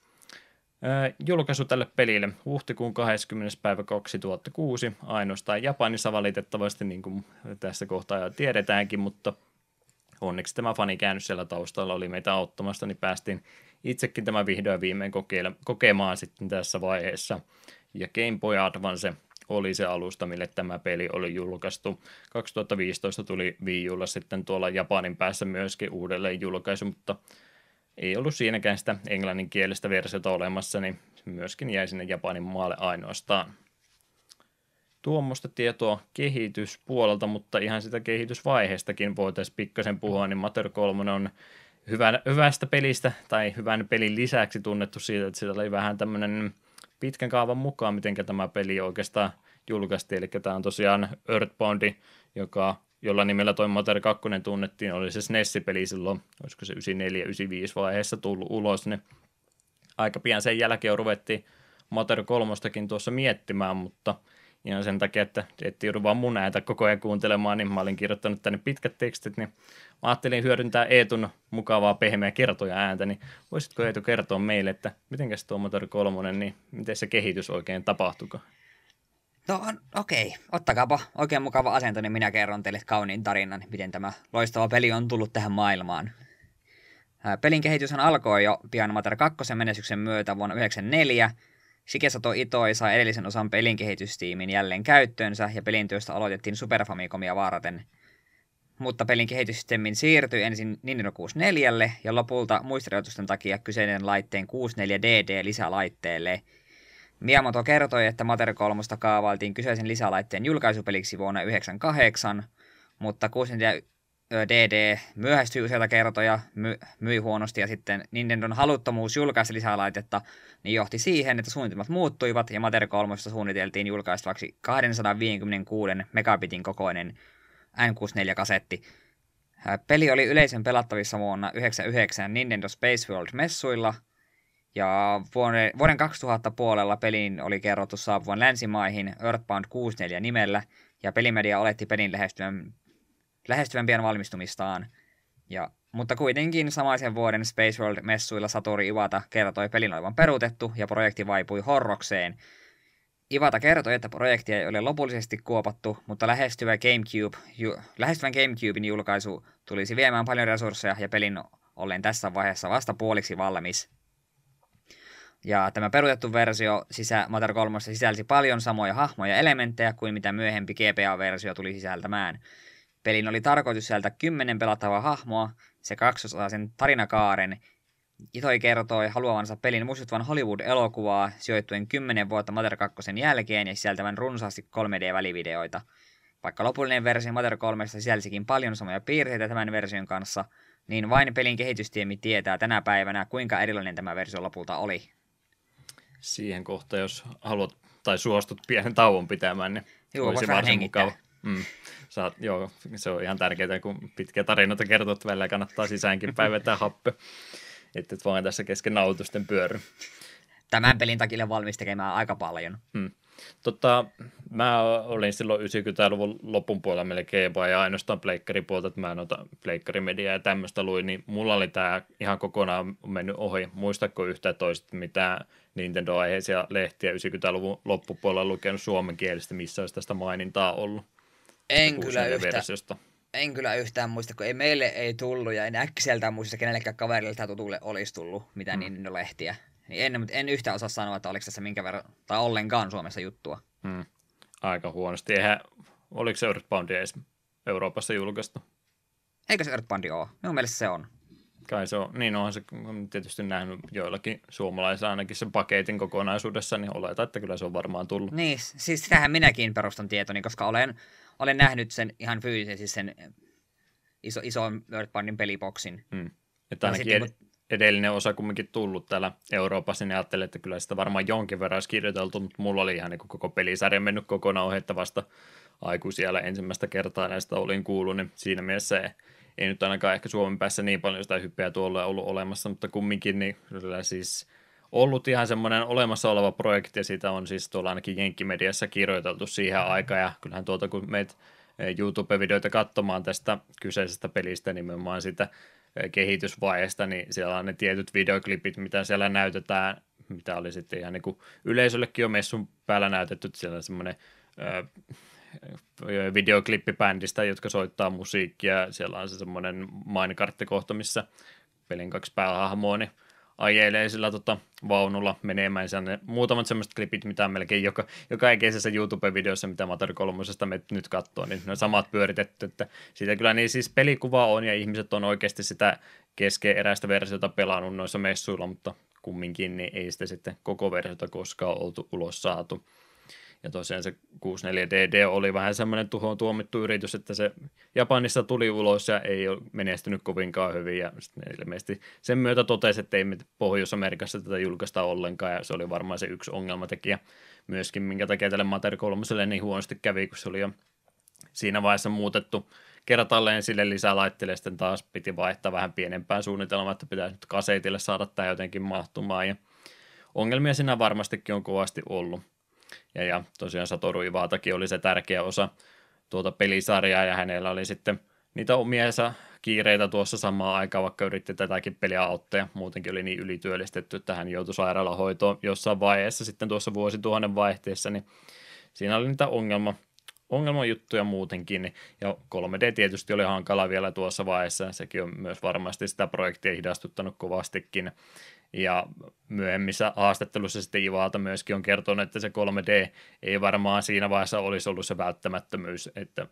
julkaisu tälle pelille huhtikuun 20. päivä 2006, ainoastaan Japanissa valitettavasti, niin kuin tässä kohtaa tiedetäänkin, mutta onneksi tämä fanikäännös siellä taustalla oli meitä auttamasta, niin päästiin itsekin tämä vihdoin viimein kokeile- kokemaan sitten tässä vaiheessa. Ja Game Boy Advance oli se alusta, mille tämä peli oli julkaistu. 2015 tuli Wii Ulla sitten tuolla Japanin päässä myöskin uudelleen julkaisu, mutta ei ollut siinäkään sitä englanninkielistä versiota olemassa, niin myöskin jäi sinne Japanin maalle ainoastaan. Tuommoista tietoa kehityspuolelta, mutta ihan sitä kehitysvaiheestakin voitaisiin pikkasen puhua, niin Mater 3 on hyvän, hyvästä pelistä tai hyvän pelin lisäksi tunnettu siitä, että sillä oli vähän tämmöinen pitkän kaavan mukaan, miten tämä peli oikeastaan julkaistiin. Eli tämä on tosiaan Earthboundi, joka jolla nimellä toi Mater 2 tunnettiin, oli se SNES-peli silloin, olisiko se 94-95 vaiheessa tullut ulos, niin aika pian sen jälkeen ruvettiin Mater 3 tuossa miettimään, mutta ihan sen takia, että et joudu vaan mun ääntä koko ajan kuuntelemaan, niin mä olin kirjoittanut tänne pitkät tekstit, niin mä ajattelin hyödyntää Eetun mukavaa pehmeä kertoja ääntä, niin voisitko Eetu kertoa meille, että mitenkäs tuo Motor 3, niin miten se kehitys oikein tapahtuiko? No okei, okay. ottakaapa oikein mukava asento, niin minä kerron teille kauniin tarinan, miten tämä loistava peli on tullut tähän maailmaan. Pelin kehityshän alkoi jo pian Mater 2 menestyksen myötä vuonna 1994. Shikesato Itoi sai edellisen osan pelin kehitystiimin jälleen käyttöönsä ja pelin työstä aloitettiin Super Famicomia vaaraten. Mutta pelin kehityssysteemin siirtyi ensin Nintendo 64 ja lopulta muistirajoitusten takia kyseinen laitteen 64DD lisälaitteelle – Miyamoto kertoi, että Mater 3 kaavailtiin kyseisen lisälaitteen julkaisupeliksi vuonna 1998, mutta 64 DD myöhästyi useita kertoja, my, myi huonosti ja sitten Nintendon haluttomuus julkaista lisälaitetta niin johti siihen, että suunnitelmat muuttuivat ja Mater 3 suunniteltiin julkaistavaksi 256 megabitin kokoinen N64-kasetti. Peli oli yleisön pelattavissa vuonna 1999 Nintendo Space World-messuilla – ja vuoden, vuoden 2000 puolella pelin oli kerrottu saapuvan länsimaihin Earthbound 64 nimellä, ja pelimedia oletti pelin lähestyvän, lähestyvän pian valmistumistaan. Ja, mutta kuitenkin samaisen vuoden Space World-messuilla Satori Iwata kertoi pelin olevan peruutettu, ja projekti vaipui horrokseen. Iwata kertoi, että projekti ei ole lopullisesti kuopattu, mutta lähestyvä GameCube, ju, lähestyvän GameCubein julkaisu tulisi viemään paljon resursseja ja pelin ollen tässä vaiheessa vasta puoliksi valmis. Ja tämä peruutettu versio sisä, Mater 3 sisälsi paljon samoja hahmoja ja elementtejä kuin mitä myöhempi GPA-versio tuli sisältämään. Pelin oli tarkoitus sieltä kymmenen pelattavaa hahmoa se kaksosaisen tarinakaaren. Itoi kertoi haluavansa pelin muistuttavan Hollywood-elokuvaa sijoittuen 10 vuotta Mater 2 jälkeen ja sisältävän runsaasti 3D-välivideoita. Vaikka lopullinen versio Mater 3 sisälsikin paljon samoja piirteitä tämän version kanssa, niin vain pelin kehitystiemi tietää tänä päivänä, kuinka erilainen tämä versio lopulta oli siihen kohtaan, jos haluat tai suostut pienen tauon pitämään, niin Joo, olisi varsin mukava. Mm. Saat, joo, se on ihan tärkeää, kun pitkiä tarinoita kertoo, että välillä kannattaa sisäänkin päivätä happe, että et vaan tässä kesken nautusten pyörry. Tämän pelin takia valmis tekemään aika paljon. Mm. Tota, mä olin silloin 90-luvun lopun puolella melkein ja ainoastaan pleikkaripuolta, että mä noita pleikkarimediaa ja tämmöistä luin, niin mulla oli tämä ihan kokonaan mennyt ohi. Muistatko yhtä toista, mitä Nintendo-aiheisia lehtiä 90-luvun loppupuolella lukenut suomenkielistä, missä olisi tästä mainintaa ollut? En kyllä yhtä. Versiosta. En kyllä yhtään muista, kun ei meille ei tullut ja en äkkiseltään muista kenellekään kaverille tai tutulle olisi tullut mitään mm. Nintendo-lehtiä. Niin en, en yhtään osaa sanoa, että oliko tässä minkä verran, tai ollenkaan Suomessa juttua. Hmm. Aika huonosti. Eihän, oliko se Earthbound edes Euroopassa julkaistu? Eikö se Earthbound ole? Minun mielestä se on. Kai se on. Niin onhan se on tietysti nähnyt joillakin suomalaisilla ainakin sen paketin kokonaisuudessa, niin oletan, että kyllä se on varmaan tullut. Niin, siis sitähän minäkin perustan tietoni, koska olen, olen nähnyt sen ihan fyysisesti sen iso, iso Earthboundin peliboksin. Hmm. Että ainakin ed- edellinen osa kumminkin tullut täällä Euroopassa, niin ajattelin, että kyllä sitä varmaan jonkin verran olisi kirjoiteltu, mutta mulla oli ihan niin koko pelisarja mennyt kokonaan ohjettavasta aikuisiellä ensimmäistä kertaa näistä olin kuullut, niin siinä mielessä ei, ei nyt ainakaan ehkä Suomen päässä niin paljon sitä hyppeä tuolla ollut olemassa, mutta kumminkin niin siis ollut ihan semmoinen olemassa oleva projekti ja siitä on siis tuolla ainakin Jenkkimediassa kirjoiteltu siihen aikaan. Ja kyllähän tuolta kun meitä YouTube-videoita katsomaan tästä kyseisestä pelistä nimenomaan sitä kehitysvaiheesta, niin siellä on ne tietyt videoklipit, mitä siellä näytetään, mitä oli sitten ihan niin kuin yleisöllekin jo messun päällä näytetty, siellä on semmoinen videoklippibändistä, jotka soittaa musiikkia, siellä on se semmoinen minekarttikohta, missä pelin kaksi päähahmoa, niin ajelee sillä tota, vaunulla menemään. Se ne muutamat semmoiset klipit, mitä on melkein joka, joka ikisessä YouTube-videossa, mitä Matar 3 me nyt katsoo, niin ne on samat pyöritetty, että siitä kyllä niin siis pelikuva on ja ihmiset on oikeasti sitä keskeeräistä versiota pelannut noissa messuilla, mutta kumminkin niin ei sitä sitten koko versiota koskaan oltu ulos saatu. Ja tosiaan se 64DD oli vähän semmoinen tuhoon tuomittu yritys, että se Japanissa tuli ulos ja ei ole menestynyt kovinkaan hyvin. Ja ilmeisesti sen myötä totesi, että ei me Pohjois-Amerikassa tätä julkaista ollenkaan. Ja se oli varmaan se yksi ongelmatekijä myöskin, minkä takia tälle Mater 3 niin huonosti kävi, kun se oli jo siinä vaiheessa muutettu kertalleen sille lisälaitteelle, sitten taas piti vaihtaa vähän pienempään suunnitelmaa, että pitäisi nyt kaseitille saada tämä jotenkin mahtumaan. Ja ongelmia siinä varmastikin on kovasti ollut. Ja, ja tosiaan Satoru Iwatakin oli se tärkeä osa tuota pelisarjaa, ja hänellä oli sitten niitä omiensa kiireitä tuossa samaan aikaan, vaikka yritti tätäkin peliä auttaa, ja muutenkin oli niin ylityöllistetty, että hän joutui sairaalahoitoon jossain vaiheessa sitten tuossa vuosituhannen vaihteessa, niin siinä oli niitä ongelma, ongelmajuttuja muutenkin, ja 3D tietysti oli hankala vielä tuossa vaiheessa, sekin on myös varmasti sitä projektia hidastuttanut kovastikin, ja myöhemmissä haastattelussa sitten Ivalta myöskin on kertonut, että se 3D ei varmaan siinä vaiheessa olisi ollut se välttämättömyys, että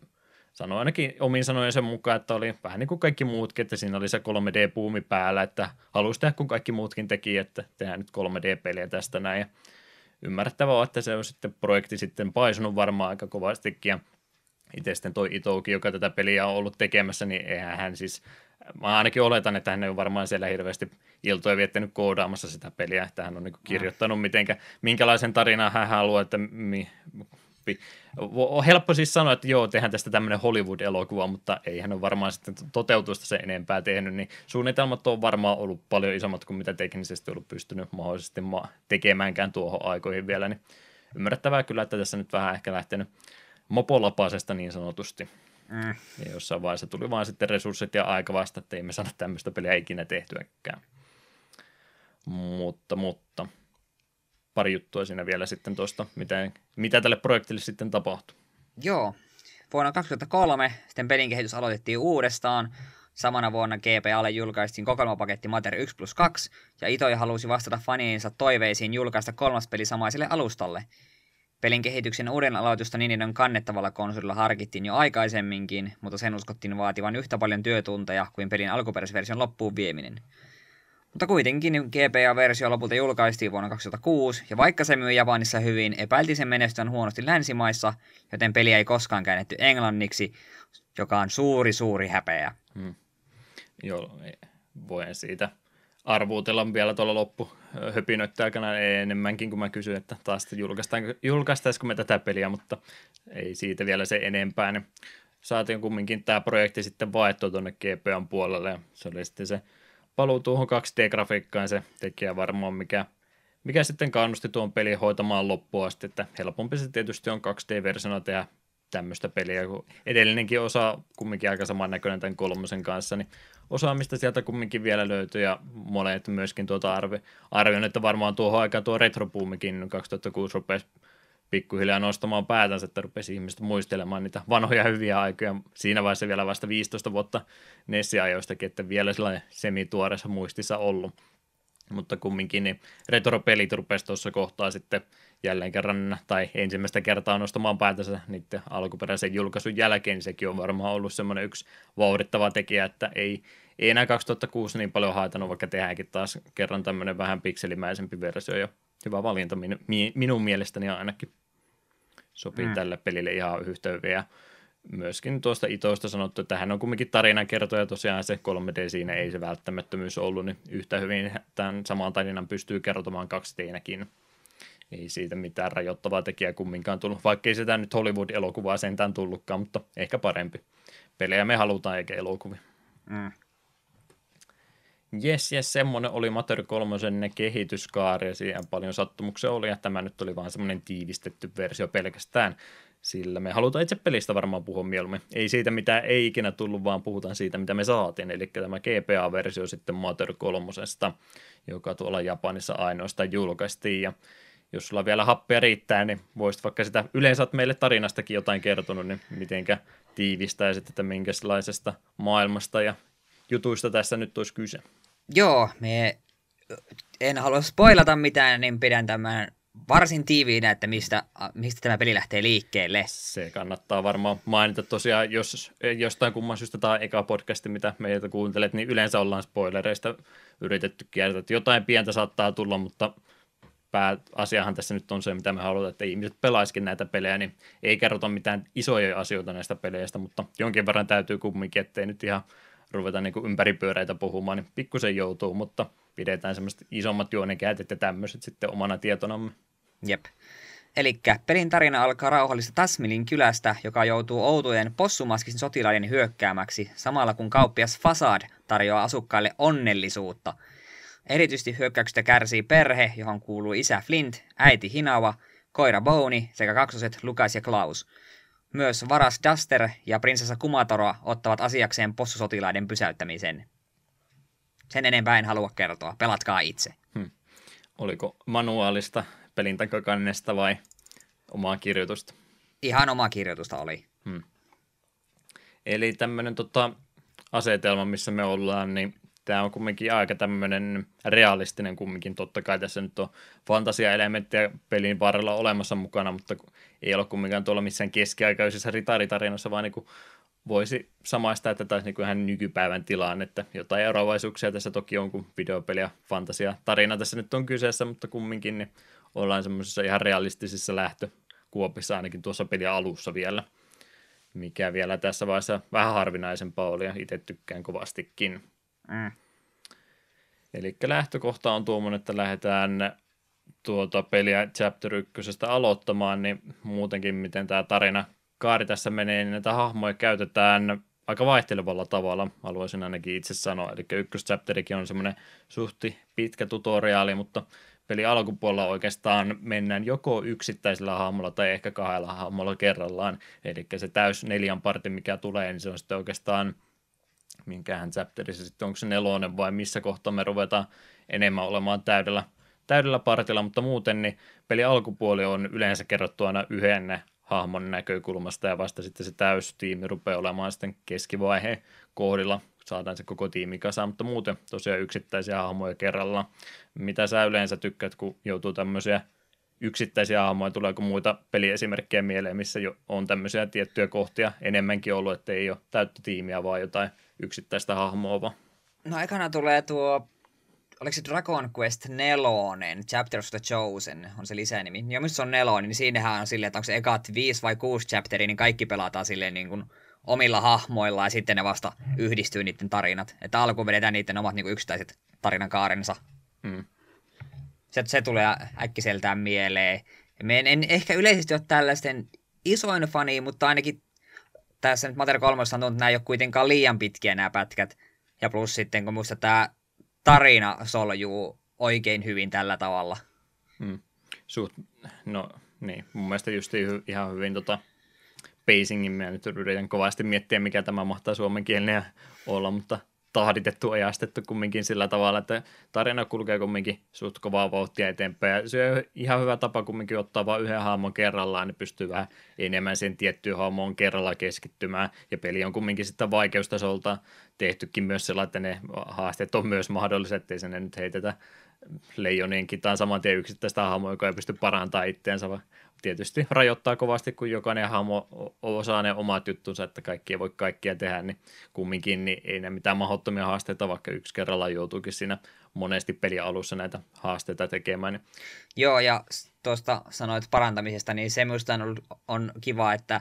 sanoi ainakin sanojen sen mukaan, että oli vähän niin kuin kaikki muutkin, että siinä oli se 3D-puumi päällä, että halusi tehdä kun kaikki muutkin teki, että tehdään nyt 3D-peliä tästä näin. Ja on, että se on sitten projekti sitten paisunut varmaan aika kovastikin ja itse sitten toi Itouki, joka tätä peliä on ollut tekemässä, niin eihän hän siis, mä ainakin oletan, että hän ei ole varmaan siellä hirveästi iltoja viettänyt koodaamassa sitä peliä, että hän on niin kirjoittanut mitenkä, minkälaisen tarinan hän haluaa, että mi, helpompi. On helppo siis sanoa, että joo, tehdään tästä tämmöinen Hollywood-elokuva, mutta ei hän ole varmaan sitten toteutusta se enempää tehnyt, niin suunnitelmat on varmaan ollut paljon isommat kuin mitä teknisesti ollut pystynyt mahdollisesti tekemäänkään tuohon aikoihin vielä, niin ymmärrettävää kyllä, että tässä nyt vähän ehkä lähtenyt mopolapasesta niin sanotusti. Mm. Ja jossain vaiheessa tuli vaan sitten resurssit ja aika vasta, että ei me saada tämmöistä peliä ikinä tehtyäkään. Mutta, mutta pari juttua siinä vielä sitten tuosta, mitä, mitä tälle projektille sitten tapahtui. Joo. Vuonna 2003 sitten pelin kehitys aloitettiin uudestaan. Samana vuonna GPAlle julkaistiin kokoelmapaketti Mater 1 plus 2, ja Itoi halusi vastata faniinsa toiveisiin julkaista kolmas peli samaiselle alustalle. Pelin kehityksen uuden aloitusta Nintendon kannettavalla konsolilla harkittiin jo aikaisemminkin, mutta sen uskottiin vaativan yhtä paljon työtunteja kuin pelin alkuperäisversion loppuun vieminen. Mutta kuitenkin GPA-versio lopulta julkaistiin vuonna 2006, ja vaikka se myy Japanissa hyvin, epäiltiin sen menestyön huonosti länsimaissa, joten peli ei koskaan käännetty englanniksi, joka on suuri, suuri häpeä. Hmm. Joo, voin siitä arvuutella vielä tuolla loppu höpinöiden aikana enemmänkin, kun mä kysyin, että taas julkaistaisiko me tätä peliä, mutta ei siitä vielä se enempää. Niin saatiin kumminkin tämä projekti sitten vaettua tuonne GPAn puolelle, ja se oli sitten se paluu tuohon 2D-grafiikkaan se tekijä varmaan, mikä, mikä sitten kannusti tuon pelin hoitamaan loppuun asti, että helpompi se tietysti on 2D-versiona tehdä tämmöistä peliä, kun edellinenkin osa kumminkin aika samannäköinen tämän kolmosen kanssa, niin osaamista sieltä kumminkin vielä löytyy ja monet myöskin tuota arvi, arvioin, että varmaan tuohon aikaan tuo retropuumikin 2006 rupesi pikkuhiljaa nostamaan päätänsä, että rupesi ihmiset muistelemaan niitä vanhoja hyviä aikoja. Siinä vaiheessa vielä vasta 15 vuotta Nessi-ajoistakin, että vielä sellainen semituoreessa muistissa ollut. Mutta kumminkin niin retropelit rupesi tuossa kohtaa sitten jälleen kerran tai ensimmäistä kertaa nostamaan päätänsä niiden alkuperäisen julkaisun jälkeen. Niin sekin on varmaan ollut semmoinen yksi vauhdittava tekijä, että ei, ei enää 2006 niin paljon haitanut, vaikka tehdäänkin taas kerran tämmöinen vähän pikselimäisempi versio ja hyvä valinta minun mielestäni ainakin sopii mm. tälle pelille ihan yhtä hyvin. Myöskin tuosta Itoista sanottu, että hän on kumminkin tarinankertoja, tosiaan se 3D siinä ei se välttämättömyys ollut, niin yhtä hyvin tämän saman tarinan pystyy kertomaan 2D-näkin. Ei siitä mitään rajoittavaa tekijää kumminkaan tullut, vaikkei sitä nyt Hollywood-elokuvaa sentään tullutkaan, mutta ehkä parempi. Pelejä me halutaan eikä elokuvia. Mm. Jes, jes, semmoinen oli Mater 3 kehityskaari ja siihen paljon sattumuksia oli, ja tämä nyt oli vaan semmoinen tiivistetty versio pelkästään, sillä me halutaan itse pelistä varmaan puhua mieluummin. Ei siitä, mitä ei ikinä tullut, vaan puhutaan siitä, mitä me saatiin, eli tämä GPA-versio sitten Mater 3, joka tuolla Japanissa ainoastaan julkaistiin, ja jos sulla vielä happea riittää, niin voisit vaikka sitä, yleensä olet meille tarinastakin jotain kertonut, niin mitenkä tiivistäisit, että minkälaisesta maailmasta ja jutuista tässä nyt olisi kyse. Joo, me en halua spoilata mitään, niin pidän tämän varsin tiiviinä, että mistä, mistä tämä peli lähtee liikkeelle. Se kannattaa varmaan mainita tosiaan, jos jostain kumman syystä tämä eka podcasti, mitä meiltä kuuntelet, niin yleensä ollaan spoilereista yritetty kiertää, että jotain pientä saattaa tulla, mutta pääasiahan tässä nyt on se, mitä me halutaan, että ihmiset pelaisikin näitä pelejä, niin ei kerrota mitään isoja asioita näistä peleistä, mutta jonkin verran täytyy kumminkin, ettei nyt ihan ruveta niin ympäripyöreitä puhumaan, niin pikkusen joutuu, mutta pidetään semmoiset isommat juonenkäytet ja tämmöiset sitten omana tietonamme. Jep. Eli pelin tarina alkaa rauhallista Tasmilin kylästä, joka joutuu outojen possumaskisen sotilaiden hyökkäämäksi, samalla kun kauppias Fasad tarjoaa asukkaille onnellisuutta. Erityisesti hyökkäyksestä kärsii perhe, johon kuuluu isä Flint, äiti Hinawa, koira Boni sekä kaksoset Lukas ja Klaus. Myös varas Duster ja prinsessa Kumatoro ottavat asiakseen possusotilaiden pysäyttämisen. Sen enempää en halua kertoa, pelatkaa itse. Hmm. Oliko manuaalista pelin takakannesta vai omaa kirjoitusta? Ihan omaa kirjoitusta oli. Hmm. Eli tämmöinen tota, asetelma, missä me ollaan, niin tämä on kumminkin aika tämmöinen realistinen kumminkin. Totta kai tässä nyt on fantasiaelementtejä pelin varrella olemassa mukana, mutta ei ole kumminkaan tuolla missään keskiaikaisessa ritaritarinassa, vaan niin voisi samaista, että taisi niin ihan nykypäivän tilaan, että jotain eroavaisuuksia tässä toki on, kun videopeli ja fantasia tarina tässä nyt on kyseessä, mutta kumminkin niin ollaan semmoisessa ihan realistisissa lähtökuopissa ainakin tuossa pelin alussa vielä, mikä vielä tässä vaiheessa vähän harvinaisempaa oli ja itse tykkään kovastikin. Mm. Eli lähtökohta on tuommoinen, että lähdetään tuota peliä chapter 1 aloittamaan, niin muutenkin miten tämä tarina kaari tässä menee, niin näitä hahmoja käytetään aika vaihtelevalla tavalla, haluaisin ainakin itse sanoa. Eli ykköschapterikin on semmoinen suhti pitkä tutoriaali, mutta peli alkupuolella oikeastaan mennään joko yksittäisellä hahmolla tai ehkä kahdella hahmolla kerrallaan. Eli se täys neljän parti, mikä tulee, niin se on sitten oikeastaan – minkähän chapterissa sitten, onko se nelonen vai missä kohtaa me ruvetaan enemmän olemaan täydellä, täydellä partilla, mutta muuten niin peli alkupuoli on yleensä kerrottu aina yhden hahmon näkökulmasta ja vasta sitten se täystiimi rupeaa olemaan sitten keskivaiheen kohdilla, saadaan se koko tiimi kasaan, mutta muuten tosiaan yksittäisiä hahmoja kerrallaan. Mitä sä yleensä tykkäät, kun joutuu tämmöisiä yksittäisiä hahmoja, tuleeko muita peliesimerkkejä mieleen, missä jo on tämmöisiä tiettyjä kohtia enemmänkin ollut, että ei ole täyttä tiimiä, vaan jotain yksittäistä hahmoa vaan. No ekana tulee tuo, oliko se Dragon Quest 4, Chapter of the Chosen, on se lisänimi. Ja missä se on nelonen, niin siinähän on silleen, että onko se ekat viisi vai kuusi chapteria, niin kaikki pelataan silleen niin kuin omilla hahmoilla ja sitten ne vasta yhdistyy niiden tarinat. Että alkuun vedetään niiden omat niin kuin yksittäiset tarinankaarensa. Hmm. Se, se tulee äkkiseltään mieleen. Me en, en ehkä yleisesti ole tällaisten isoin fani, mutta ainakin tässä nyt Mater 3 on tuntunut, että nämä ei ole kuitenkaan liian pitkiä nämä pätkät. Ja plus sitten, kun muista tämä tarina soljuu oikein hyvin tällä tavalla. Hmm. Suht, no niin, mun mielestä just ihan hyvin tota, pacingin, mä nyt yritän kovasti miettiä, mikä tämä mahtaa suomenkielinen olla, mutta tahditettu, ajastettu kumminkin sillä tavalla, että tarina kulkee kumminkin suht kovaa vauhtia eteenpäin. Ja se on ihan hyvä tapa kumminkin ottaa vain yhden hahmon kerrallaan, niin pystyy vähän enemmän sen tiettyyn hahmoon kerralla keskittymään. Ja peli on kumminkin sitten vaikeustasolta tehtykin myös sellainen, että ne haasteet on myös mahdolliset, ettei sen nyt heitetä leijonienkin tai saman tien yksittäistä hahmoa, joka ei pysty parantamaan itteensä, tietysti rajoittaa kovasti, kun jokainen hahmo osaa ne omat juttunsa, että kaikki ei voi kaikkia tehdä, niin kumminkin niin ei ne mitään mahdottomia haasteita, vaikka yksi kerralla joutuukin siinä monesti peli alussa näitä haasteita tekemään. Niin. Joo, ja tuosta sanoit parantamisesta, niin se minusta on, on kiva, että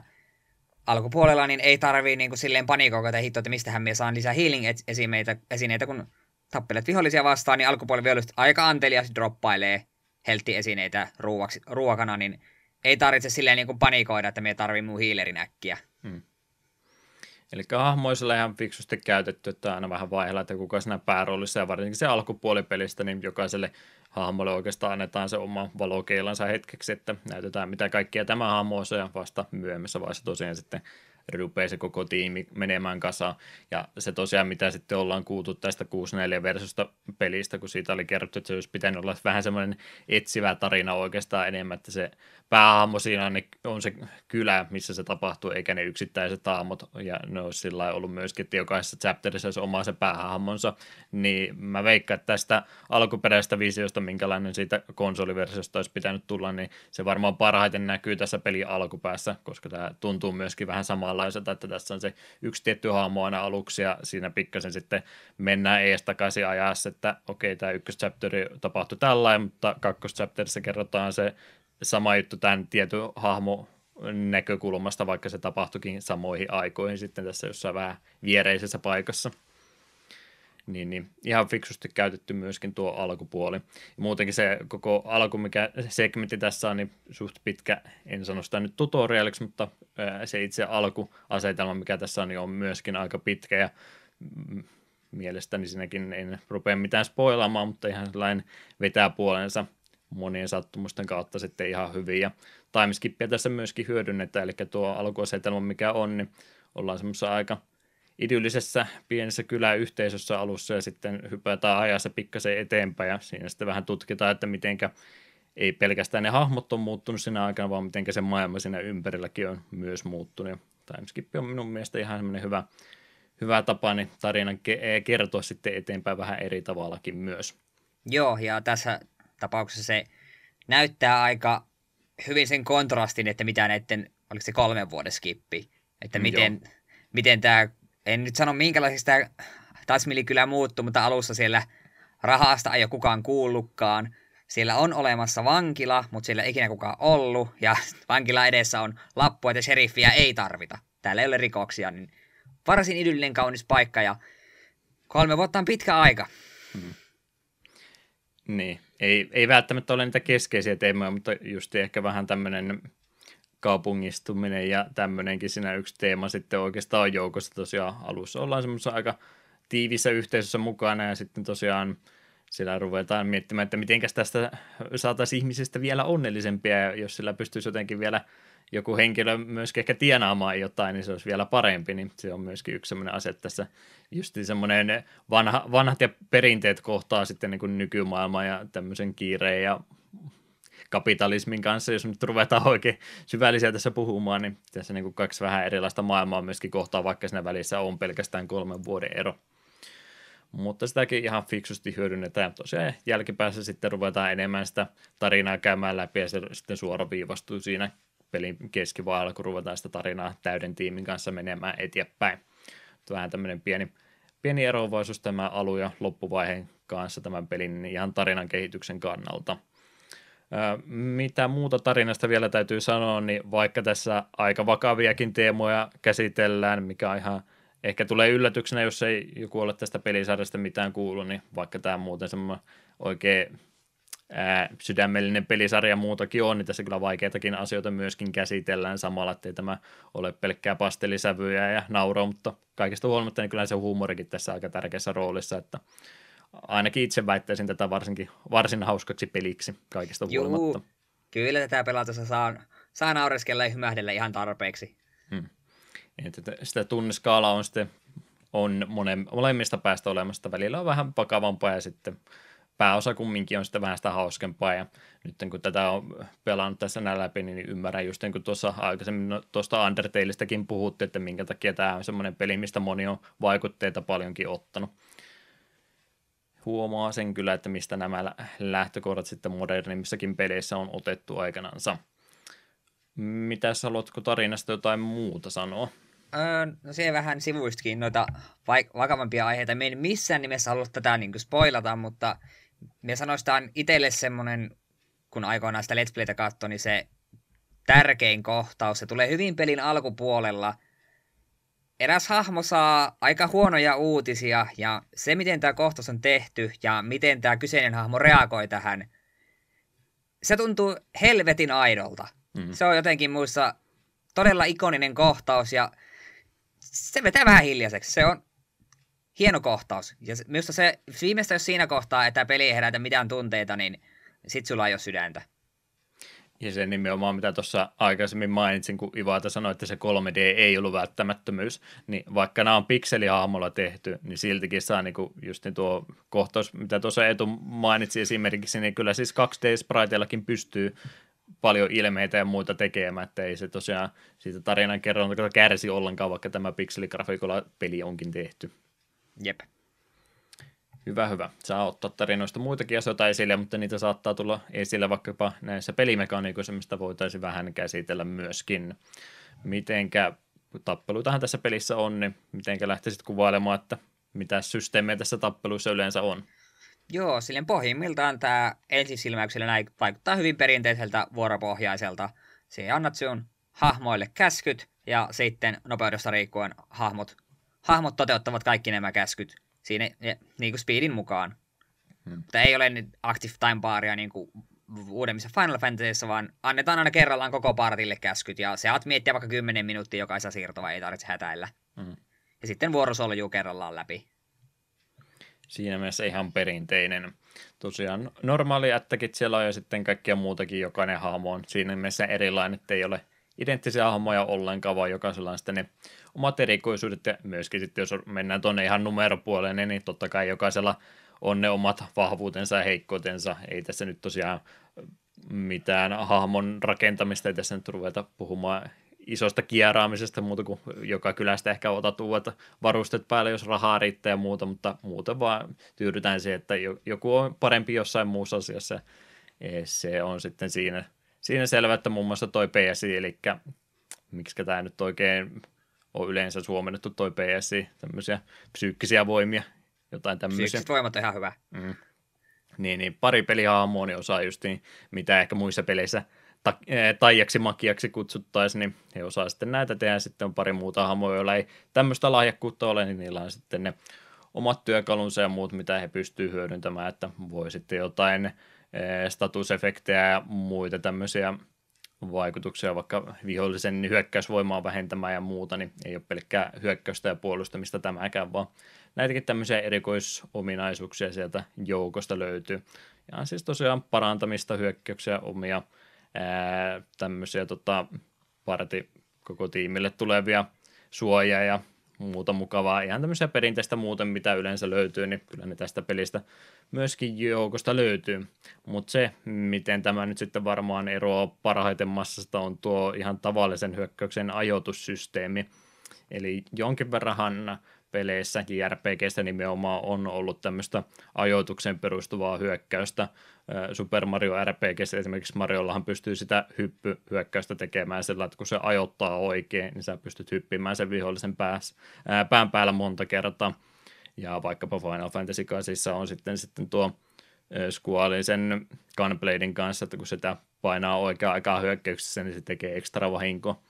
alkupuolella niin ei tarvii niin kuin silleen panikoida, että hitto, että mistähän me saan lisää healing-esineitä, esineitä, kun tappelet vihollisia vastaan, niin alkupuolella aika antelias droppailee heltti-esineitä ruuaksi, ruokana, niin ei tarvitse silleen niin kuin panikoida, että me tarvii mun hiilerin äkkiä. Hmm. Eli hahmoisella ihan fiksusti käytetty, että aina vähän vaihella, että kuka siinä pääroolissa ja varsinkin se alkupuolipelistä, niin jokaiselle hahmolle oikeastaan annetaan se oma valokeilansa hetkeksi, että näytetään mitä kaikkia tämä hahmo osaa ja vasta myöhemmässä vaiheessa tosiaan sitten rupeaa se koko tiimi menemään kasaan. Ja se tosiaan, mitä sitten ollaan kuultu tästä 64 versiosta pelistä, kun siitä oli kerrottu, että se olisi pitänyt olla vähän semmoinen etsivä tarina oikeastaan enemmän, että se päähahmo siinä on, on se kylä, missä se tapahtuu, eikä ne yksittäiset hahmot, ja ne olisi sillä ollut myöskin, että jokaisessa chapterissa olisi oma se päähahmonsa, niin mä veikkaan, että tästä alkuperäisestä visiosta, minkälainen siitä konsoliversiosta olisi pitänyt tulla, niin se varmaan parhaiten näkyy tässä pelin alkupäässä, koska tämä tuntuu myöskin vähän samanlaiselta, että tässä on se yksi tietty hahmo aina aluksi, ja siinä pikkasen sitten mennään ees takaisin ajassa, että okei, tämä ykköschapteri tapahtui tällainen, mutta kakkoschapterissa kerrotaan se sama juttu tämän tietyn hahmo näkökulmasta, vaikka se tapahtuikin samoihin aikoihin sitten tässä jossain vähän viereisessä paikassa. Niin, niin ihan fiksusti käytetty myöskin tuo alkupuoli. Ja muutenkin se koko alku, mikä segmentti tässä on, niin suht pitkä, en sano sitä nyt tutorialiksi, mutta se itse alkuasetelma, mikä tässä on, niin on myöskin aika pitkä ja mm, mielestäni siinäkin en rupea mitään spoilaamaan, mutta ihan sellainen vetää puolensa monien sattumusten kautta sitten ihan hyvin. Ja timeskippiä tässä myöskin hyödynnetään, eli tuo alkuasetelma mikä on, niin ollaan semmoisessa aika idyllisessä pienessä kyläyhteisössä alussa ja sitten hypätään ajassa pikkasen eteenpäin ja siinä sitten vähän tutkitaan, että mitenkä ei pelkästään ne hahmot on muuttunut siinä aikana, vaan miten se maailma siinä ympärilläkin on myös muuttunut. Timeskip on minun mielestä ihan semmoinen hyvä, hyvä tapa niin tarinan kertoa sitten eteenpäin vähän eri tavallakin myös. Joo, ja tässä tapauksessa se näyttää aika hyvin sen kontrastin, että mitä näiden, oliko se kolmen vuoden skippi, että miten, miten tämä, en nyt sano minkälaisista Tasmili kyllä muuttuu, mutta alussa siellä rahasta ei ole kukaan kuullutkaan, siellä on olemassa vankila, mutta siellä ei ikinä kukaan ollut, ja vankila edessä on lappu, että sheriffiä ei tarvita. Täällä ei ole rikoksia, niin varsin idyllinen kaunis paikka, ja kolme vuotta on pitkä aika. Hmm. Niin, ei, ei välttämättä ole niitä keskeisiä teemoja, mutta just ehkä vähän tämmöinen kaupungistuminen ja tämmöinenkin siinä yksi teema sitten oikeastaan on joukossa. Tosiaan alussa ollaan semmoisessa aika tiivissä yhteisössä mukana ja sitten tosiaan siellä ruvetaan miettimään, että miten tästä saataisiin ihmisistä vielä onnellisempia, ja jos sillä pystyisi jotenkin vielä joku henkilö myöskin ehkä tienaamaan jotain, niin se olisi vielä parempi, niin se on myöskin yksi sellainen asia tässä, just semmoinen vanha, vanhat ja perinteet kohtaa sitten niin kuin nykymaailma ja tämmöisen kiireen ja kapitalismin kanssa, jos nyt ruvetaan oikein syvällisiä tässä puhumaan, niin tässä niin kuin kaksi vähän erilaista maailmaa myöskin kohtaa, vaikka siinä välissä on pelkästään kolmen vuoden ero mutta sitäkin ihan fiksusti hyödynnetään. Tosiaan jälkipäässä sitten ruvetaan enemmän sitä tarinaa käymään läpi ja se sitten suoraviivastuu siinä pelin keskivaiheella, kun ruvetaan sitä tarinaa täyden tiimin kanssa menemään eteenpäin. Vähän tämmöinen pieni, pieni eroavaisuus tämä alu- ja loppuvaiheen kanssa tämän pelin ihan tarinan kehityksen kannalta. Mitä muuta tarinasta vielä täytyy sanoa, niin vaikka tässä aika vakaviakin teemoja käsitellään, mikä on ihan – ehkä tulee yllätyksenä, jos ei joku ole tästä pelisarjasta mitään kuullut, niin vaikka tämä muuten semmoinen oikein ää, sydämellinen pelisarja muutakin on, niin tässä kyllä vaikeitakin asioita myöskin käsitellään. Samalla, ettei tämä ole pelkkää pastelisävyjä ja nauroa, mutta kaikista huolimatta niin kyllä se huumorikin tässä aika tärkeässä roolissa, että ainakin itse väittäisin tätä varsinkin, varsin hauskaksi peliksi kaikista Juu, huolimatta. Kyllä tätä pelatessa saa, saa naureskella ja hymähdellä ihan tarpeeksi. Hmm. Että sitä tunniskaala on sitten on monen, molemmista päästä olemasta. Välillä on vähän pakavampaa ja sitten pääosa kumminkin on sitten vähän sitä hauskempaa. Ja nyt kun tätä on pelannut tässä näin läpi, niin ymmärrän just niin kuin tuossa aikaisemmin no, tuosta Undertaleistakin puhuttiin, että minkä takia tämä on semmoinen peli, mistä moni on vaikutteita paljonkin ottanut. Huomaa sen kyllä, että mistä nämä lähtökohdat sitten modernimmissakin peleissä on otettu aikanansa. Mitäs haluatko tarinasta jotain muuta sanoa? Öö, no se vähän sivuistakin noita vaik- vakavampia aiheita. Me en missään nimessä halua tätä niin kuin spoilata, mutta me sanoistaan itselle semmoinen, kun aikoinaan sitä Let's Playtä katsoi, niin se tärkein kohtaus, se tulee hyvin pelin alkupuolella. Eräs hahmo saa aika huonoja uutisia, ja se miten tämä kohtaus on tehty, ja miten tämä kyseinen hahmo reagoi tähän, se tuntuu helvetin aidolta. Mm. Se on jotenkin muissa todella ikoninen kohtaus, ja se vetää vähän hiljaiseksi. Se on hieno kohtaus. Ja minusta se, viimeistä jos siinä kohtaa, että peli ei herätä mitään tunteita, niin sit sulla ei ole sydäntä. Ja se nimenomaan, mitä tuossa aikaisemmin mainitsin, kun Ivata sanoi, että se 3D ei ollut välttämättömyys, niin vaikka nämä on pikselihahmolla tehty, niin siltikin saa niinku just niin tuo kohtaus, mitä tuossa Etu mainitsi esimerkiksi, niin kyllä siis 2D-spriteillakin pystyy paljon ilmeitä ja muita tekemään, että ei se tosiaan siitä tarinan kerronta kärsi ollenkaan, vaikka tämä pikseligrafiikolla peli onkin tehty. Jep. Hyvä, hyvä. Saa ottaa tarinoista muitakin asioita esille, mutta niitä saattaa tulla esille vaikkapa näissä pelimekaniikoissa, mistä voitaisiin vähän käsitellä myöskin. Mitenkä tappeluitahan tässä pelissä on, niin mitenkä lähtisit kuvailemaan, että mitä systeemejä tässä tappeluissa yleensä on? Joo, silleen pohjimmiltaan tämä ensisilmäyksellä näin vaikuttaa hyvin perinteiseltä vuoropohjaiselta. Se annat sinun hahmoille käskyt ja sitten nopeudesta riippuen hahmot, hahmot toteuttavat kaikki nämä käskyt siinä niin kuin speedin mukaan. Hmm. Mutta ei ole nyt active time baria niin kuin uudemmissa Final Fantasyissa, vaan annetaan aina kerrallaan koko partille käskyt ja se miettiä vaikka 10 minuuttia jokaisessa siirtoa, ei tarvitse hätäillä. Hmm. Ja sitten vuoro soljuu kerrallaan läpi. siinä mielessä ihan perinteinen. Tosiaan normaali ättäkit siellä on ja sitten kaikkia muutakin, jokainen hahmo on siinä mielessä erilainen, että ei ole identtisiä hahmoja ollenkaan, vaan jokaisella on sitten ne omat erikoisuudet ja myöskin sitten jos mennään tuonne ihan numeropuoleen, niin totta kai jokaisella on ne omat vahvuutensa ja heikkoutensa. Ei tässä nyt tosiaan mitään hahmon rakentamista, ei tässä nyt ruveta puhumaan isosta kieraamisesta muuta kuin joka kylästä ehkä otat uudet varusteet päälle, jos rahaa riittää ja muuta, mutta muuten vaan tyydytään siihen, että joku on parempi jossain muussa asiassa. Se on sitten siinä, siinä selvä, että muun muassa toi PSI, eli miksi tämä nyt oikein on yleensä suomennettu toi PSI, tämmöisiä psyykkisiä voimia, jotain tämmöisiä. Psyykkiset voimat on ihan hyvä. Mm. Niin, niin pari pelihahmoa niin osaa just niin, mitä ehkä muissa peleissä ta- taijaksi makiaksi kutsuttaisiin, niin he osaa sitten näitä tehdä. Sitten on pari muuta hahmoa, joilla ei tämmöistä lahjakkuutta ole, niin niillä on sitten ne omat työkalunsa ja muut, mitä he pystyvät hyödyntämään, että voi sitten jotain statusefektejä ja muita tämmöisiä vaikutuksia, vaikka vihollisen hyökkäysvoimaa vähentämään ja muuta, niin ei ole pelkkää hyökkäystä ja puolustamista tämäkään, vaan näitäkin tämmöisiä erikoisominaisuuksia sieltä joukosta löytyy. Ja siis tosiaan parantamista, hyökkäyksiä, omia ää, tämmöisiä tota, parti koko tiimille tulevia suojaa ja muuta mukavaa, ihan tämmöisiä perinteistä muuten, mitä yleensä löytyy, niin kyllä ne tästä pelistä myöskin joukosta löytyy. Mutta se, miten tämä nyt sitten varmaan eroaa parhaiten massasta, on tuo ihan tavallisen hyökkäyksen ajoitussysteemi. Eli jonkin verran peleissä, JRPGssä nimenomaan on ollut tämmöistä ajoitukseen perustuvaa hyökkäystä. Super Mario RPGssä esimerkiksi Mariollahan pystyy sitä hyppyhyökkäystä tekemään sillä, että kun se ajoittaa oikein, niin sä pystyt hyppimään sen vihollisen päässä, ää, pään päällä monta kertaa. Ja vaikkapa Final Fantasy 8 on sitten, sitten tuo Squallin sen Gunbladein kanssa, että kun sitä painaa oikea aikaa hyökkäyksessä, niin se tekee ekstra vahinkoa.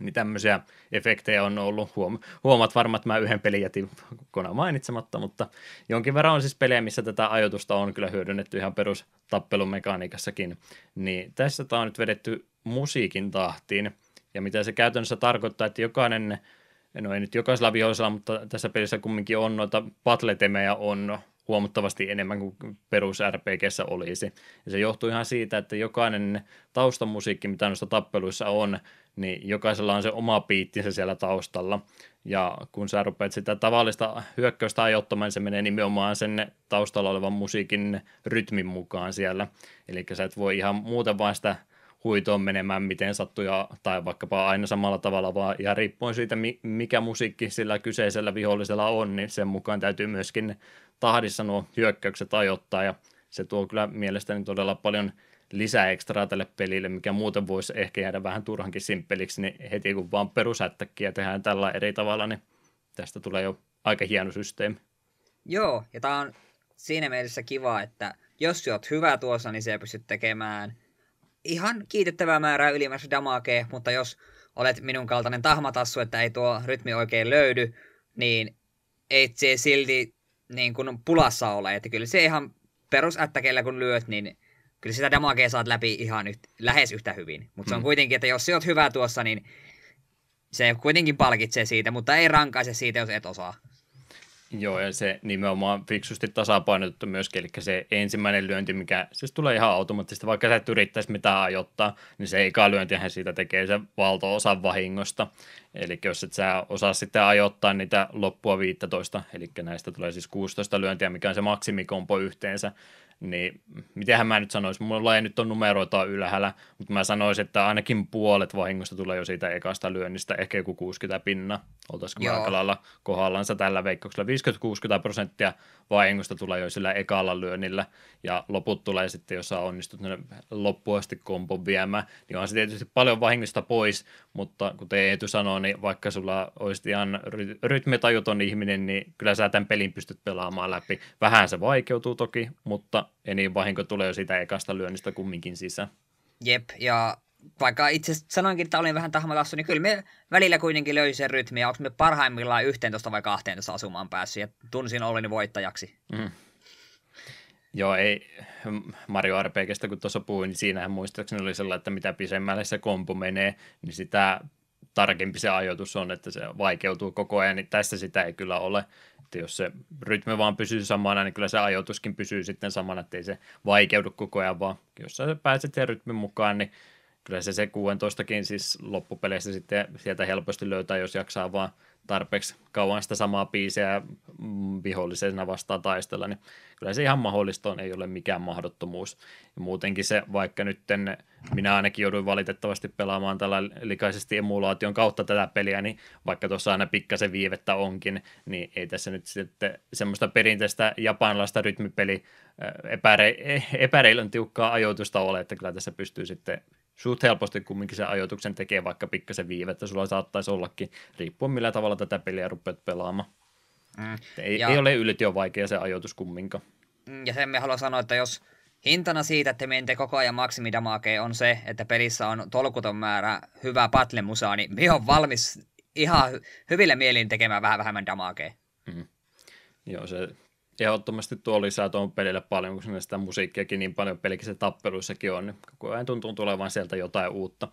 Niin tämmöisiä efektejä on ollut. Huom- huomaat varmaan, että mä yhden pelin jätin kokonaan mainitsematta, mutta jonkin verran on siis pelejä, missä tätä ajoitusta on kyllä hyödynnetty ihan perustappelun mekaniikassakin. Niin tässä tämä on nyt vedetty musiikin tahtiin. Ja mitä se käytännössä tarkoittaa, että jokainen, no ei nyt jokaisella vihollisella, mutta tässä pelissä kumminkin on noita patletemejä on huomattavasti enemmän kuin perus RPGssä olisi. Ja se johtuu ihan siitä, että jokainen taustamusiikki, mitä noissa tappeluissa on, niin jokaisella on se oma piittinsä siellä taustalla. Ja kun sä rupeat sitä tavallista hyökkäystä ajoittamaan, niin se menee nimenomaan sen taustalla olevan musiikin rytmin mukaan siellä. Eli sä et voi ihan muuten vaan sitä huitoon menemään, miten sattuu, ja, tai vaikkapa aina samalla tavalla, vaan ja riippuen siitä, mikä musiikki sillä kyseisellä vihollisella on, niin sen mukaan täytyy myöskin tahdissa nuo hyökkäykset ajoittaa, ja se tuo kyllä mielestäni todella paljon lisää ekstraa tälle pelille, mikä muuten voisi ehkä jäädä vähän turhankin simppeliksi, niin heti kun vaan perusättäkkiä tehdään tällä eri tavalla, niin tästä tulee jo aika hieno systeemi. Joo, ja tämä on siinä mielessä kiva, että jos sä oot hyvä tuossa, niin se pystyt tekemään ihan kiitettävää määrää ylimääräistä damakea, mutta jos olet minun kaltainen tahmatassu, että ei tuo rytmi oikein löydy, niin ei se silti niin kuin pulassa ole. Että kyllä se ihan perusättäkeillä kun lyöt, niin kyllä sitä damagea saat läpi ihan yht, lähes yhtä hyvin. Mutta se on hmm. kuitenkin, että jos sä oot hyvä tuossa, niin se kuitenkin palkitsee siitä, mutta ei rankaise siitä, jos et osaa. Joo, ja se nimenomaan fiksusti tasapainotettu myöskin, eli se ensimmäinen lyönti, mikä siis tulee ihan automaattisesti, vaikka sä et yrittäisi mitään ajoittaa, niin se eka lyöntihän siitä tekee se valto-osan vahingosta. Eli jos et sä osaa sitten ajoittaa niitä loppua 15, eli näistä tulee siis 16 lyöntiä, mikä on se maksimikompo yhteensä, niin mitenhän mä nyt sanoisin, mulla ei nyt on numeroita ylhäällä, mutta mä sanoisin, että ainakin puolet vahingosta tulee jo siitä ekasta lyönnistä, ehkä joku 60 pinna, oltaisiko aika lailla kohdallansa tällä veikkauksella. 50-60 prosenttia vahingosta tulee jo sillä ekalla lyönnillä, ja loput tulee sitten, jos sä onnistut loppuasti kompon viemään, niin on se tietysti paljon vahingosta pois, mutta kuten Eetu sanoi, niin vaikka sulla olisi ihan rytmitajuton ihminen, niin kyllä sä tämän pelin pystyt pelaamaan läpi. Vähän se vaikeutuu toki, mutta niin vahinko tulee jo siitä ekasta lyönnistä kumminkin sisään. Jep, ja vaikka itse sanoinkin, että olin vähän tahmalassu, niin kyllä me välillä kuitenkin löysin sen rytmiä. Onko me parhaimmillaan 11 vai 12 asumaan päässyt ja tunsin oleni voittajaksi. Mm. Joo, ei Mario RPGstä kun tuossa puhuin, niin siinähän muistaakseni oli sellainen, että mitä pisemmälle se kompo menee, niin sitä tarkempi se ajoitus on, että se vaikeutuu koko ajan, niin tässä sitä ei kyllä ole. Että jos se rytmi vaan pysyy samana, niin kyllä se ajoituskin pysyy sitten samana, ettei se vaikeudu koko ajan, vaan jos sä pääset sen rytmin mukaan, niin kyllä se se 16kin siis loppupeleissä sitten sieltä helposti löytää, jos jaksaa vaan tarpeeksi kauan sitä samaa biisiä mm, vihollisena vastaan taistella, niin kyllä se ihan mahdollista on, ei ole mikään mahdottomuus. Ja muutenkin se, vaikka nyt minä ainakin jouduin valitettavasti pelaamaan tällä likaisesti emulaation kautta tätä peliä, niin vaikka tuossa aina pikkasen viivettä onkin, niin ei tässä nyt sitten semmoista perinteistä japanilaista rytmipeli epäre- epäreilön tiukkaa ajoitusta ole, että kyllä tässä pystyy sitten suht helposti kumminkin se ajoituksen tekee vaikka pikkasen viivettä, sulla saattaisi ollakin, riippuen millä tavalla tätä peliä rupeat pelaamaan. Mm. Ei, ja, ei ole ylitio vaikea se ajoitus kumminkaan. Mm, ja sen me haluan sanoa, että jos hintana siitä, että menette koko ajan maksimidamake on se, että pelissä on tolkuton määrä hyvää patlemusaa, niin me on valmis ihan hyville mielin tekemään vähän vähemmän damakea. Mm. Joo, se ehdottomasti tuo lisää tuon pelille paljon, kun sitä musiikkiakin niin paljon pelkissä tappeluissakin on, niin koko ajan tuntuu tulevan sieltä jotain uutta.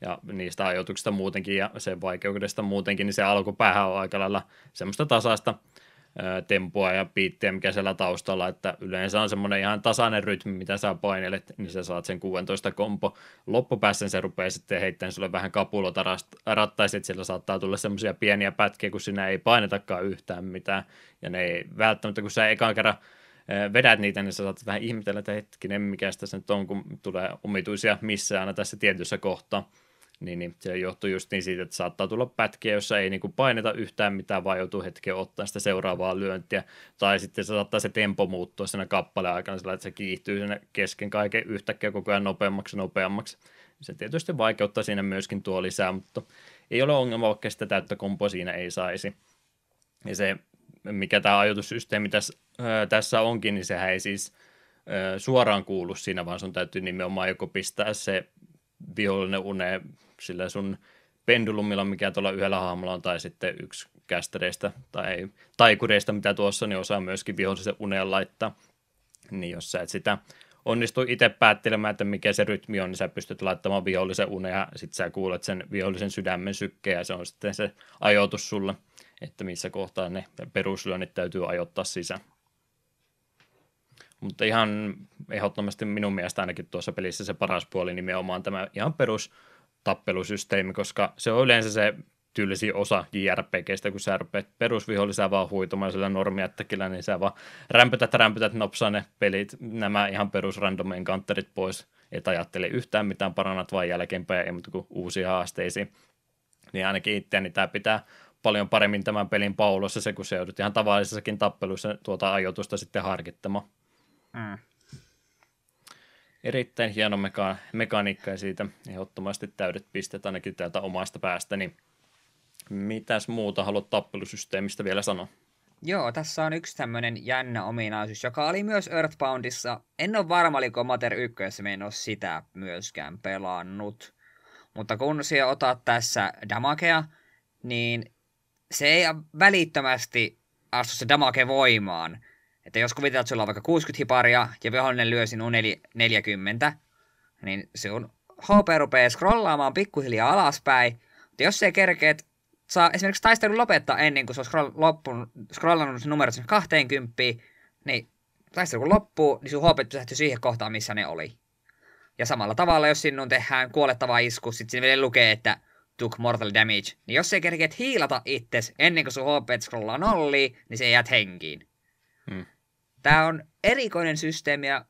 Ja niistä ajoituksista muutenkin ja sen vaikeudesta muutenkin, niin se alkupäähän on aika lailla semmoista tasaista tempoa ja biittiä, mikä siellä taustalla, että yleensä on semmoinen ihan tasainen rytmi, mitä sä painelet, niin sä saat sen 16 kompo. Loppupäässä se rupeaa sitten heittämään sulle vähän kapulota rattaisit, sillä saattaa tulla semmoisia pieniä pätkiä, kun sinä ei painetakaan yhtään mitään, ja ne ei välttämättä, kun sä ekan kerran vedät niitä, niin sä saat vähän ihmetellä, että hetkinen, mikä tässä nyt on, kun tulee omituisia missä aina tässä tietyssä kohtaa. Niin, niin se johtuu just niin siitä, että saattaa tulla pätkiä, jossa ei niin kuin paineta yhtään mitään, vaan joutuu hetken ottaa sitä seuraavaa lyöntiä. Tai sitten se saattaa se tempo muuttua siinä kappaleen aikana sillä, että se kiihtyy sinne kesken kaiken yhtäkkiä koko ajan nopeammaksi nopeammaksi. Se tietysti vaikeuttaa siinä myöskin tuo lisää, mutta ei ole ongelma, vaikka sitä täyttä kompo siinä ei saisi. Ja se, mikä tämä ajoitussysteemi tässä, ää, tässä onkin, niin sehän ei siis ää, suoraan kuulu siinä, vaan sun täytyy nimenomaan joko pistää se vihollinen une sillä sun pendulumilla, mikä tuolla yhdellä hahmolla on, tai sitten yksi kästereistä tai taikureista, mitä tuossa, niin osaa myöskin vihollisen uneen laittaa. Niin jos sä et sitä onnistu itse päättelemään, että mikä se rytmi on, niin sä pystyt laittamaan vihollisen uneen ja sitten sä kuulet sen vihollisen sydämen sykkeen ja se on sitten se ajoitus sulle, että missä kohtaa ne peruslyönnit täytyy ajoittaa sisään. Mutta ihan ehdottomasti minun mielestä ainakin tuossa pelissä se paras puoli nimenomaan tämä ihan perus tappelusysteemi, koska se on yleensä se tylsi osa JRPGstä, kun sä rupeat perusvihollisää vaan huitumaan sillä normiattakilla, niin sä vaan rämpytät, rämpytät, nopsaa ne pelit, nämä ihan perusrandomien kantterit pois, et ajattele yhtään mitään, parannat vaan jälkeenpäin, ei muuta kuin uusia haasteisiin. Niin ainakin itseäni tämä pitää paljon paremmin tämän pelin paulossa se, kun se joudut ihan tavallisessakin tappeluissa tuota ajoitusta sitten harkittamaan. Mm erittäin hieno meka- mekaniikka ja siitä ehdottomasti täydet pistet ainakin täältä omasta päästä, niin mitäs muuta haluat tappelusysteemistä vielä sanoa? Joo, tässä on yksi tämmöinen jännä ominaisuus, joka oli myös Earthboundissa. En ole varma, oliko Mater 1, me en ole sitä myöskään pelannut. Mutta kun sinä otat tässä damakea, niin se ei välittömästi astu se damake voimaan, että jos kuvitellaan, että sulla on vaikka 60 hiparia ja vihollinen lyö sinun 40, niin sun HP rupeaa scrollaamaan pikkuhiljaa alaspäin. Mutta jos se kerkeet saa esimerkiksi taistelun lopettaa ennen kuin se on scroll, scrollannut se numerot 20, niin taistelu kun loppuu, niin sun HP pysähtyy siihen kohtaan, missä ne oli. Ja samalla tavalla, jos sinun tehdään kuolettava isku, sitten siinä vielä lukee, että took mortal damage, niin jos se kerkeet hiilata itses ennen kuin sun HP scrollaa nolliin, niin se jäät henkiin. Hmm. Tämä on erikoinen systeemi ja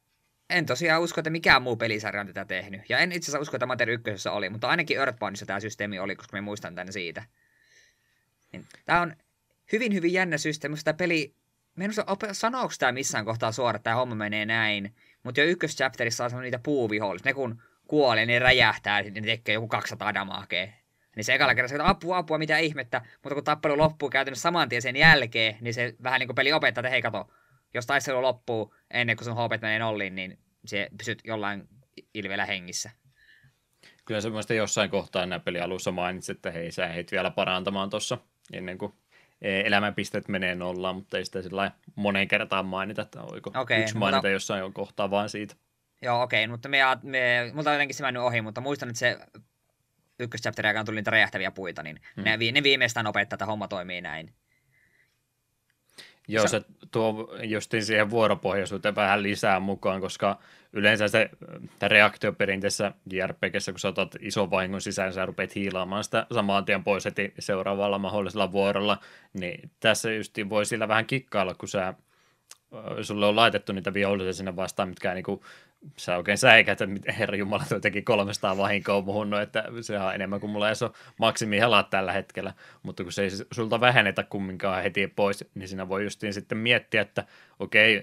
en tosiaan usko, että mikään muu pelisarja on tätä tehnyt. Ja en itse asiassa usko, että Mater 1 oli, mutta ainakin Earthboundissa tämä systeemi oli, koska me muistan tänne siitä. Niin, tämä on hyvin, hyvin jännä systeemi, mutta peli... Me en osaa sanooko tämä missään kohtaa suoraan, että tämä homma menee näin. Mutta jo ykköschapterissa on niitä puuvihollisia. Ne kun kuolee, niin räjähtää, niin ne tekee joku 200 damakea. Niin se ekalla kerralla että apua, apua, mitä ihmettä. Mutta kun tappelu loppuu käytännössä saman tien sen jälkeen, niin se vähän niin kuin peli opettaa, että hei kato, jos taistelu loppuu ennen kuin sun HP menee nolliin, niin se pysyt jollain ilveellä hengissä. Kyllä semmoista jossain kohtaa nämä pelialussa mainitsit, että hei, sä heit vielä parantamaan tuossa ennen kuin elämänpisteet menee nollaan, mutta ei sitä sillä moneen kertaan mainita, että oiko okay, yksi mainita mutta... jossain kohtaa vaan siitä. Joo, okei, okay, mutta me, me, multa on jotenkin se mennyt ohi, mutta muistan, että se ykköschapterin aikana tuli niitä räjähtäviä puita, niin hmm. ne, ne viimeistään opettaa, että homma toimii näin. Joo, se tuo justiin siihen vuoropohjaisuuteen vähän lisää mukaan, koska yleensä se reaktio perinteessä JRPGssä, kun sä otat ison vahingon sisään, sä rupeat hiilaamaan sitä samaan tien pois heti seuraavalla mahdollisella vuorolla, niin tässä justiin voi sillä vähän kikkailla, kun sä sulle on laitettu niitä vihollisia sinne vastaan, mitkä niinku sä oikein säikät, että herra Jumala teki 300 vahinkoa muhun, no, että se on enemmän kuin mulla ei ole maksimi helat tällä hetkellä, mutta kun se ei sulta vähennetä kumminkaan heti pois, niin siinä voi justiin sitten miettiä, että okei,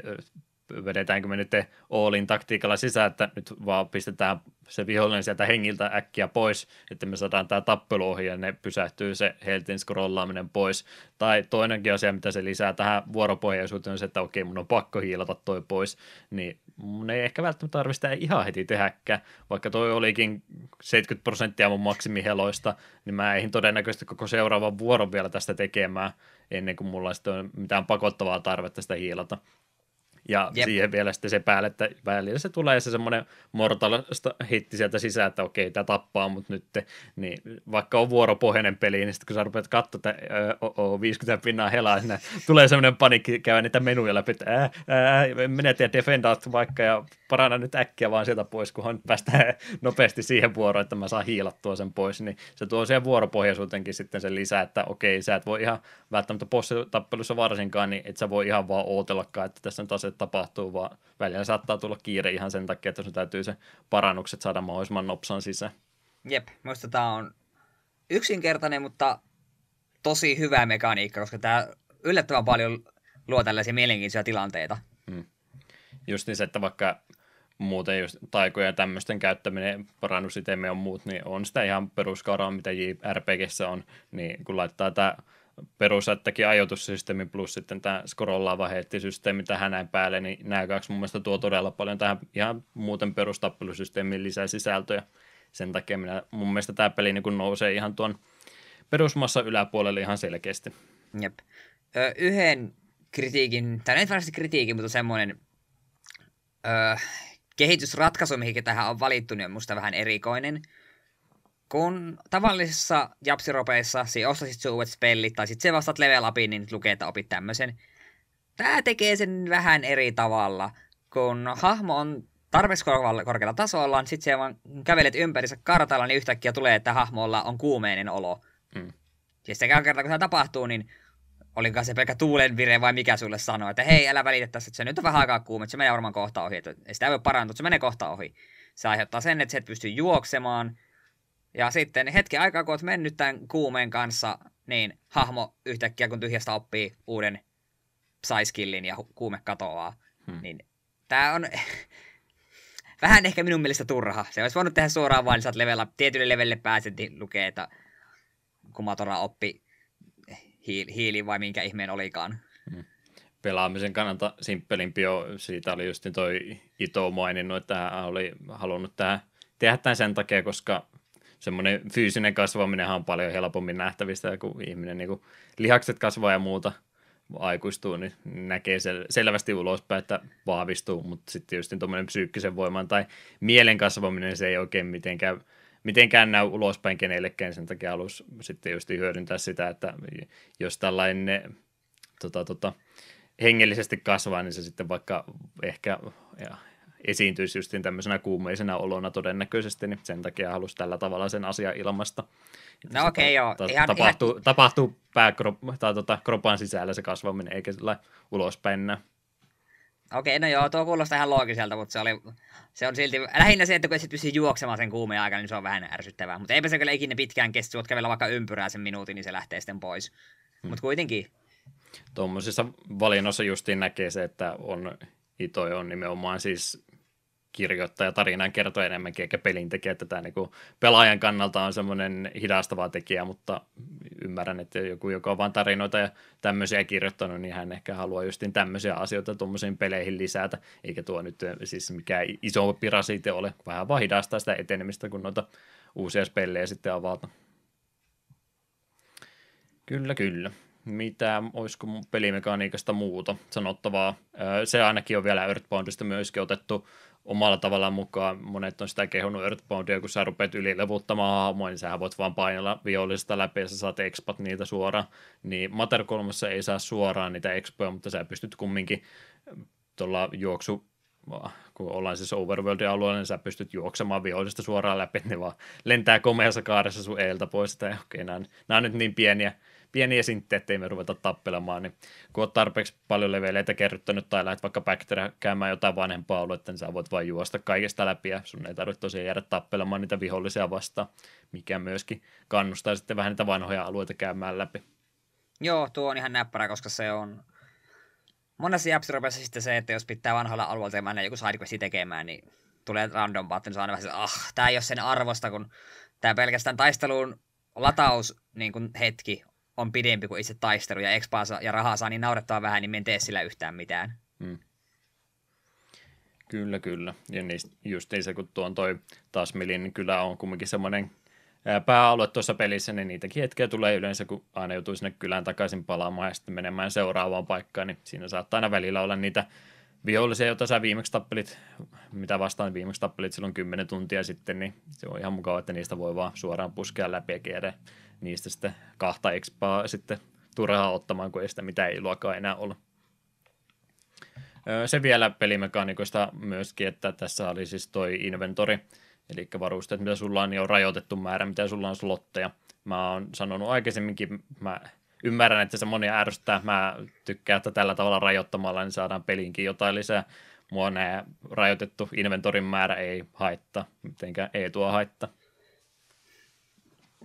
vedetäänkö me nyt Oolin taktiikalla sisään, että nyt vaan pistetään se vihollinen sieltä hengiltä äkkiä pois, että me saadaan tämä tappelu ohi ja ne pysähtyy se heltin scrollaaminen pois. Tai toinenkin asia, mitä se lisää tähän vuoropohjaisuuteen on se, että okei, mun on pakko hiilata toi pois, niin mun ei ehkä välttämättä tarvitse sitä ihan heti tehdäkään, vaikka toi olikin 70 prosenttia mun maksimiheloista, niin mä eihin todennäköisesti koko seuraavan vuoron vielä tästä tekemään, ennen kuin mulla on mitään pakottavaa tarvetta sitä hiilata. Ja Jep. siihen vielä sitten se päälle, että välillä se tulee se semmoinen mortalista hitti sieltä sisään, että okei, tämä tappaa mut nyt, niin vaikka on vuoropohjainen peli, niin sitten kun sä rupeat katsoa, että oo, 50 pinnaa helaa, niin tulee semmoinen panikki käydä niitä menuja läpi, että ää, ää, menet ja defendaat vaikka ja paranna nyt äkkiä vaan sieltä pois, kunhan päästään nopeasti siihen vuoroon, että mä saan hiilattua sen pois, niin se tuo siihen vuoropohjaisuutenkin sitten sen lisää, että okei, sä et voi ihan välttämättä bossitappelussa varsinkaan, niin et sä voi ihan vaan ootellakaan, että tässä nyt asiat tapahtuu, vaan välillä saattaa tulla kiire ihan sen takia, että sun täytyy se parannukset saada mahdollisimman nopsan sisään. Jep, minusta tämä on yksinkertainen, mutta tosi hyvä mekaniikka, koska tämä yllättävän paljon luo tällaisia mielenkiintoisia tilanteita. Hmm. Just niin se, että vaikka muuten just taikoja ja tämmöisten käyttäminen, parannusitemme on muut, niin on sitä ihan peruskauraa, mitä JRPGssä on, niin kun laittaa tämä perusättäkin ajoitussysteemi plus sitten tämä scrollaava heittisysteemi tähän näin päälle, niin nämä kaksi mun mielestä tuo todella paljon tähän ihan muuten perustappelusysteemiin lisää sisältöjä. Sen takia minä, mun mielestä tämä peli niin kun nousee ihan tuon perusmassa yläpuolelle ihan selkeästi. Jep. Ö, yhden kritiikin, tai ei varsinaisesti kritiikin, mutta semmoinen ö, kehitysratkaisu, mihin tähän on valittu, niin on musta vähän erikoinen – kun tavallisessa japsiropeissa si ostasit sun uudet spellit, tai sitten se vastaat level upin, niin lukee, että opit tämmöisen. Tää tekee sen vähän eri tavalla, kun hahmo on tarpeeksi korkealla tasolla, niin sitten se vaan kävelet ympärissä kartalla, niin yhtäkkiä tulee, että hahmolla on kuumeinen olo. Mm. Ja sitten kerta, kun se tapahtuu, niin olinkaan se pelkkä tuulenvire vai mikä sulle sanoo, että hei, älä välitä tässä, että se nyt on vähän aikaa kuume, että se menee varmaan kohta ohi, että sitä ei voi parantua, että se menee kohta ohi. Se aiheuttaa sen, että se et pysty juoksemaan, ja sitten hetken aikaa, kun olet mennyt tämän kuumeen kanssa, niin hahmo yhtäkkiä, kun tyhjästä oppii uuden psaiskillin ja kuume katoaa, hmm. niin tämä on vähän ehkä minun mielestä turha. Se olisi voinut tehdä suoraan vain, että levellä, tietylle levelle pääset, niin lukee, että Kumatora oppi hiili, hiili vai minkä ihmeen olikaan. Hmm. Pelaamisen kannalta simppelimpi on, siitä oli just toi Ito maininnut, että hän oli halunnut tähän tehdä tämän sen takia, koska semmoinen fyysinen kasvaminen on paljon helpommin nähtävistä, kun ihminen niin kuin lihakset kasvaa ja muuta aikuistuu, niin näkee sel- selvästi ulospäin, että vahvistuu, mutta sitten just tuommoinen psyykkisen voiman tai mielen kasvaminen, se ei oikein mitenkään, mitenkään näy ulospäin kenellekään, sen takia alus sitten just hyödyntää sitä, että jos tällainen tota, tota, hengellisesti kasvaa, niin se sitten vaikka ehkä ja, esiintyisi just tämmöisenä kuumeisena olona todennäköisesti, niin sen takia halusi tällä tavalla sen asian ilmasta. No okei, okay, joo. Ta- ihan, tapahtuu, ihan... tapahtuu pääkrop, tai tota, kropan sisällä se kasvaminen, eikä sillä ulospäin näy. Okei, okay, no joo, tuo kuulostaa ihan loogiselta, mutta se, oli, se on silti, lähinnä se, että kun et pystyy juoksemaan sen kuumeen aikana, niin se on vähän ärsyttävää. Mutta eipä se kyllä ikinä pitkään kestä, suot kävellä vaikka ympyrää sen minuutin, niin se lähtee sitten pois. Hmm. Mutta kuitenkin. Tuommoisissa valinnoissa justiin näkee se, että on Itoi on nimenomaan siis kirjoittaja, tarinan kertoa enemmänkin, eikä pelin tekijä. Tätä niin kuin pelaajan kannalta on semmoinen hidastava tekijä, mutta ymmärrän, että joku, joka on vain tarinoita ja tämmöisiä kirjoittanut, niin hän ehkä haluaa justin tämmöisiä asioita tuommoisiin peleihin lisätä, eikä tuo nyt siis mikään iso pirasite ole, vähän vaan hidastaa sitä etenemistä, kun noita uusia spellejä sitten avata. Kyllä, kyllä mitä, olisiko pelimekaniikasta muuta sanottavaa. Se ainakin on vielä Earthboundista myöskin otettu omalla tavallaan mukaan. Monet on sitä kehunut Earthboundia, kun sä rupeat ylilevuttamaan hahmoja, niin sä voit vaan painella vihollisesta läpi ja sä saat expat niitä suoraan. Niin Mater 3 ei saa suoraan niitä expoja, mutta sä pystyt kumminkin tuolla juoksu kun ollaan siis Overworldin alueella, niin sä pystyt juoksemaan vihollisesta suoraan läpi, ne vaan lentää komeassa kaaressa sun eeltä pois, että okei, okay, nämä, on, nämä on nyt niin pieniä, pieniä sinttejä, ettei me ruveta tappelemaan, niin kun oot tarpeeksi paljon leveleitä kerryttänyt tai lähdet vaikka Bacteria käymään jotain vanhempaa aluetta, niin sä voit vain juosta kaikesta läpi ja sun ei tarvitse tosiaan jäädä tappelemaan niitä vihollisia vastaan, mikä myöskin kannustaa sitten vähän niitä vanhoja alueita käymään läpi. Joo, tuo on ihan näppärä, koska se on monessa japsiropessa sitten se, että jos pitää vanhoilla alueilla mennä joku sidequesti tekemään, niin tulee random button, niin se on vähän se, ah, tää ei ole sen arvosta, kun tämä pelkästään taisteluun lataus niin kun hetki on pidempi kuin itse taistelu, ja expaa ja rahaa saa niin naurettaa vähän, niin en tee sillä yhtään mitään. Hmm. Kyllä, kyllä. Ja niistä, just se, kun tuon toi taas niin kyllä on kumminkin semmoinen pääalue tuossa pelissä, niin niitäkin hetkiä tulee yleensä, kun aina joutuu sinne kylään takaisin palaamaan ja sitten menemään seuraavaan paikkaan, niin siinä saattaa aina välillä olla niitä vihollisia, joita sä viimeksi tappelit, mitä vastaan viimeksi tappelit silloin 10 tuntia sitten, niin se on ihan mukava, että niistä voi vaan suoraan puskea läpi ja kierre niistä sitten kahta expaa sitten turhaa ottamaan, kun ei sitä mitään iluakaan enää ole. Se vielä pelimekaanikoista myöskin, että tässä oli siis toi inventori, Eli varusteet, mitä sulla on, niin on rajoitettu määrä, mitä sulla on slotteja. Mä oon sanonut aikaisemminkin, mä ymmärrän, että se monia ärsyttää. Mä tykkään, että tällä tavalla rajoittamalla niin saadaan pelinkin jotain lisää. Mua nämä rajoitettu inventorin määrä ei haittaa, mitenkään ei tuo haittaa.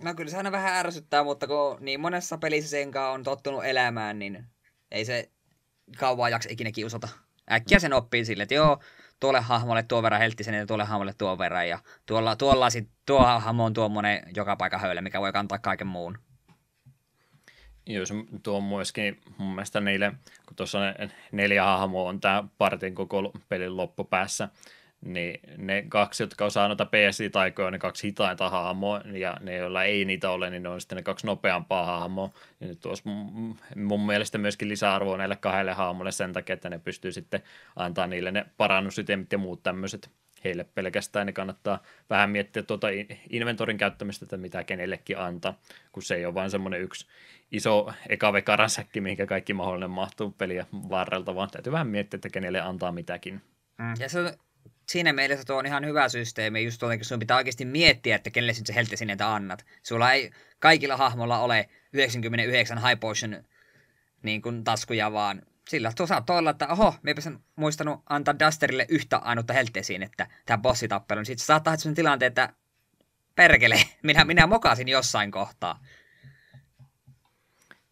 No kyllä se aina vähän ärsyttää, mutta kun niin monessa pelissä sen on tottunut elämään, niin ei se kauan jaksa ikinä kiusata. Äkkiä sen oppii sille, että joo, tuolle hahmolle tuon verran helttisen ja tuolle hahmolle tuon verran. Ja tuolla, tuolla sit, tuo hahmo on tuommoinen joka paikka höylä, mikä voi kantaa kaiken muun. Joo, se tuo on myöskin mun mielestä niille, kun tuossa neljä hahmoa on tämä partin koko pelin loppupäässä, niin ne kaksi, jotka osaa noita PSI-taikoja, ne kaksi hitainta hahmoa, ja ne, joilla ei niitä ole, niin ne on sitten ne kaksi nopeampaa hahmoa. Ja nyt tuossa mun, mun mielestä myöskin lisäarvoa näille kahdelle hahmolle sen takia, että ne pystyy sitten antaa niille ne parannusytemit ja muut tämmöiset heille pelkästään, niin kannattaa vähän miettiä tuota inventorin käyttämistä, että mitä kenellekin antaa, kun se ei ole vain semmoinen yksi iso ekavekarasäkki, mihinkä kaikki mahdollinen mahtuu peliä varrelta, vaan täytyy vähän miettiä, että kenelle antaa mitäkin. Mm. Ja se siinä mielessä tuo on ihan hyvä systeemi, just tuolla, kun sun pitää oikeasti miettiä, että kenelle se heltti sinne annat. Sulla ei kaikilla hahmolla ole 99 high potion niin kuin taskuja, vaan sillä tuo saat olla, että oho, me sen muistanut antaa Dusterille yhtä ainutta helttesiin, että tämä bossitappelu. Niin sitten saattaa sen tilanteen, että perkele, minä, minä mokasin jossain kohtaa.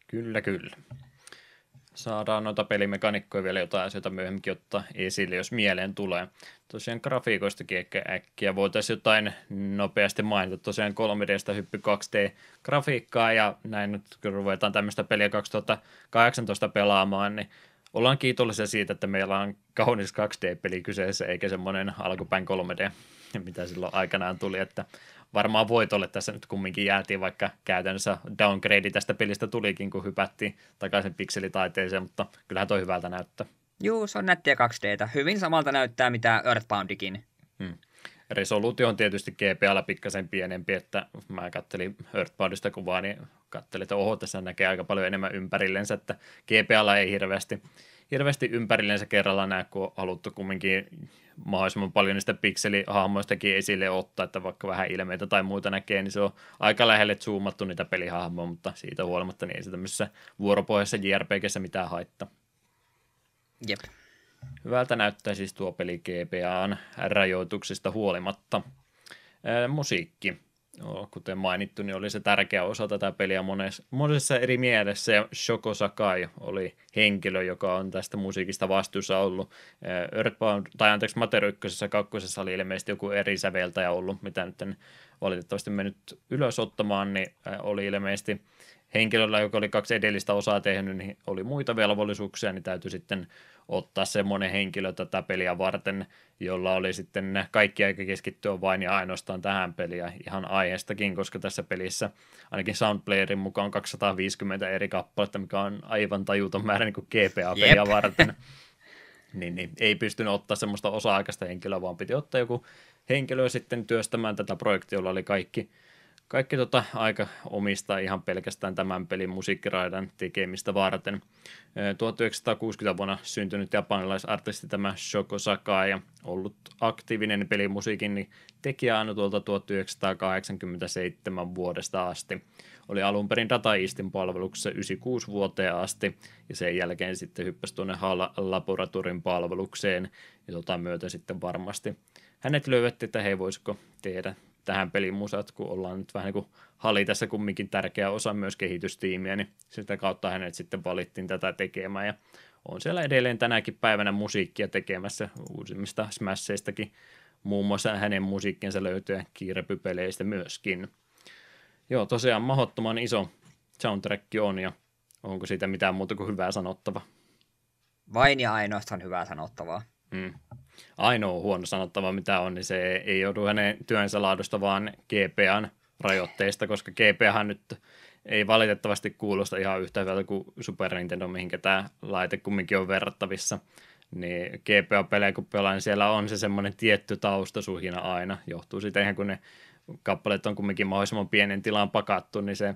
Kyllä, kyllä saadaan noita pelimekanikkoja vielä jotain asioita myöhemmin ottaa esille, jos mieleen tulee. Tosiaan grafiikoistakin ehkä äkkiä voitaisiin jotain nopeasti mainita. Tosiaan 3Dstä hyppy 2D-grafiikkaa ja näin nyt kun ruvetaan tämmöistä peliä 2018 pelaamaan, niin ollaan kiitollisia siitä, että meillä on kaunis 2D-peli kyseessä eikä semmoinen alkupäin 3D, mitä silloin aikanaan tuli, että varmaan voitolle tässä nyt kumminkin jäätiin, vaikka käytännössä downgrade tästä pelistä tulikin, kun hypättiin takaisin pikselitaiteeseen, mutta kyllähän toi hyvältä näyttää. Juu, se on nättiä 2Dtä. Hyvin samalta näyttää mitä Earthboundikin. Hmm. Resoluutio on tietysti GPAlla pikkasen pienempi, että mä kattelin Earthboundista kuvaa, niin katselin, että oho, tässä näkee aika paljon enemmän ympärillensä, että GPAlla ei hirveästi, hirveästi ympärillensä kerralla näe, kun on haluttu kumminkin mahdollisimman paljon niistä pikselihahmoistakin esille ottaa, että vaikka vähän ilmeitä tai muita näkee, niin se on aika lähelle zoomattu niitä pelihahmoja, mutta siitä huolimatta niin ei se tämmöisessä vuoropohjassa JRPGssä mitään haittaa. Jep. Hyvältä näyttää siis tuo peli GPAn rajoituksista huolimatta. Ää, musiikki. Kuten mainittu, niin oli se tärkeä osa tätä peliä monessa, monessa eri mielessä. Ja Shoko Sakai oli henkilö, joka on tästä musiikista vastuussa ollut. Earthbound, tai anteeksi, Mater 1. kakkosessa oli ilmeisesti joku eri säveltäjä ollut, mitä nyt en valitettavasti mennyt ylös ottamaan, niin oli ilmeisesti henkilöllä, joka oli kaksi edellistä osaa tehnyt, niin oli muita velvollisuuksia, niin täytyy sitten ottaa semmoinen henkilö tätä peliä varten, jolla oli sitten kaikki aika keskittyä vain ja ainoastaan tähän peliä ihan aiheestakin, koska tässä pelissä ainakin Soundplayerin mukaan 250 eri kappaletta, mikä on aivan tajuton määrä niin GPA-peliä varten. Niin, niin, ei pystynyt ottaa semmoista osa-aikaista henkilöä, vaan piti ottaa joku henkilö sitten työstämään tätä projektia, jolla oli kaikki, kaikki tota aika omista ihan pelkästään tämän pelin musiikkiraidan tekemistä varten. 1960 vuonna syntynyt japanilaisartisti tämä Shoko Sakai ja ollut aktiivinen pelimusiikin niin tekijä aina tuolta 1987 vuodesta asti. Oli alun perin Data Eastin palveluksessa 96 vuoteen asti ja sen jälkeen sitten hyppäsi tuonne HAL Laboratorin palvelukseen ja tota myötä sitten varmasti hänet löydettiin, että hei voisiko tehdä tähän pelin musat, kun ollaan nyt vähän niin kuin Hali tässä kumminkin tärkeä osa myös kehitystiimiä, niin sitä kautta hänet sitten valittiin tätä tekemään ja on siellä edelleen tänäkin päivänä musiikkia tekemässä uusimmista Smasheistakin, muun muassa hänen musiikkinsa löytyy kiirepypeleistä myöskin. Joo, tosiaan mahdottoman iso soundtrack on ja onko siitä mitään muuta kuin hyvää sanottava? Vain ja ainoastaan hyvää sanottavaa. Mm ainoa huono sanottava, mitä on, niin se ei joudu hänen työnsä laadusta, vaan GPAn rajoitteista, koska GPAhan nyt ei valitettavasti kuulosta ihan yhtä hyvältä kuin Super Nintendo, mihinkä tämä laite kumminkin on verrattavissa. Niin GPA-pelejä kun pelaan, niin siellä on se semmoinen tietty taustasuhina aina. Johtuu siitä ihan kun ne kappaleet on kumminkin mahdollisimman pienen tilan pakattu, niin se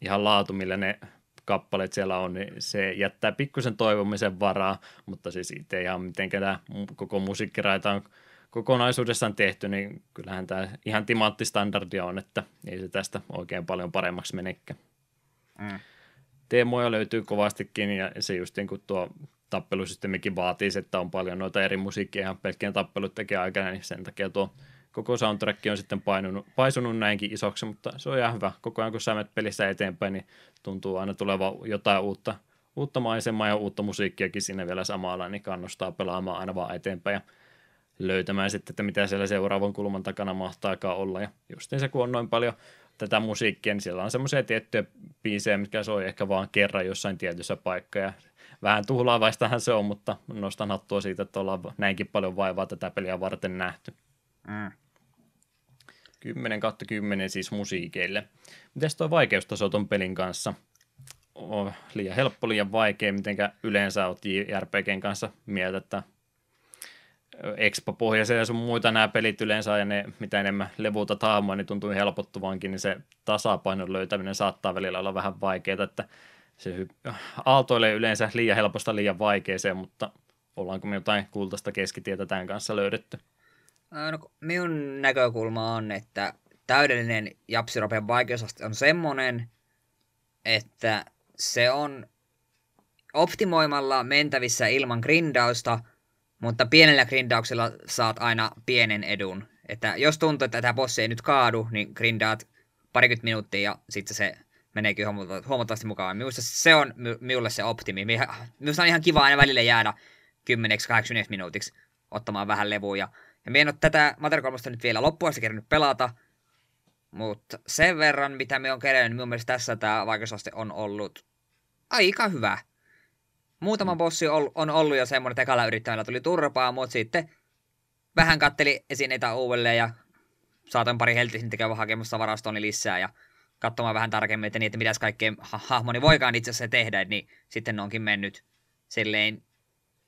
ihan laatu, millä ne kappaleet siellä on, niin se jättää pikkusen toivomisen varaa, mutta siis itse ihan miten tämä koko musiikkiraita on kokonaisuudessaan tehty, niin kyllähän tämä ihan timanttistandardia on, että ei se tästä oikein paljon paremmaksi menekään. Mm. Teemoja löytyy kovastikin ja se just niin kuin tuo tappelusysteemikin vaatii, että on paljon noita eri musiikkia ihan pelkkien tappelut tekee aikana, niin sen takia tuo koko soundtrack on sitten painunut, paisunut näinkin isoksi, mutta se on ihan hyvä. Koko ajan kun sä pelissä eteenpäin, niin tuntuu aina tuleva jotain uutta, uutta maisemaa ja uutta musiikkiakin sinne vielä samalla, niin kannustaa pelaamaan aina vaan eteenpäin ja löytämään sitten, että mitä siellä seuraavan kulman takana mahtaakaan olla. Ja just se, kun on noin paljon tätä musiikkia, niin siellä on semmoisia tiettyjä biisejä, mitkä soi ehkä vaan kerran jossain tietyssä paikka ja vähän tuhlaavaistahan se on, mutta nostan hattua siitä, että ollaan näinkin paljon vaivaa tätä peliä varten nähty. Mm. 10 kautta 10 siis musiikeille. Mites tuo vaikeustaso ton pelin kanssa? On liian helppo, liian vaikea, mitenkä yleensä olet JRPGn kanssa mieltä, että Expo-pohjaisia ja sun muita nämä pelit yleensä, ja ne mitä enemmän levuuta hahmoa, niin tuntuu helpottuvankin, niin se tasapainon löytäminen saattaa välillä olla vähän vaikeaa, että se aaltoilee yleensä liian helposta liian vaikeeseen, mutta ollaanko me jotain kultaista keskitietä tämän kanssa löydetty? No, minun näkökulma on, että täydellinen japsiropen vaikeusaste on semmoinen, että se on optimoimalla mentävissä ilman grindausta, mutta pienellä grindauksella saat aina pienen edun. Että jos tuntuu, että tämä bossi ei nyt kaadu, niin grindaat parikymmentä minuuttia ja sitten se meneekin huomattavasti mukavaa. Minusta se on minulle se optimi. Minusta on ihan kiva aina välillä jäädä 10-80 minuutiksi ottamaan vähän levuja. Ja en ole tätä Mater 3 nyt vielä loppuun kerännyt pelata, mutta sen verran, mitä me on kerännyt, niin minun mielestä tässä tämä vaikeusaste on ollut aika hyvä. Muutama mm. bossi on ollut jo semmoinen, että ekalla yrittäjällä tuli turpaa, mutta sitten vähän katteli esineitä uudelleen ja saatoin pari heltisin tekevä hakemassa varastoni lisää ja katsomaan vähän tarkemmin, että, niin, että mitäs kaikkea hahmoni voikaan itse asiassa tehdä, niin sitten ne onkin mennyt silleen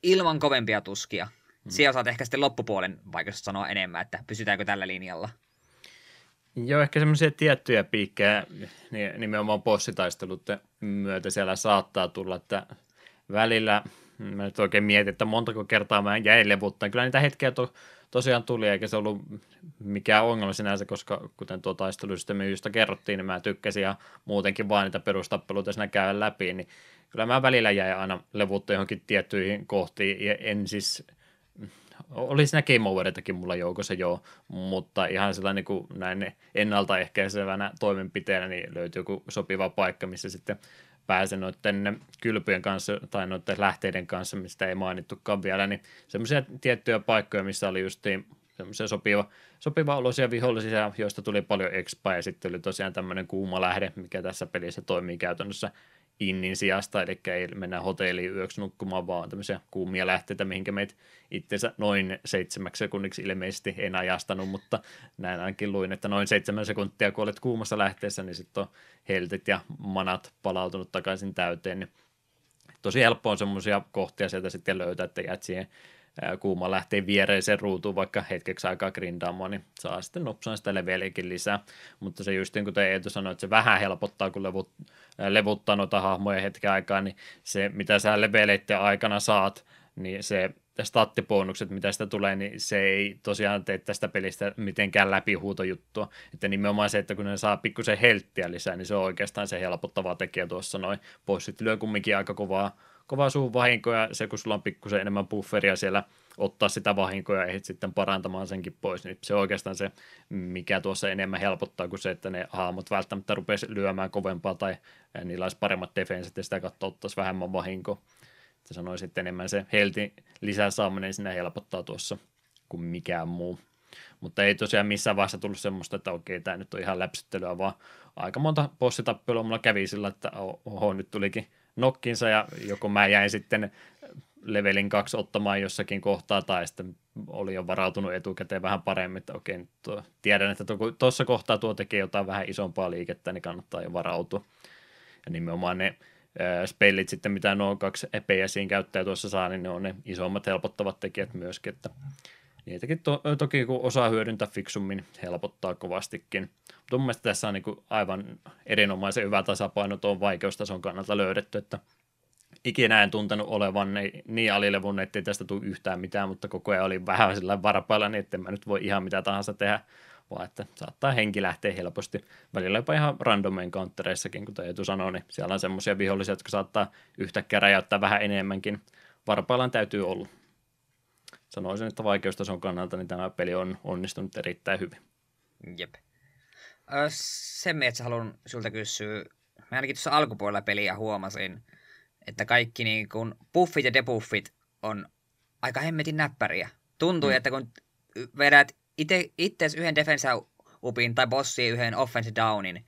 ilman kovempia tuskia. Hmm. Siellä osaat ehkä sitten loppupuolen vaikka sanoa enemmän, että pysytäänkö tällä linjalla. Joo, ehkä semmoisia tiettyjä piikkejä nimenomaan bossitaistelut myötä siellä saattaa tulla, että välillä mä nyt oikein mietin, että montako kertaa mä jäin levuttaa. Kyllä niitä hetkiä to, tosiaan tuli, eikä se ollut mikään ongelma sinänsä, koska kuten tuo taistelusysteemi, josta kerrottiin, niin mä tykkäsin ja muutenkin vaan niitä perustappeluita siinä käydä läpi, niin kyllä mä välillä jäin aina levuttaa johonkin tiettyihin kohtiin, ja en siis oli siinä Game Overitakin mulla joukossa jo, mutta ihan sellainen niin kuin näin ennaltaehkäisevänä toimenpiteenä niin löytyy joku sopiva paikka, missä sitten pääsen noiden kylpyjen kanssa tai noiden lähteiden kanssa, mistä ei mainittukaan vielä, niin semmoisia tiettyjä paikkoja, missä oli just semmoisia sopiva, sopiva olosia vihollisia, joista tuli paljon expa ja sitten oli tosiaan tämmöinen kuuma lähde, mikä tässä pelissä toimii käytännössä innin sijasta, eli ei mennä hotelliin yöksi nukkumaan, vaan tämmöisiä kuumia lähteitä, mihinkä meitä itsensä noin seitsemäksi sekunniksi ilmeisesti en ajastanut, mutta näin ainakin luin, että noin seitsemän sekuntia, kun olet kuumassa lähteessä, niin sitten on heltit ja manat palautunut takaisin täyteen, niin tosi helppo on semmoisia kohtia sieltä sitten löytää, että jäät siihen kuuma lähtee viereiseen ruutuun vaikka hetkeksi aikaa grindaamaan, niin saa sitten nopsaan sitä leveliäkin lisää. Mutta se just niin kuin Eetu sanoi, että se vähän helpottaa, kun levut, levuttaa noita hahmoja hetken aikaa, niin se mitä sä leveleiden aikana saat, niin se stattibonukset, mitä sitä tulee, niin se ei tosiaan tee tästä pelistä mitenkään läpihuutojuttua. Että nimenomaan se, että kun ne saa pikkusen helttiä lisää, niin se on oikeastaan se helpottava tekijä tuossa noin. Bossit lyö kumminkin aika kovaa, kovaa suun vahinkoja, se kun sulla on pikkusen enemmän bufferia siellä ottaa sitä vahinkoja ja ehdit sitten parantamaan senkin pois, niin se on oikeastaan se, mikä tuossa enemmän helpottaa kuin se, että ne haamot välttämättä rupesi lyömään kovempaa tai niillä olisi paremmat defensit ja sitä kautta ottaisi vähemmän vahinkoa. Että sanoisin, että enemmän se helti lisää saaminen sinä helpottaa tuossa kuin mikään muu. Mutta ei tosiaan missään vaiheessa tullut semmoista, että okei, tämä nyt on ihan läpsyttelyä, vaan aika monta bossitappelua mulla kävi sillä, että oho, nyt tulikin nokkinsa ja joko mä jäin sitten levelin kaksi ottamaan jossakin kohtaa tai sitten oli jo varautunut etukäteen vähän paremmin, että okei, tuo, tiedän, että tuossa kohtaa tuo tekee jotain vähän isompaa liikettä, niin kannattaa jo varautua. Ja nimenomaan ne spellit sitten, mitä nuo kaksi epeä siinä käyttäjä tuossa saa, niin ne on ne isommat helpottavat tekijät myöskin, että niitäkin to, toki kun osaa hyödyntää fiksummin, helpottaa kovastikin. Mutta mun mielestä tässä on niin aivan erinomaisen hyvä tasapaino tuon vaikeustason kannalta löydetty, että ikinä en tuntenut olevan niin alilevun, ettei tästä tule yhtään mitään, mutta koko ajan oli vähän sillä varpailla, niin että mä nyt voi ihan mitä tahansa tehdä vaan että saattaa henki lähteä helposti. Välillä jopa ihan random encountereissakin, kuten Eetu sanoi, niin siellä on semmoisia vihollisia, jotka saattaa yhtäkkiä räjäyttää vähän enemmänkin. Varpaillaan täytyy olla. Sanoisin, että vaikeustason kannalta niin tämä peli on onnistunut erittäin hyvin. Jep. Sen että haluan sulta kysyä. Mä ainakin tuossa alkupuolella peliä huomasin, että kaikki niin kun buffit ja debuffit on aika hemmetin näppäriä. Tuntuu, mm. että kun vedät itse yhden defense upin tai bossi yhden offense downin,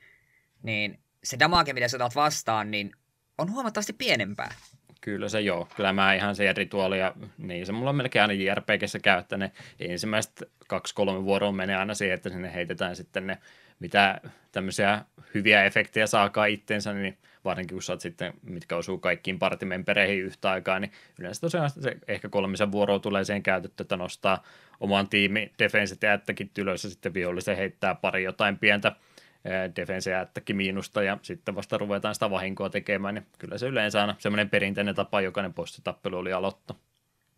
niin se damage, mitä sä otat vastaan, niin on huomattavasti pienempää. Kyllä se joo. Kyllä mä ihan se rituaalia, niin se mulla on melkein aina JRPGssä käy, ne ensimmäiset kaksi-kolme vuoroa menee aina siihen, että sinne heitetään sitten ne, mitä tämmöisiä hyviä efektejä saakaan itteensä, niin varsinkin kun saat sitten, mitkä osuu kaikkiin partimempereihin yhtä aikaa, niin yleensä tosiaan se ehkä kolmisen vuoroa tulee siihen käytetty, että nostaa oman tiimi defenset ja ättäkin ylös sitten vihollisen heittää pari jotain pientä defense ja ättäkin miinusta ja sitten vasta ruvetaan sitä vahinkoa tekemään, niin kyllä se yleensä on semmoinen perinteinen tapa jokainen postitappelu oli aloittaa.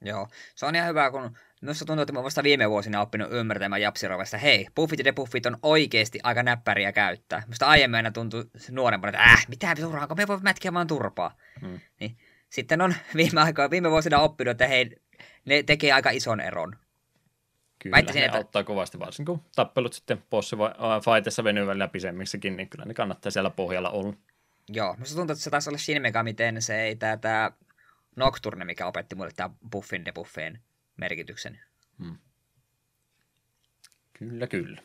Joo, se on ihan hyvä, kun minusta tuntuu, että mä vasta viime vuosina oppinut ymmärtämään Japsirovasta, hei, buffit ja debuffit on oikeasti aika näppäriä käyttää. Minusta aiemmin aina tuntui nuorempana, että äh, mitä turhaa, kun me voi mätkiä vaan turpaa. Hmm. Niin, sitten on viime aikoina, viime vuosina oppinut, että hei, ne tekee aika ison eron. Kyllä, Väittäisin, ne että... auttaa kovasti, varsinkin kun tappelut sitten bossifightissa venyvät läpisemmiksikin, niin kyllä ne kannattaa siellä pohjalla olla. Joo, minusta tuntuu, että se taisi olla Shin Megami Tensei, tämä, tämä Nocturne, mikä opetti mulle tämä buffin debuffeen merkityksen. Hmm. Kyllä, kyllä.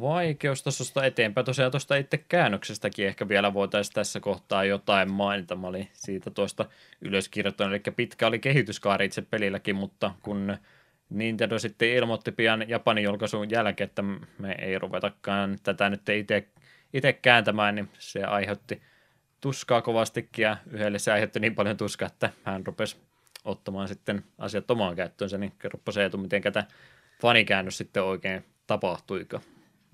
Vaikeustasosta eteenpäin. Tosiaan tuosta itse käännöksestäkin ehkä vielä voitaisiin tässä kohtaa jotain mainita. Mä olin siitä tuosta ylöskirjoittanut, eli pitkä oli kehityskaari itse pelilläkin, mutta kun Nintendo sitten ilmoitti pian Japanin julkaisun jälkeen, että me ei ruvetakaan tätä nyt itse, itse kääntämään, niin se aiheutti tuskaa kovastikin ja yhdelle se aiheutti niin paljon tuskaa, että hän rupesi ottamaan sitten asiat omaan käyttöönsä, niin kerropa se etu, miten tämä fanikäännös sitten oikein tapahtuiko.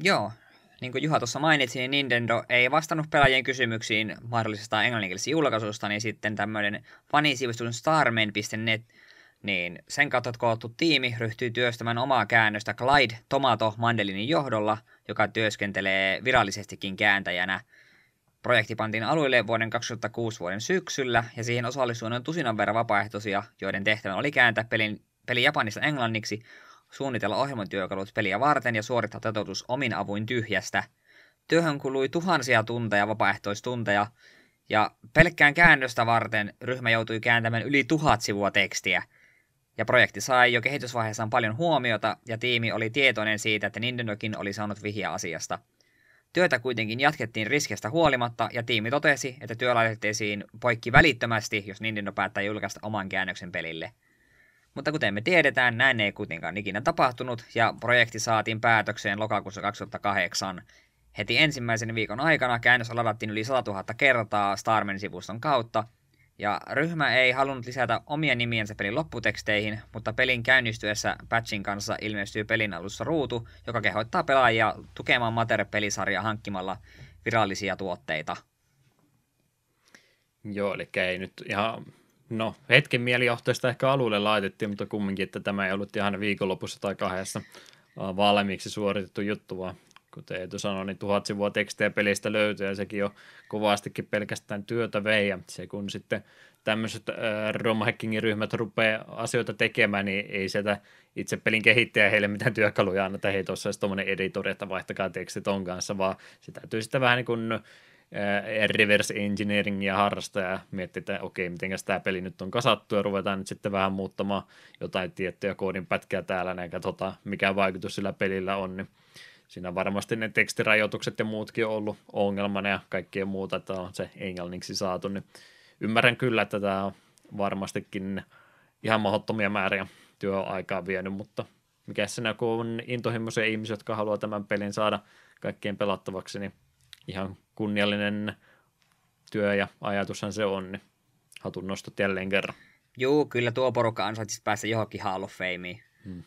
Joo, niin kuin Juha tuossa mainitsi, niin Nintendo ei vastannut pelaajien kysymyksiin mahdollisesta englanninkielisesta julkaisusta, niin sitten tämmöinen fanisivistun starman.net, niin sen kautta koottu tiimi ryhtyy työstämään omaa käännöstä Clyde Tomato Mandelinin johdolla, joka työskentelee virallisestikin kääntäjänä – Projekti pantiin alueelle vuoden 2006 vuoden syksyllä, ja siihen osallistui noin tusinan verran vapaaehtoisia, joiden tehtävä oli kääntää pelin, peli japanista englanniksi, suunnitella ohjelmatyökalut peliä varten ja suorittaa toteutus omin avuin tyhjästä. Työhön kului tuhansia tunteja vapaaehtoistunteja, ja pelkkään käännöstä varten ryhmä joutui kääntämään yli tuhat sivua tekstiä. Ja projekti sai jo kehitysvaiheessaan paljon huomiota, ja tiimi oli tietoinen siitä, että Nintendokin oli saanut vihja asiasta – Työtä kuitenkin jatkettiin riskestä huolimatta, ja tiimi totesi, että työ laitettiin poikki välittömästi, jos Nintendo päättää julkaista oman käännöksen pelille. Mutta kuten me tiedetään, näin ei kuitenkaan ikinä tapahtunut, ja projekti saatiin päätökseen lokakuussa 2008. Heti ensimmäisen viikon aikana käännös ladattiin yli 100 000 kertaa Starman-sivuston kautta, Ja ryhmä ei halunnut lisätä omia nimiensä pelin lopputeksteihin, mutta pelin käynnistyessä patchin kanssa ilmestyy pelin alussa ruutu, joka kehottaa pelaajia tukemaan Mater-pelisarjaa hankkimalla virallisia tuotteita. Joo, eli ei nyt ihan, no hetken mielijohtoista ehkä alulle laitettiin, mutta kumminkin, että tämä ei ollut ihan viikonlopussa tai kahdessa valmiiksi suoritettu juttu, vaan kuten Eetu sanoi, niin tuhat sivua tekstejä pelistä löytyy ja sekin on kovastikin pelkästään työtä vei. Ja se kun sitten tämmöiset äh, ryhmät rupeaa asioita tekemään, niin ei sieltä itse pelin kehittäjä heille mitään työkaluja anneta, hei tuossa olisi tuommoinen editori, että vaihtakaa tekstit on kanssa, vaan se täytyy sitten vähän niin kuin äh, reverse engineeringia harrastaa ja miettiä, että okei, miten tämä peli nyt on kasattu ja ruvetaan nyt sitten vähän muuttamaan jotain tiettyjä koodin pätkää täällä ja katsotaan, mikä vaikutus sillä pelillä on, niin siinä varmasti ne tekstirajoitukset ja muutkin on ollut ongelmana ja kaikkea muuta, että on se englanniksi saatu, niin ymmärrän kyllä, että tämä on varmastikin ihan mahdottomia määriä työaikaa vienyt, mutta mikä siinä kun on intohimoisia ihmisiä, jotka haluaa tämän pelin saada kaikkien pelattavaksi, niin ihan kunniallinen työ ja ajatushan se on, niin hatun nostot jälleen kerran. Joo, kyllä tuo porukka ansaitsisi päästä johonkin Hall of Fameen. Hmm.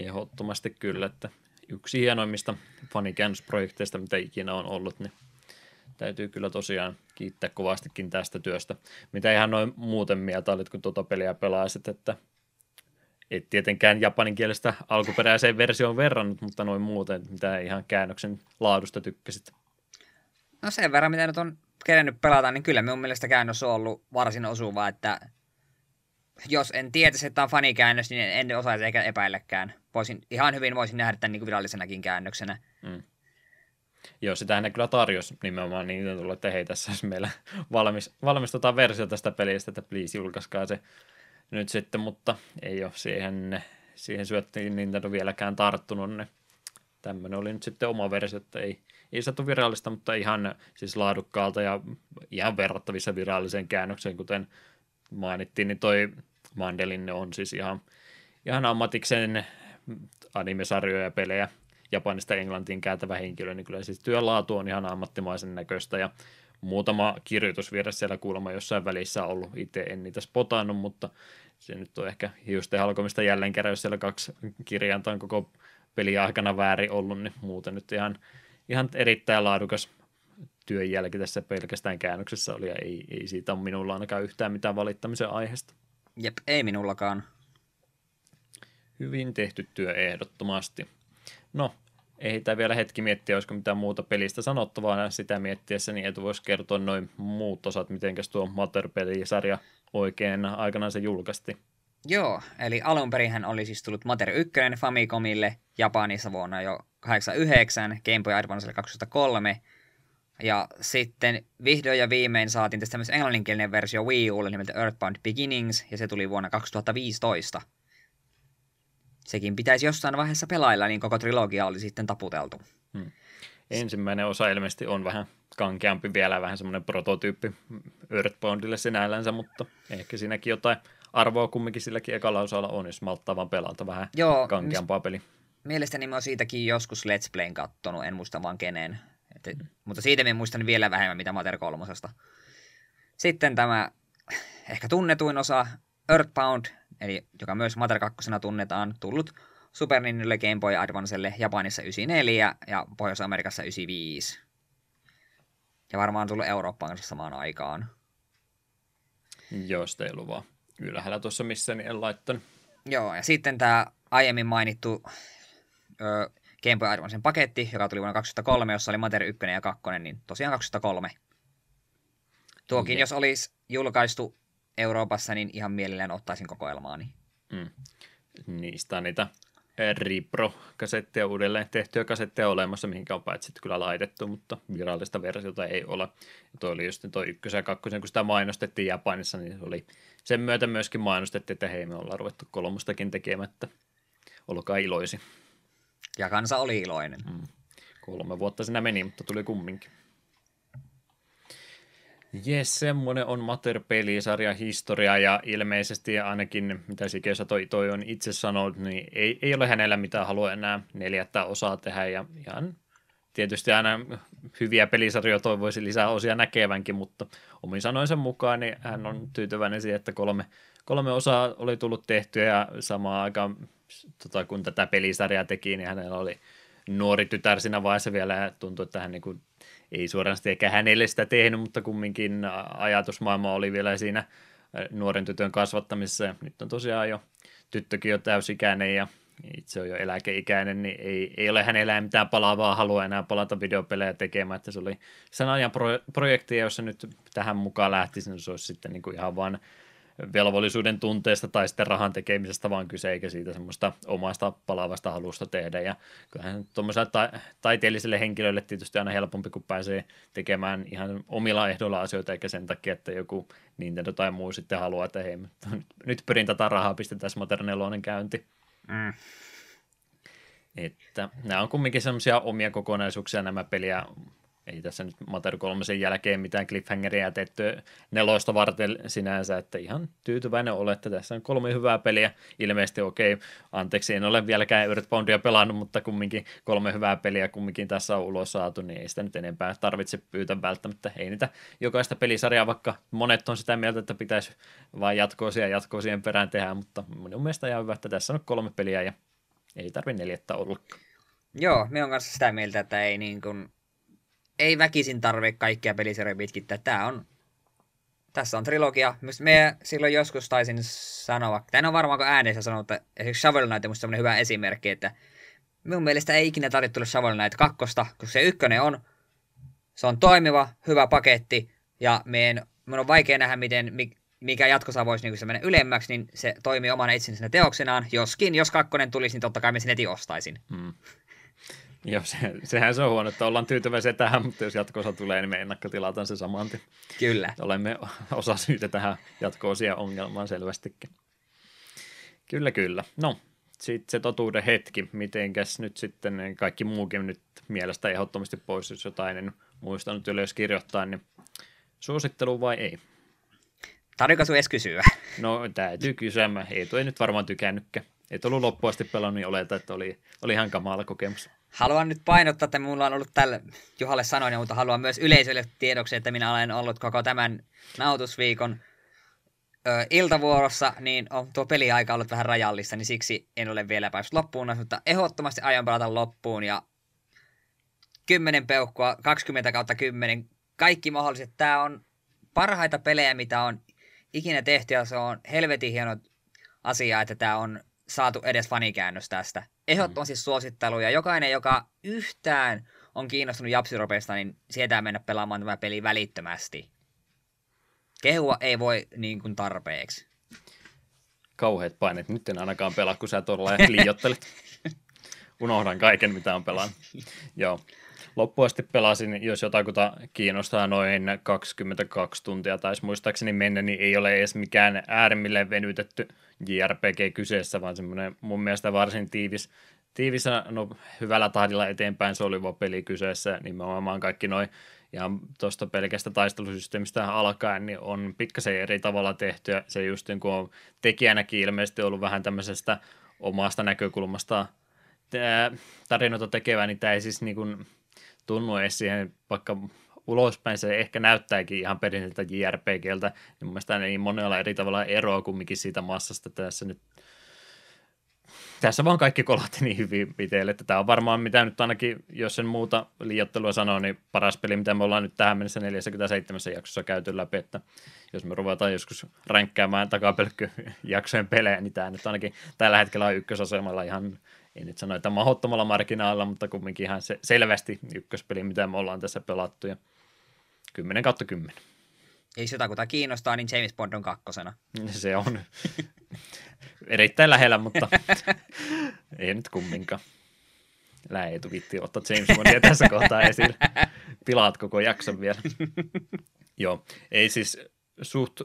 Ehdottomasti kyllä, että yksi hienoimmista fanikäännösprojekteista, mitä ikinä on ollut, niin täytyy kyllä tosiaan kiittää kovastikin tästä työstä. Mitä ihan noin muuten mieltä olit, kun tuota peliä pelaisit, että et tietenkään japaninkielestä alkuperäiseen versioon verrannut, mutta noin muuten, mitä ihan käännöksen laadusta tykkäsit? No sen verran, mitä nyt on kerennyt pelata, niin kyllä minun mielestä käännös on ollut varsin osuva, että jos en tietäisi, että on fanikäännös, niin en osaisi eikä epäillekään. Voisin, ihan hyvin voisin nähdä tämän niin virallisenakin käännöksenä. Mm. Joo, sitähän ne kyllä tarjosi nimenomaan niin, että hei, tässä olisi meillä valmis, valmis tota versio tästä pelistä, että please julkaiskaa se nyt sitten, mutta ei ole siihen, siihen syöttiin Nintendo vieläkään tarttunut, niin tämmöinen oli nyt sitten oma versio, että ei, ei saatu virallista, mutta ihan siis laadukkaalta ja ihan verrattavissa viralliseen käännökseen, kuten mainittiin, niin toi Mandelin on siis ihan, ihan ammatikseen animesarjoja ja pelejä Japanista Englantiin kääntävä henkilö, niin kyllä siis työlaatu on ihan ammattimaisen näköistä ja muutama kirjoitusvirre siellä kuulemma jossain välissä ollut. Itse en niitä spotannut, mutta se nyt on ehkä hiusten halkomista jälleen kerran, jos siellä kaksi kirjainta on koko peli aikana väärin ollut, niin muuten nyt ihan, ihan erittäin laadukas työn jälki tässä pelkästään käännöksessä oli, ja ei, ei siitä ole minulla ainakaan yhtään mitään valittamisen aiheesta. Jep, ei minullakaan. Hyvin tehty työ ehdottomasti. No, ei tämä vielä hetki miettiä, olisiko mitään muuta pelistä sanottavaa sitä miettiessä, niin et voisi kertoa noin muut osat, miten tuo Mater-pelisarja oikein aikanaan se julkaisti. Joo, eli alun perin oli siis tullut Mater 1 Famicomille Japanissa vuonna jo 89, Game Boy Advancelle 2003, ja sitten vihdoin ja viimein saatiin tästä myös englanninkielinen versio Wii Ulle nimeltä Earthbound Beginnings, ja se tuli vuonna 2015. Sekin pitäisi jossain vaiheessa pelailla, niin koko trilogia oli sitten taputeltu. Hmm. Ensimmäinen osa ilmeisesti on vähän kankeampi vielä, vähän semmoinen prototyyppi Earthboundille sinällänsä, mutta ehkä siinäkin jotain arvoa kumminkin silläkin ekalla osalla on, jos malttaa vaan pelata vähän Joo, kankeampaa peli. Mielestäni mä oon siitäkin joskus Let's Playn kattonut, en muista vaan kenen. Et, mm. Mutta siitä mä muistan vielä vähemmän, mitä Mater kolmosesta. Sitten tämä ehkä tunnetuin osa, Earthbound, eli joka myös Mater 2 tunnetaan, tullut Super Nintendolle Game Boy Advancelle Japanissa 94 ja Pohjois-Amerikassa 95. Ja varmaan tullut Eurooppaan kanssa samaan aikaan. Joo, sitä ei luvaa. Ylhäällä tuossa missä niin en laittanut. Joo, ja sitten tämä aiemmin mainittu ö, Game Boy Advancen paketti, joka tuli vuonna 2003, jossa oli Mater 1 ja 2, niin tosiaan 2003. Tuokin, jos olisi julkaistu Euroopassa, niin ihan mielellään ottaisin kokoelmaani. Mm. Niistä on niitä Repro-kasetteja uudelleen tehtyjä kasetteja olemassa, mihinkä on paitsi kyllä laitettu, mutta virallista versiota ei ole. Ja toi oli just toi ykkösen ja kakkosen, kun sitä mainostettiin Japanissa, niin se oli sen myötä myöskin mainostettiin, että hei, me ollaan ruvettu kolmostakin tekemättä. Olkaa iloisi. Ja kansa oli iloinen. Mm. Kolme vuotta siinä meni, mutta tuli kumminkin. Jes, semmoinen on Mater-pelisarja historia ja ilmeisesti ainakin, mitä Sikeossa toi, toi on itse sanonut, niin ei, ei ole hänellä mitään halua enää neljättä osaa tehdä ja ihan tietysti aina hyviä pelisarjoja toivoisi lisää osia näkevänkin, mutta omin sanoinsa mukaan niin hän on tyytyväinen siihen, että kolme, kolme osaa oli tullut tehtyä ja samaan aikaan tota, kun tätä pelisarjaa teki, niin hänellä oli nuori tytär siinä vaiheessa vielä. Ja tuntui, että hän niin kuin, ei suorasti eikä hänelle sitä tehnyt, mutta kumminkin ajatusmaailma oli vielä siinä nuoren tytön kasvattamisessa. Ja nyt on tosiaan jo tyttökin jo täysikäinen ja itse on jo eläkeikäinen, niin ei, ei ole hänellä mitään palaavaa halua enää palata videopelejä tekemään, että se oli sen ajan pro, projekti, jossa nyt tähän mukaan lähtisi, niin se olisi sitten niin kuin ihan vaan velvollisuuden tunteesta tai sitten rahan tekemisestä vaan kyse, eikä siitä semmoista omasta palaavasta halusta tehdä. Ja kyllähän tuommoiselle ta- taiteelliselle henkilölle tietysti aina helpompi, kun pääsee tekemään ihan omilla ehdoilla asioita, eikä sen takia, että joku Nintendo tai muu sitten haluaa, että hei, nyt pyrin tätä rahaa, pistetään Modern käynti. Mm. Että nämä on kumminkin semmoisia omia kokonaisuuksia nämä peliä. Ei tässä nyt Mater 3 jälkeen mitään cliffhangeria jätetty neloista varten sinänsä, että ihan tyytyväinen olet, että tässä on kolme hyvää peliä. Ilmeisesti okei, okay, anteeksi, en ole vieläkään Earthboundia pelannut, mutta kumminkin kolme hyvää peliä kumminkin tässä on ulos saatu, niin ei sitä nyt enempää tarvitse pyytää välttämättä. Ei niitä jokaista pelisarjaa, vaikka monet on sitä mieltä, että pitäisi vain jatkoosia ja jatkoosien perään tehdä, mutta minun mielestä ihan hyvä, että tässä on kolme peliä ja ei tarvi neljättä olla. Joo, me on kanssa sitä mieltä, että ei, niin kuin, ei väkisin tarve kaikkia pelisarjoja pitkittää. Tämä on, tässä on trilogia. Me silloin joskus taisin sanoa, tai en ole varmaan äänessä sanonut, että esimerkiksi Shovel Knight on sellainen hyvä esimerkki, että minun mielestä ei ikinä tarvitse tulla Shovel Knight kakkosta, kun se ykkönen on, se on toimiva, hyvä paketti, ja meidän, minun on vaikea nähdä, miten, mikä jatkossa voisi niin mennä ylemmäksi, niin se toimii omana itsensä teoksenaan. Joskin, jos kakkonen tulisi, niin totta kai me sen heti ostaisin. Hmm. Joo, se, sehän se on huono, että ollaan tyytyväisiä tähän, mutta jos jatkoosa tulee, niin me ennakkotilataan se saman tien. Kyllä. Olemme osa syytä tähän jatkoosia ongelmaan selvästikin. Kyllä, kyllä. No, sitten se totuuden hetki, mitenkäs nyt sitten kaikki muukin nyt mielestä ehdottomasti pois, jos jotain en muistanut ylös kirjoittaa, niin suosittelu vai ei? Tarvitko sinun edes kysyä? No täytyy kysyä. Mä ei toi nyt varmaan tykännytkään. Ei ollut loppuun asti pelannut, niin oleta, että oli, oli ihan kamala kokemus. Haluan nyt painottaa, että minulla on ollut tällä, Juhalle sanoin, mutta haluan myös yleisölle tiedoksi, että minä olen ollut koko tämän nautusviikon ö, iltavuorossa, niin on tuo peliaika ollut vähän rajallista, niin siksi en ole vielä päässyt loppuun, mutta ehdottomasti aion pelata loppuun ja 10 peukkua, 20 kautta 10, kaikki mahdolliset. Tämä on parhaita pelejä, mitä on ikinä tehty ja se on helvetin hieno asia, että tämä on saatu edes fanikäännös tästä. Ehdottomasti mm. suosittelu ja jokainen, joka yhtään on kiinnostunut Japsiropeista, niin sietää mennä pelaamaan tämä peli välittömästi. Kehua ei voi niin kuin tarpeeksi. Kauheat paineet. Nyt en ainakaan pelaa, kun sä tuolla liiottelet. Unohdan kaiken, mitä on pelannut. Joo loppuasti pelasin, jos jotakuta kiinnostaa noin 22 tuntia, taisi muistaakseni mennä, niin ei ole edes mikään äärimmilleen venytetty JRPG kyseessä, vaan semmoinen mun mielestä varsin tiivis, tiivis no, hyvällä tahdilla eteenpäin soliva peli kyseessä, nimenomaan kaikki noin ja tuosta pelkästä taistelusysteemistä alkaen niin on pikkasen eri tavalla tehtyä. Se just niin kuin on tekijänäkin ilmeisesti ollut vähän tämmöisestä omasta näkökulmasta tarinoita tekevää, niin tämä ei siis niin kuin, tunnu edes siihen, vaikka ulospäin se ehkä näyttääkin ihan perinteiseltä JRPGltä, niin mun mielestä niin monella eri tavalla eroa kumminkin siitä massasta tässä nyt tässä vaan kaikki kolahti niin hyvin pitelle, että tämä on varmaan mitä nyt ainakin, jos sen muuta liiottelua sanoo, niin paras peli, mitä me ollaan nyt tähän mennessä 47 jaksossa käyty läpi, että jos me ruvetaan joskus ränkkäämään takapelkkyjaksojen pelejä, niin tämä nyt ainakin tällä hetkellä on ykkösasemalla ihan ei nyt sano, että mahdottomalla marginaalilla, mutta kumminkin ihan se, selvästi ykköspeli, mitä me ollaan tässä pelattu. Ja 10 kautta 10. Jos jotakuta kiinnostaa, niin James Bond on kakkosena. Se on erittäin lähellä, mutta ei nyt kumminkaan. Lää ei vitti ottaa James Bondia tässä kohtaa esille. Pilaat koko jakson vielä. Joo, ei siis suht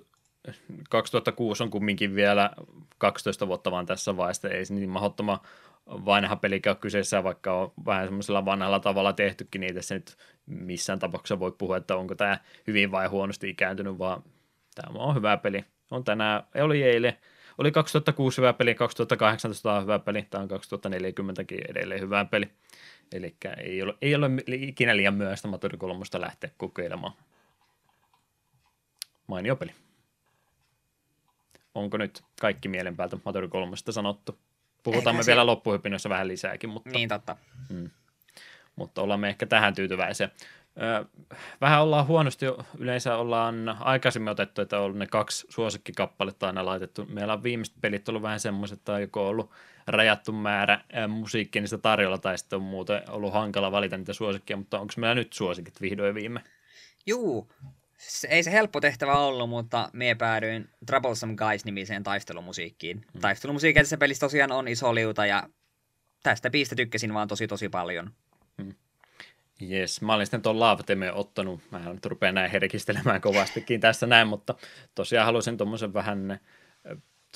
2006 on kumminkin vielä 12 vuotta vaan tässä vaiheessa, ei niin mahdottoman vanha pelikä ole kyseessä, vaikka on vähän semmoisella vanhalla tavalla tehtykin, niin tässä nyt missään tapauksessa voi puhua, että onko tämä hyvin vai huonosti ikääntynyt, vaan tämä on hyvä peli. On tänään, oli eilen, oli 2006 hyvä peli, 2018 on hyvä peli, tämä on 2040kin edelleen hyvä peli. Eli ei ole, ei ole ikinä liian myöhäistä Maturi 3 lähteä kokeilemaan. Mainio peli. Onko nyt kaikki mielen päältä Maturi 3 sanottu? Puhutaan me se... vielä loppuhypinnoissa vähän lisääkin. Mutta... Niin totta. Mm. Mutta ollaan me ehkä tähän tyytyväisiä. Vähän ollaan huonosti, yleensä ollaan aikaisemmin otettu, että on ne kaksi suosikkikappaletta aina laitettu. Meillä on viimeiset pelit ollut vähän semmoiset, että on joko ollut rajattu määrä musiikkia niistä tarjolla, tai sitten on muuten ollut hankala valita niitä suosikkia, mutta onko meillä nyt suosikit vihdoin viime? Juu, se, ei se helppo tehtävä ollut, mutta mie päädyin Troublesome Guys-nimiseen taistelumusiikkiin. Hmm. Taistelumusiikki tässä pelissä tosiaan on iso liuta, ja tästä biistä tykkäsin vaan tosi tosi paljon. Jes, mä olin sitten tuon Love ottanut, mä nyt rupean näin herkistelemään kovastikin tässä näin, mutta tosiaan halusin tuommoisen vähän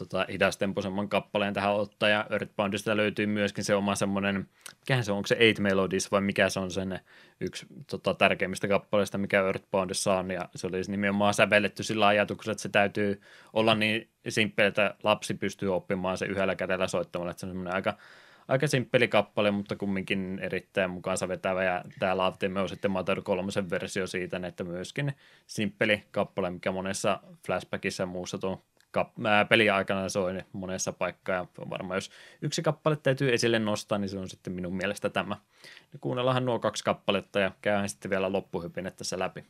tota, hidastempoisemman kappaleen tähän ottaa, ja Earthboundista löytyy myöskin se oma semmoinen, mikähän se on, onko se Eight Melodies vai mikä se on sen yksi tota, tärkeimmistä kappaleista, mikä Earthboundissa on, ja se olisi nimenomaan sävelletty sillä ajatuksella, että se täytyy olla niin simppeli, että lapsi pystyy oppimaan se yhdellä kädellä soittamalla, että se on semmoinen aika aika simppeli kappale, mutta kumminkin erittäin mukaansa vetävä, ja tämä Love Theme on sitten Mater 3 versio siitä, että myöskin simppeli kappale, mikä monessa flashbackissa ja muussa tuon kap- ää, pelin aikana soi monessa paikkaa, ja varmaan jos yksi kappale täytyy esille nostaa, niin se on sitten minun mielestä tämä. Ja kuunnellaanhan nuo kaksi kappaletta, ja käydään sitten vielä loppuhypin tässä läpi.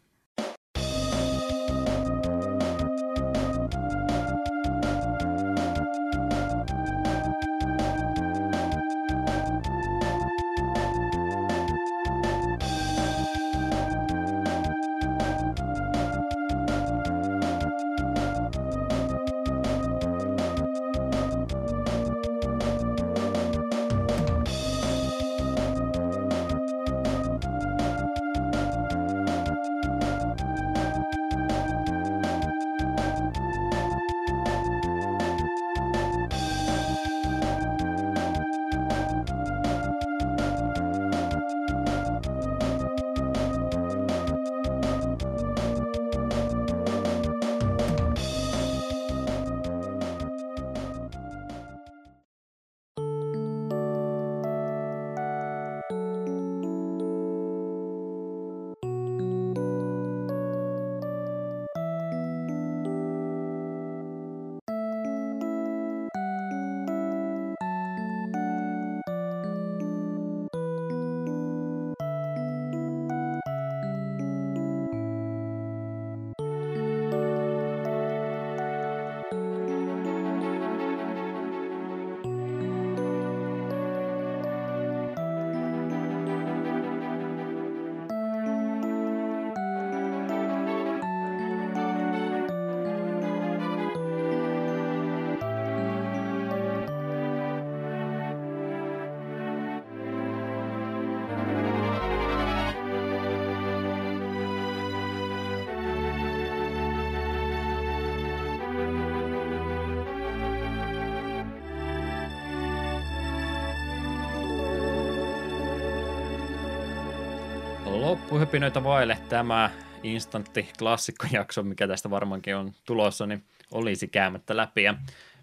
Loppuhypinöitä vaille tämä instantti klassikkojakso, mikä tästä varmaankin on tulossa, niin olisi käymättä läpi. Ja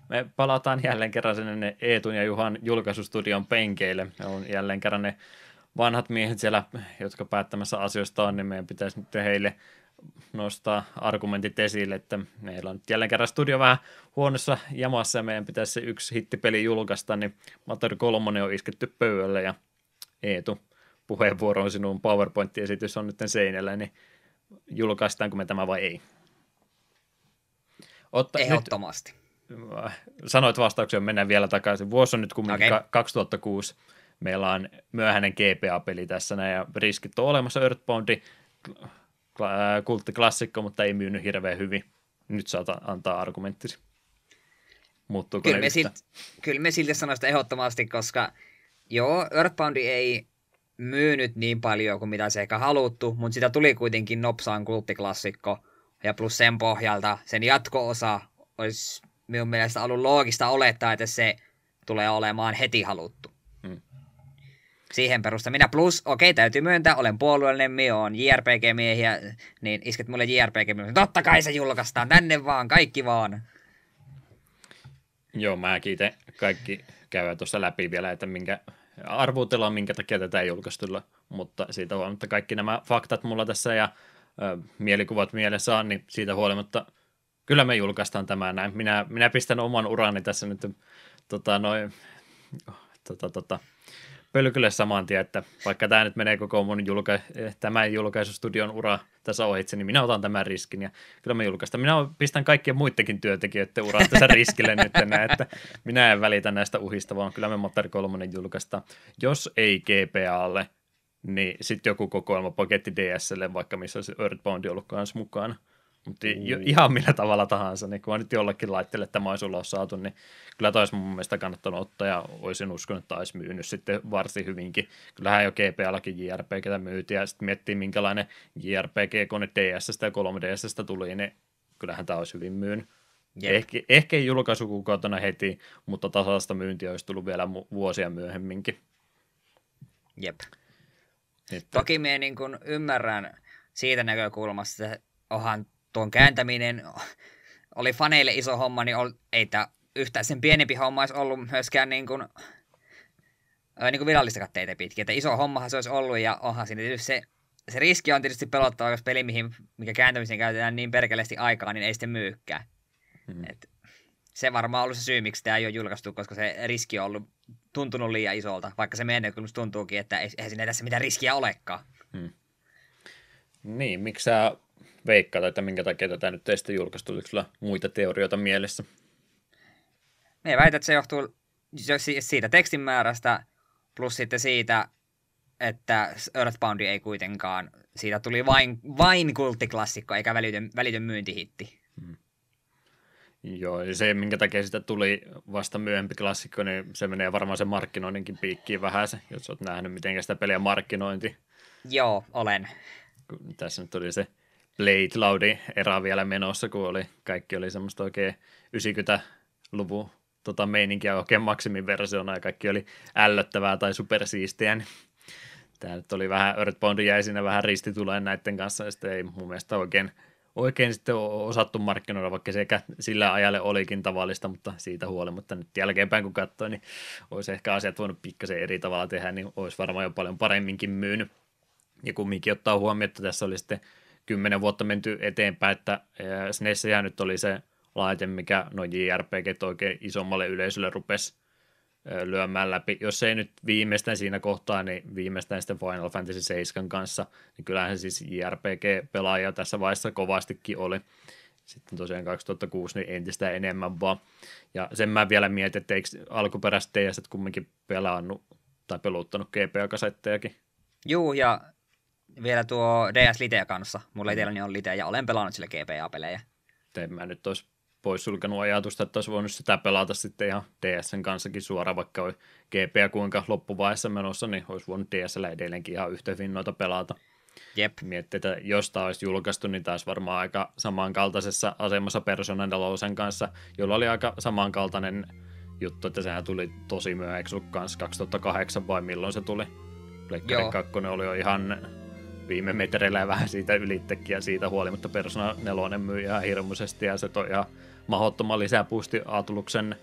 me palataan jälleen kerran sinne Eetun ja Juhan julkaisustudion penkeille. Me on jälleen kerran ne vanhat miehet siellä, jotka päättämässä asioista on, niin meidän pitäisi nyt heille nostaa argumentit esille, että meillä on nyt jälleen kerran studio vähän huonossa jamassa ja meidän pitäisi se yksi hittipeli julkaista, niin Matori 3 on isketty pöydälle ja Eetu puheenvuoroon sinun PowerPoint-esitys on nyt seinällä, niin julkaistaanko me tämä vai ei? Otta, Ehdottomasti. Nyt, sanoit vastauksen, mennään vielä takaisin. Vuosi on nyt kumminkin okay. 2006. Meillä on myöhäinen GPA-peli tässä näin, ja riskit on olemassa. Earthboundi, kulttiklassikko, mutta ei myynyt hirveän hyvin. Nyt saat antaa argumenttisi. Muuttuuko kyllä, me silti, kyllä me silti sanoista ehdottomasti, koska joo, Earthboundi ei myynyt niin paljon kuin mitä se ehkä haluttu, mutta sitä tuli kuitenkin nopsaan kulttiklassikko. Ja plus sen pohjalta sen jatko-osa olisi minun mielestä ollut loogista olettaa, että se tulee olemaan heti haluttu. Hmm. Siihen perusta minä plus, okei, okay, täytyy myöntää, olen puolueellinen, minä olen JRPG-miehiä, niin isket mulle JRPG-miehiä. Totta kai se julkaistaan, tänne vaan, kaikki vaan. Joo, mä kiitän kaikki käydä tuossa läpi vielä, että minkä arvuutellaan, minkä takia tätä ei julkaistu, mutta siitä huolimatta kaikki nämä faktat mulla tässä ja ö, mielikuvat mielessä on, niin siitä huolimatta kyllä me julkaistaan tämä näin. Minä, minä pistän oman urani tässä nyt tota, noin, tota, tota, pölkylle saman tien, että vaikka tämä nyt menee koko mun julka- tämän julkaisustudion ura tässä ohitse, niin minä otan tämän riskin ja kyllä me julkaistaan. Minä pistän kaikkien muidenkin työntekijöiden uraa tässä riskille nyt enää, että minä en välitä näistä uhista, vaan kyllä me Motor 3 julkaistaan. Jos ei GPAlle, niin sitten joku kokoelmapaketti DSlle, vaikka missä olisi Earthbound ollut kanssa mukana. Mutta mm. ihan millä tavalla tahansa, niin kun nyt jollakin laitteelle tämä olisi ulos saatu, niin kyllä taisi mun mielestä kannattanut ottaa ja olisin uskonut, että olisi myynyt sitten varsin hyvinkin. Kyllähän jo GPLakin JRPGtä myytiin ja sitten miettii minkälainen JRPG, kun ne DSstä ja 3DSstä tuli, niin kyllähän tämä olisi hyvin myynyt. Jep. Ehkä, ehkä ei julkaisukuukautena heti, mutta tasasta myyntiä olisi tullut vielä vuosia myöhemminkin. Jep. Että... Toki me niin kuin ymmärrän siitä näkökulmasta, että onhan tuon kääntäminen oli faneille iso homma, niin ei tämä yhtään sen pienempi homma olisi ollut myöskään niin kuin, niin kuin virallista katteita pitkin. Että iso hommahan se olisi ollut ja onhan siinä tietysti se, se riski on tietysti pelottava, jos peli, mihin, mikä kääntämiseen käytetään niin perkeleesti aikaa, niin ei sitten myykkää. Hmm. Et se varmaan on ollut se syy, miksi tämä ei ole julkaistu, koska se riski on ollut tuntunut liian isolta, vaikka se meidän kyllä tuntuukin, että eihän siinä tässä mitään riskiä olekaan. Hmm. Niin, miksi sä veikkaat, että minkä takia tätä nyt teistä julkaistu? Oliko sulla muita teorioita mielessä? Me väitän, että se johtuu siitä tekstin määrästä plus sitten siitä, että Earthbound ei kuitenkaan, siitä tuli vain, vain kulttiklassikko eikä välitön, välitön myyntihitti. Hmm. Joo, ja se, minkä takia sitä tuli vasta myöhempi klassikko, niin se menee varmaan sen markkinoinninkin piikkiin vähän se, jos olet nähnyt, miten sitä peliä markkinointi. Joo, olen. Tässä nyt oli se Blade Loudin erä vielä menossa, kun oli, kaikki oli semmoista oikein 90-luvun tota, meininkiä oikein maksimiversiona ja kaikki oli ällöttävää tai supersiistiä, niin tämä nyt oli vähän, Earthbound jäi siinä vähän ristituleen näiden kanssa, ja sitten ei mun mielestä oikein, oikein sitten osattu markkinoida, vaikka se sillä ajalle olikin tavallista, mutta siitä huolimatta nyt jälkeenpäin kun katsoin, niin olisi ehkä asiat voinut pikkasen eri tavalla tehdä, niin olisi varmaan jo paljon paremminkin myynyt. Ja kumminkin ottaa huomioon, että tässä oli sitten kymmenen vuotta menty eteenpäin, että SNES nyt oli se laite, mikä no JRPG oikein isommalle yleisölle rupesi lyömään läpi. Jos ei nyt viimeistään siinä kohtaa, niin viimeistään sitten Final Fantasy 7 kanssa, niin kyllähän siis JRPG-pelaaja tässä vaiheessa kovastikin oli. Sitten tosiaan 2006 niin entistä enemmän vaan. Ja sen mä vielä mietin, että eikö alkuperäiset DS kumminkin pelannut tai peluttanut GPA-kasettejakin. Juu, ja vielä tuo DS Liteä kanssa. Mulla itselläni on Lite ja olen pelannut sille GPA-pelejä. En mä nyt olisi poissulkenut ajatusta, että olisi voinut sitä pelata sitten ihan DSn kanssakin suoraan, vaikka oli GPA kuinka loppuvaiheessa menossa, niin olisi voinut DSL edelleenkin ihan yhtä hyvin noita pelata. Jep. Miettii, että jos tämä olisi julkaistu, niin taas varmaan aika samankaltaisessa asemassa Persona 4 kanssa, jolla oli aika samankaltainen juttu, että sehän tuli tosi myöhäksi kanssa 2008 vai milloin se tuli. Pleikkari 2 oli jo ihan viime metreillä ja vähän siitä ylittekin ja siitä huolimatta Persona 4 myi ihan hirmuisesti ja se toi ihan mahdottoman lisäpuusti Atluksen,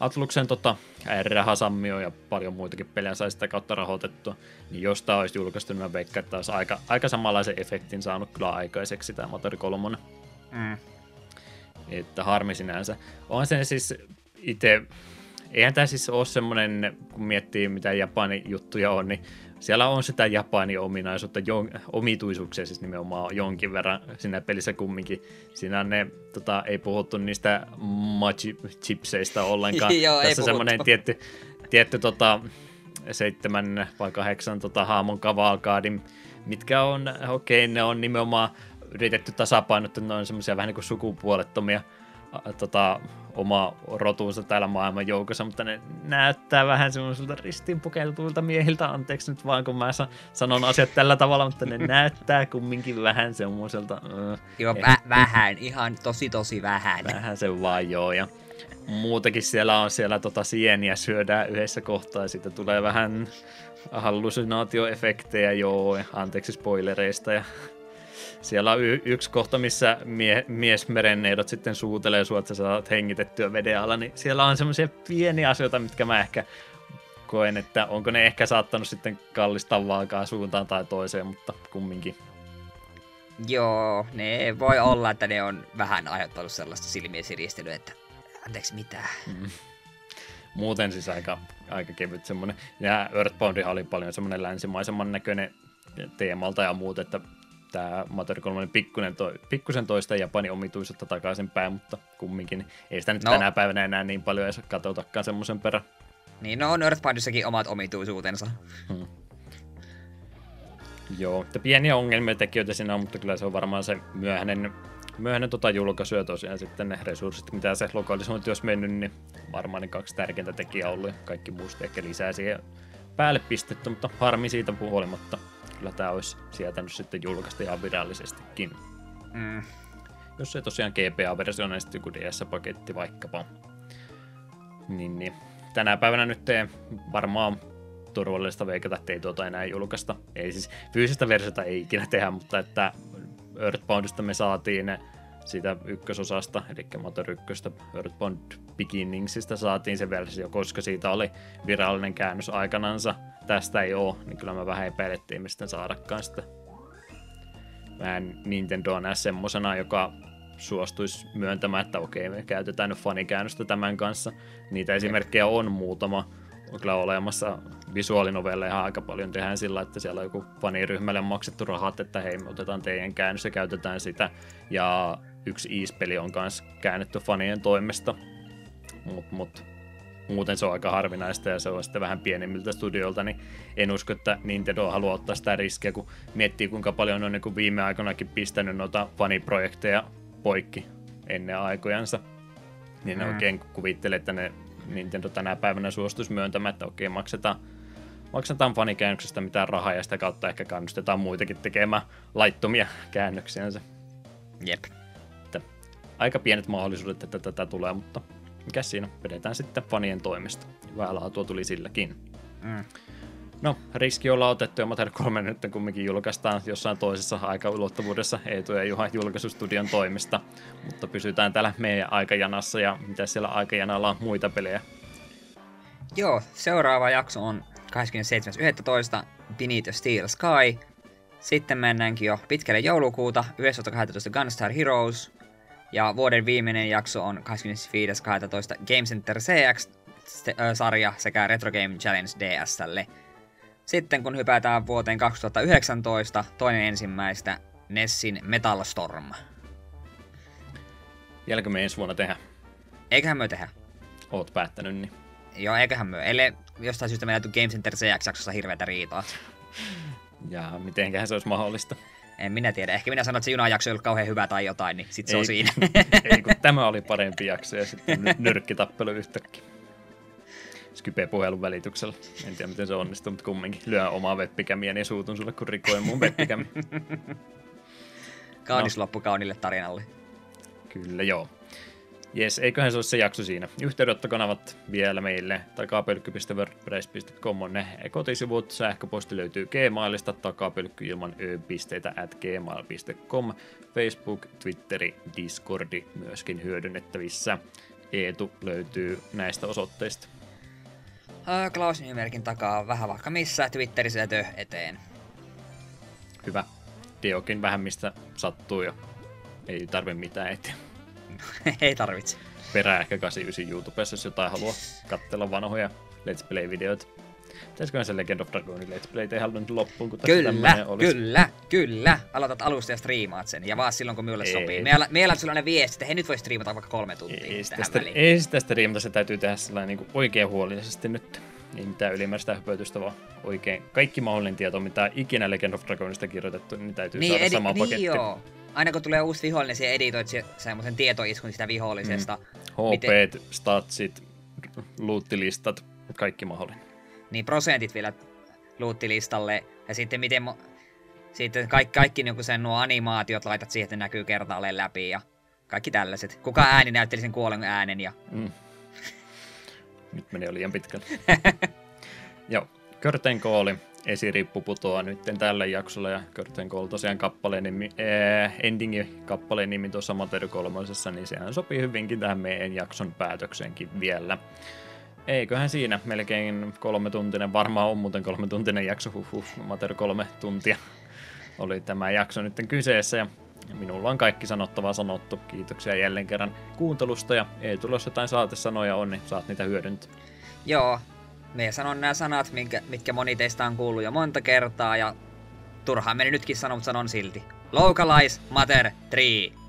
Atluksen tota, R-Hasammio ja paljon muitakin pelejä sai sitä kautta rahoitettua, niin jos tämä olisi julkaistu, niin mä veikkaan, että olisi aika, aika samanlaisen efektin saanut kyllä aikaiseksi tämä Motori 3. Mm. Että harmi sinänsä. On se siis itse, eihän tämä siis ole semmoinen, kun miettii mitä Japanin juttuja on, niin siellä on sitä Japanin ominaisuutta, jon, omituisuuksia siis nimenomaan jonkin verran siinä pelissä kumminkin. Siinä ne, tota, ei puhuttu niistä machi-chipseistä ollenkaan. Joo, Tässä semmoinen tietty, tietty tota, seitsemän vai kahdeksan tota, haamon kavalkaadin, mitkä on, okei, okay, ne on nimenomaan yritetty tasapainottaa, ne on semmoisia vähän niin kuin sukupuolettomia tota, oma rotuunsa täällä maailman joukossa, mutta ne näyttää vähän semmoisilta ristiinpukeutuvilta miehiltä, anteeksi nyt vaan kun mä sanon asiat tällä tavalla, mutta ne näyttää kumminkin vähän semmoiselta. Joo, vä- vähän, ihan tosi tosi vähän. Vähän se vaan joo, ja muutenkin siellä on siellä tota sieniä syödään yhdessä kohtaa, ja sitten tulee vähän hallusinaatioefektejä, joo, anteeksi spoilereista, ja siellä on y- yksi kohta, missä mie- miesmerenneidot sitten suutelee sua, että sä saat hengitettyä veden alla, niin siellä on semmoisia pieniä asioita, mitkä mä ehkä koen, että onko ne ehkä saattanut sitten kallistaa vaakaa suuntaan tai toiseen, mutta kumminkin. Joo, ne voi olla, että ne on vähän aiheuttanut sellaista silmien siristelyä, että anteeksi mitä. Mm. Muuten siis aika, aika kevyt semmoinen. Ja Earthboundihan oli paljon semmoinen länsimaisemman näköinen teemalta ja muut, että tämä Matori 3 pikkusen, to, pikkusen toista Japanin omituisuutta takaisinpäin, mutta kumminkin ei sitä nyt no. tänä päivänä enää niin paljon edes katsotakaan semmoisen perä. Niin, no on Earthboundissakin omat omituisuutensa. Hmm. Joo, että pieniä ongelmia tekijöitä siinä on, mutta kyllä se on varmaan se myöhäinen, myöhäinen tota julkaisu ja tosiaan sitten ne resurssit, mitä se lokalisointi olisi mennyt, niin varmaan ne kaksi tärkeintä tekijää ollut ja kaikki muusta ehkä lisää siihen päälle pistetty, mutta harmi siitä huolimatta. Kyllä tämä olisi sietänyt sitten julkaista ihan virallisestikin. Mm. Jos ei tosiaan GPA-versio on sitten joku DS-paketti vaikkapa. Niin, niin. Tänä päivänä nyt ei varmaan turvallista veikata, että ei tuota enää julkaista. Ei siis fyysistä versiota ei ikinä tehdä, mutta että Earthboundista me saatiin siitä ykkösosasta, eli Motor 1, Earthbound Beginningsista saatiin se versio, koska siitä oli virallinen käännös aikanansa. Tästä ei ole, niin kyllä mä vähän epäilettiin, mistä saadakaan sitä. Vähän Nintendo on semmosena, joka suostuisi myöntämään, että okei, me käytetään nyt fanikäännöstä tämän kanssa. Niitä esimerkkejä on muutama, on kyllä olemassa ihan aika paljon tehdään sillä, että siellä on joku faniryhmälle maksettu rahat, että hei, me otetaan teidän käännös ja käytetään sitä. Ja yksi iispeli on myös käännetty fanien toimesta, mutta mut, muuten se on aika harvinaista ja se on sitten vähän pienemmiltä studioilta, niin en usko, että Nintendo haluaa ottaa sitä riskiä, kun miettii kuinka paljon on niin viime aikoinakin pistänyt noita faniprojekteja poikki ennen aikojansa. Niin mm. oikein kuvittelee, että ne Nintendo tänä päivänä suostuisi myöntämään, että okei, maksetaan, maksetaan fanikäännöksestä mitään rahaa ja sitä kautta ehkä kannustetaan muitakin tekemään laittomia käännöksiänsä. Jep. Että aika pienet mahdollisuudet, että tätä tulee, mutta mikä siinä, vedetään sitten fanien toimesta. Hyvää laatua tuli silläkin. Mm. No, riski olla otettu ja Mater 3 nyt kumminkin julkaistaan jossain toisessa aikaulottuvuudessa Eetu ja Juha julkaisustudion toimesta, mutta pysytään täällä meidän aikajanassa ja mitä siellä aikajanalla on muita pelejä? Joo, seuraava jakso on 27.11. Beneath the Steel Sky. Sitten mennäänkin jo pitkälle joulukuuta, 11.12. Gunstar Heroes. Ja vuoden viimeinen jakso on 25.12. Game Center CX-sarja sekä Retro Game Challenge DSlle. Sitten kun hypätään vuoteen 2019, toinen ensimmäistä, Nessin Metal Storm. Vieläkö me ensi vuonna tehdä? Eiköhän me tehdä. Oot päättänyt, niin. Joo, eiköhän me. Eli jostain syystä meillä Game Center CX-jaksossa hirveätä riitaa. ja mitenköhän se olisi mahdollista? En minä tiedä. Ehkä minä sanoin, että se junajakso ei ollut kauhean hyvä tai jotain, niin sitten se on siinä. ei, kun tämä oli parempi jakso ja sitten nyrkkitappelu yhtäkkiä. Skype-puhelun välityksellä. En tiedä, miten se onnistuu, mutta kumminkin lyön omaa webbikämiä niin suutun sulle, kun rikoin mun webbikämi. Kaunis no. loppu kaunille tarinalle. Kyllä, joo. Jes, eiköhän se ole se jakso siinä. Yhteydenottokanavat vielä meille. takapölkky.wordpress.com on ne kotisivut. Sähköposti löytyy Gmailista takapölkky ilman ö-pisteitä at gmail.com. Facebook, Twitteri, Discordi myöskin hyödynnettävissä. Eetu löytyy näistä osoitteista. Klaus Nymerkin takaa vähän vaikka missä Twitterissä ja tö eteen. Hyvä. Diokin vähän mistä sattuu ja ei tarvi mitään eteen. ei tarvitse. Perää ehkä 89 YouTubessa, jos jotain haluaa katsella vanhoja Let's Play-videoita. Pitäisikö se Legend of Dragonin Let's Play tehdä nyt loppuun, kun Kyllä, olisi? kyllä, kyllä. Aloitat alusta ja striimaat sen, ja vaan silloin, kun minulle ei. sopii. Meillä, meillä on sellainen viesti, että he nyt voi striimata vaikka kolme tuntia ei, tähän tästä, väliin. Ei sitä striimata, se täytyy tehdä sellainen niin oikein huolellisesti nyt. Ei mitään ylimääräistä höpötystä, vaan oikein kaikki mahdollinen tieto, mitä ikinä Legend of Dragonista kirjoitettu, niin täytyy niin, saada edi- sama niin paketti. Joo. Aina kun tulee uusi vihollinen, niin editoit semmoisen tietoiskun sitä vihollisesta. Mm. HP, Miten... statsit, luuttilistat, kaikki mahdollinen niin prosentit vielä luuttilistalle. Ja sitten miten mo- sitten kaikki, kaikki niin sen nuo animaatiot laitat siihen, että ne näkyy kertaalleen läpi ja kaikki tällaiset. Kuka ääni näytteli sen kuolen äänen ja... Mm. Nyt meni jo liian pitkälle. Joo, Curtain Call esirippu putoaa nyt tällä jaksolla ja Curtain Call tosiaan kappaleen nimi, äh, endingi kappaleen nimi tuossa Mater kolmosessa, niin sehän sopii hyvinkin tähän meidän jakson päätöksenkin vielä. Eiköhän siinä melkein kolme tuntinen, varmaan on muuten kolme tuntinen jakso, huh, Mater kolme tuntia oli tämä jakso nyt kyseessä ja minulla on kaikki sanottavaa sanottu. Kiitoksia jälleen kerran kuuntelusta ja ei tulossa jotain saatesanoja on, niin saat niitä hyödyntää. Joo, me sanon nämä sanat, minkä, mitkä moni teistä on kuullut jo monta kertaa ja turhaan meni nytkin sanon, mutta sanon silti. Localize Matter 3.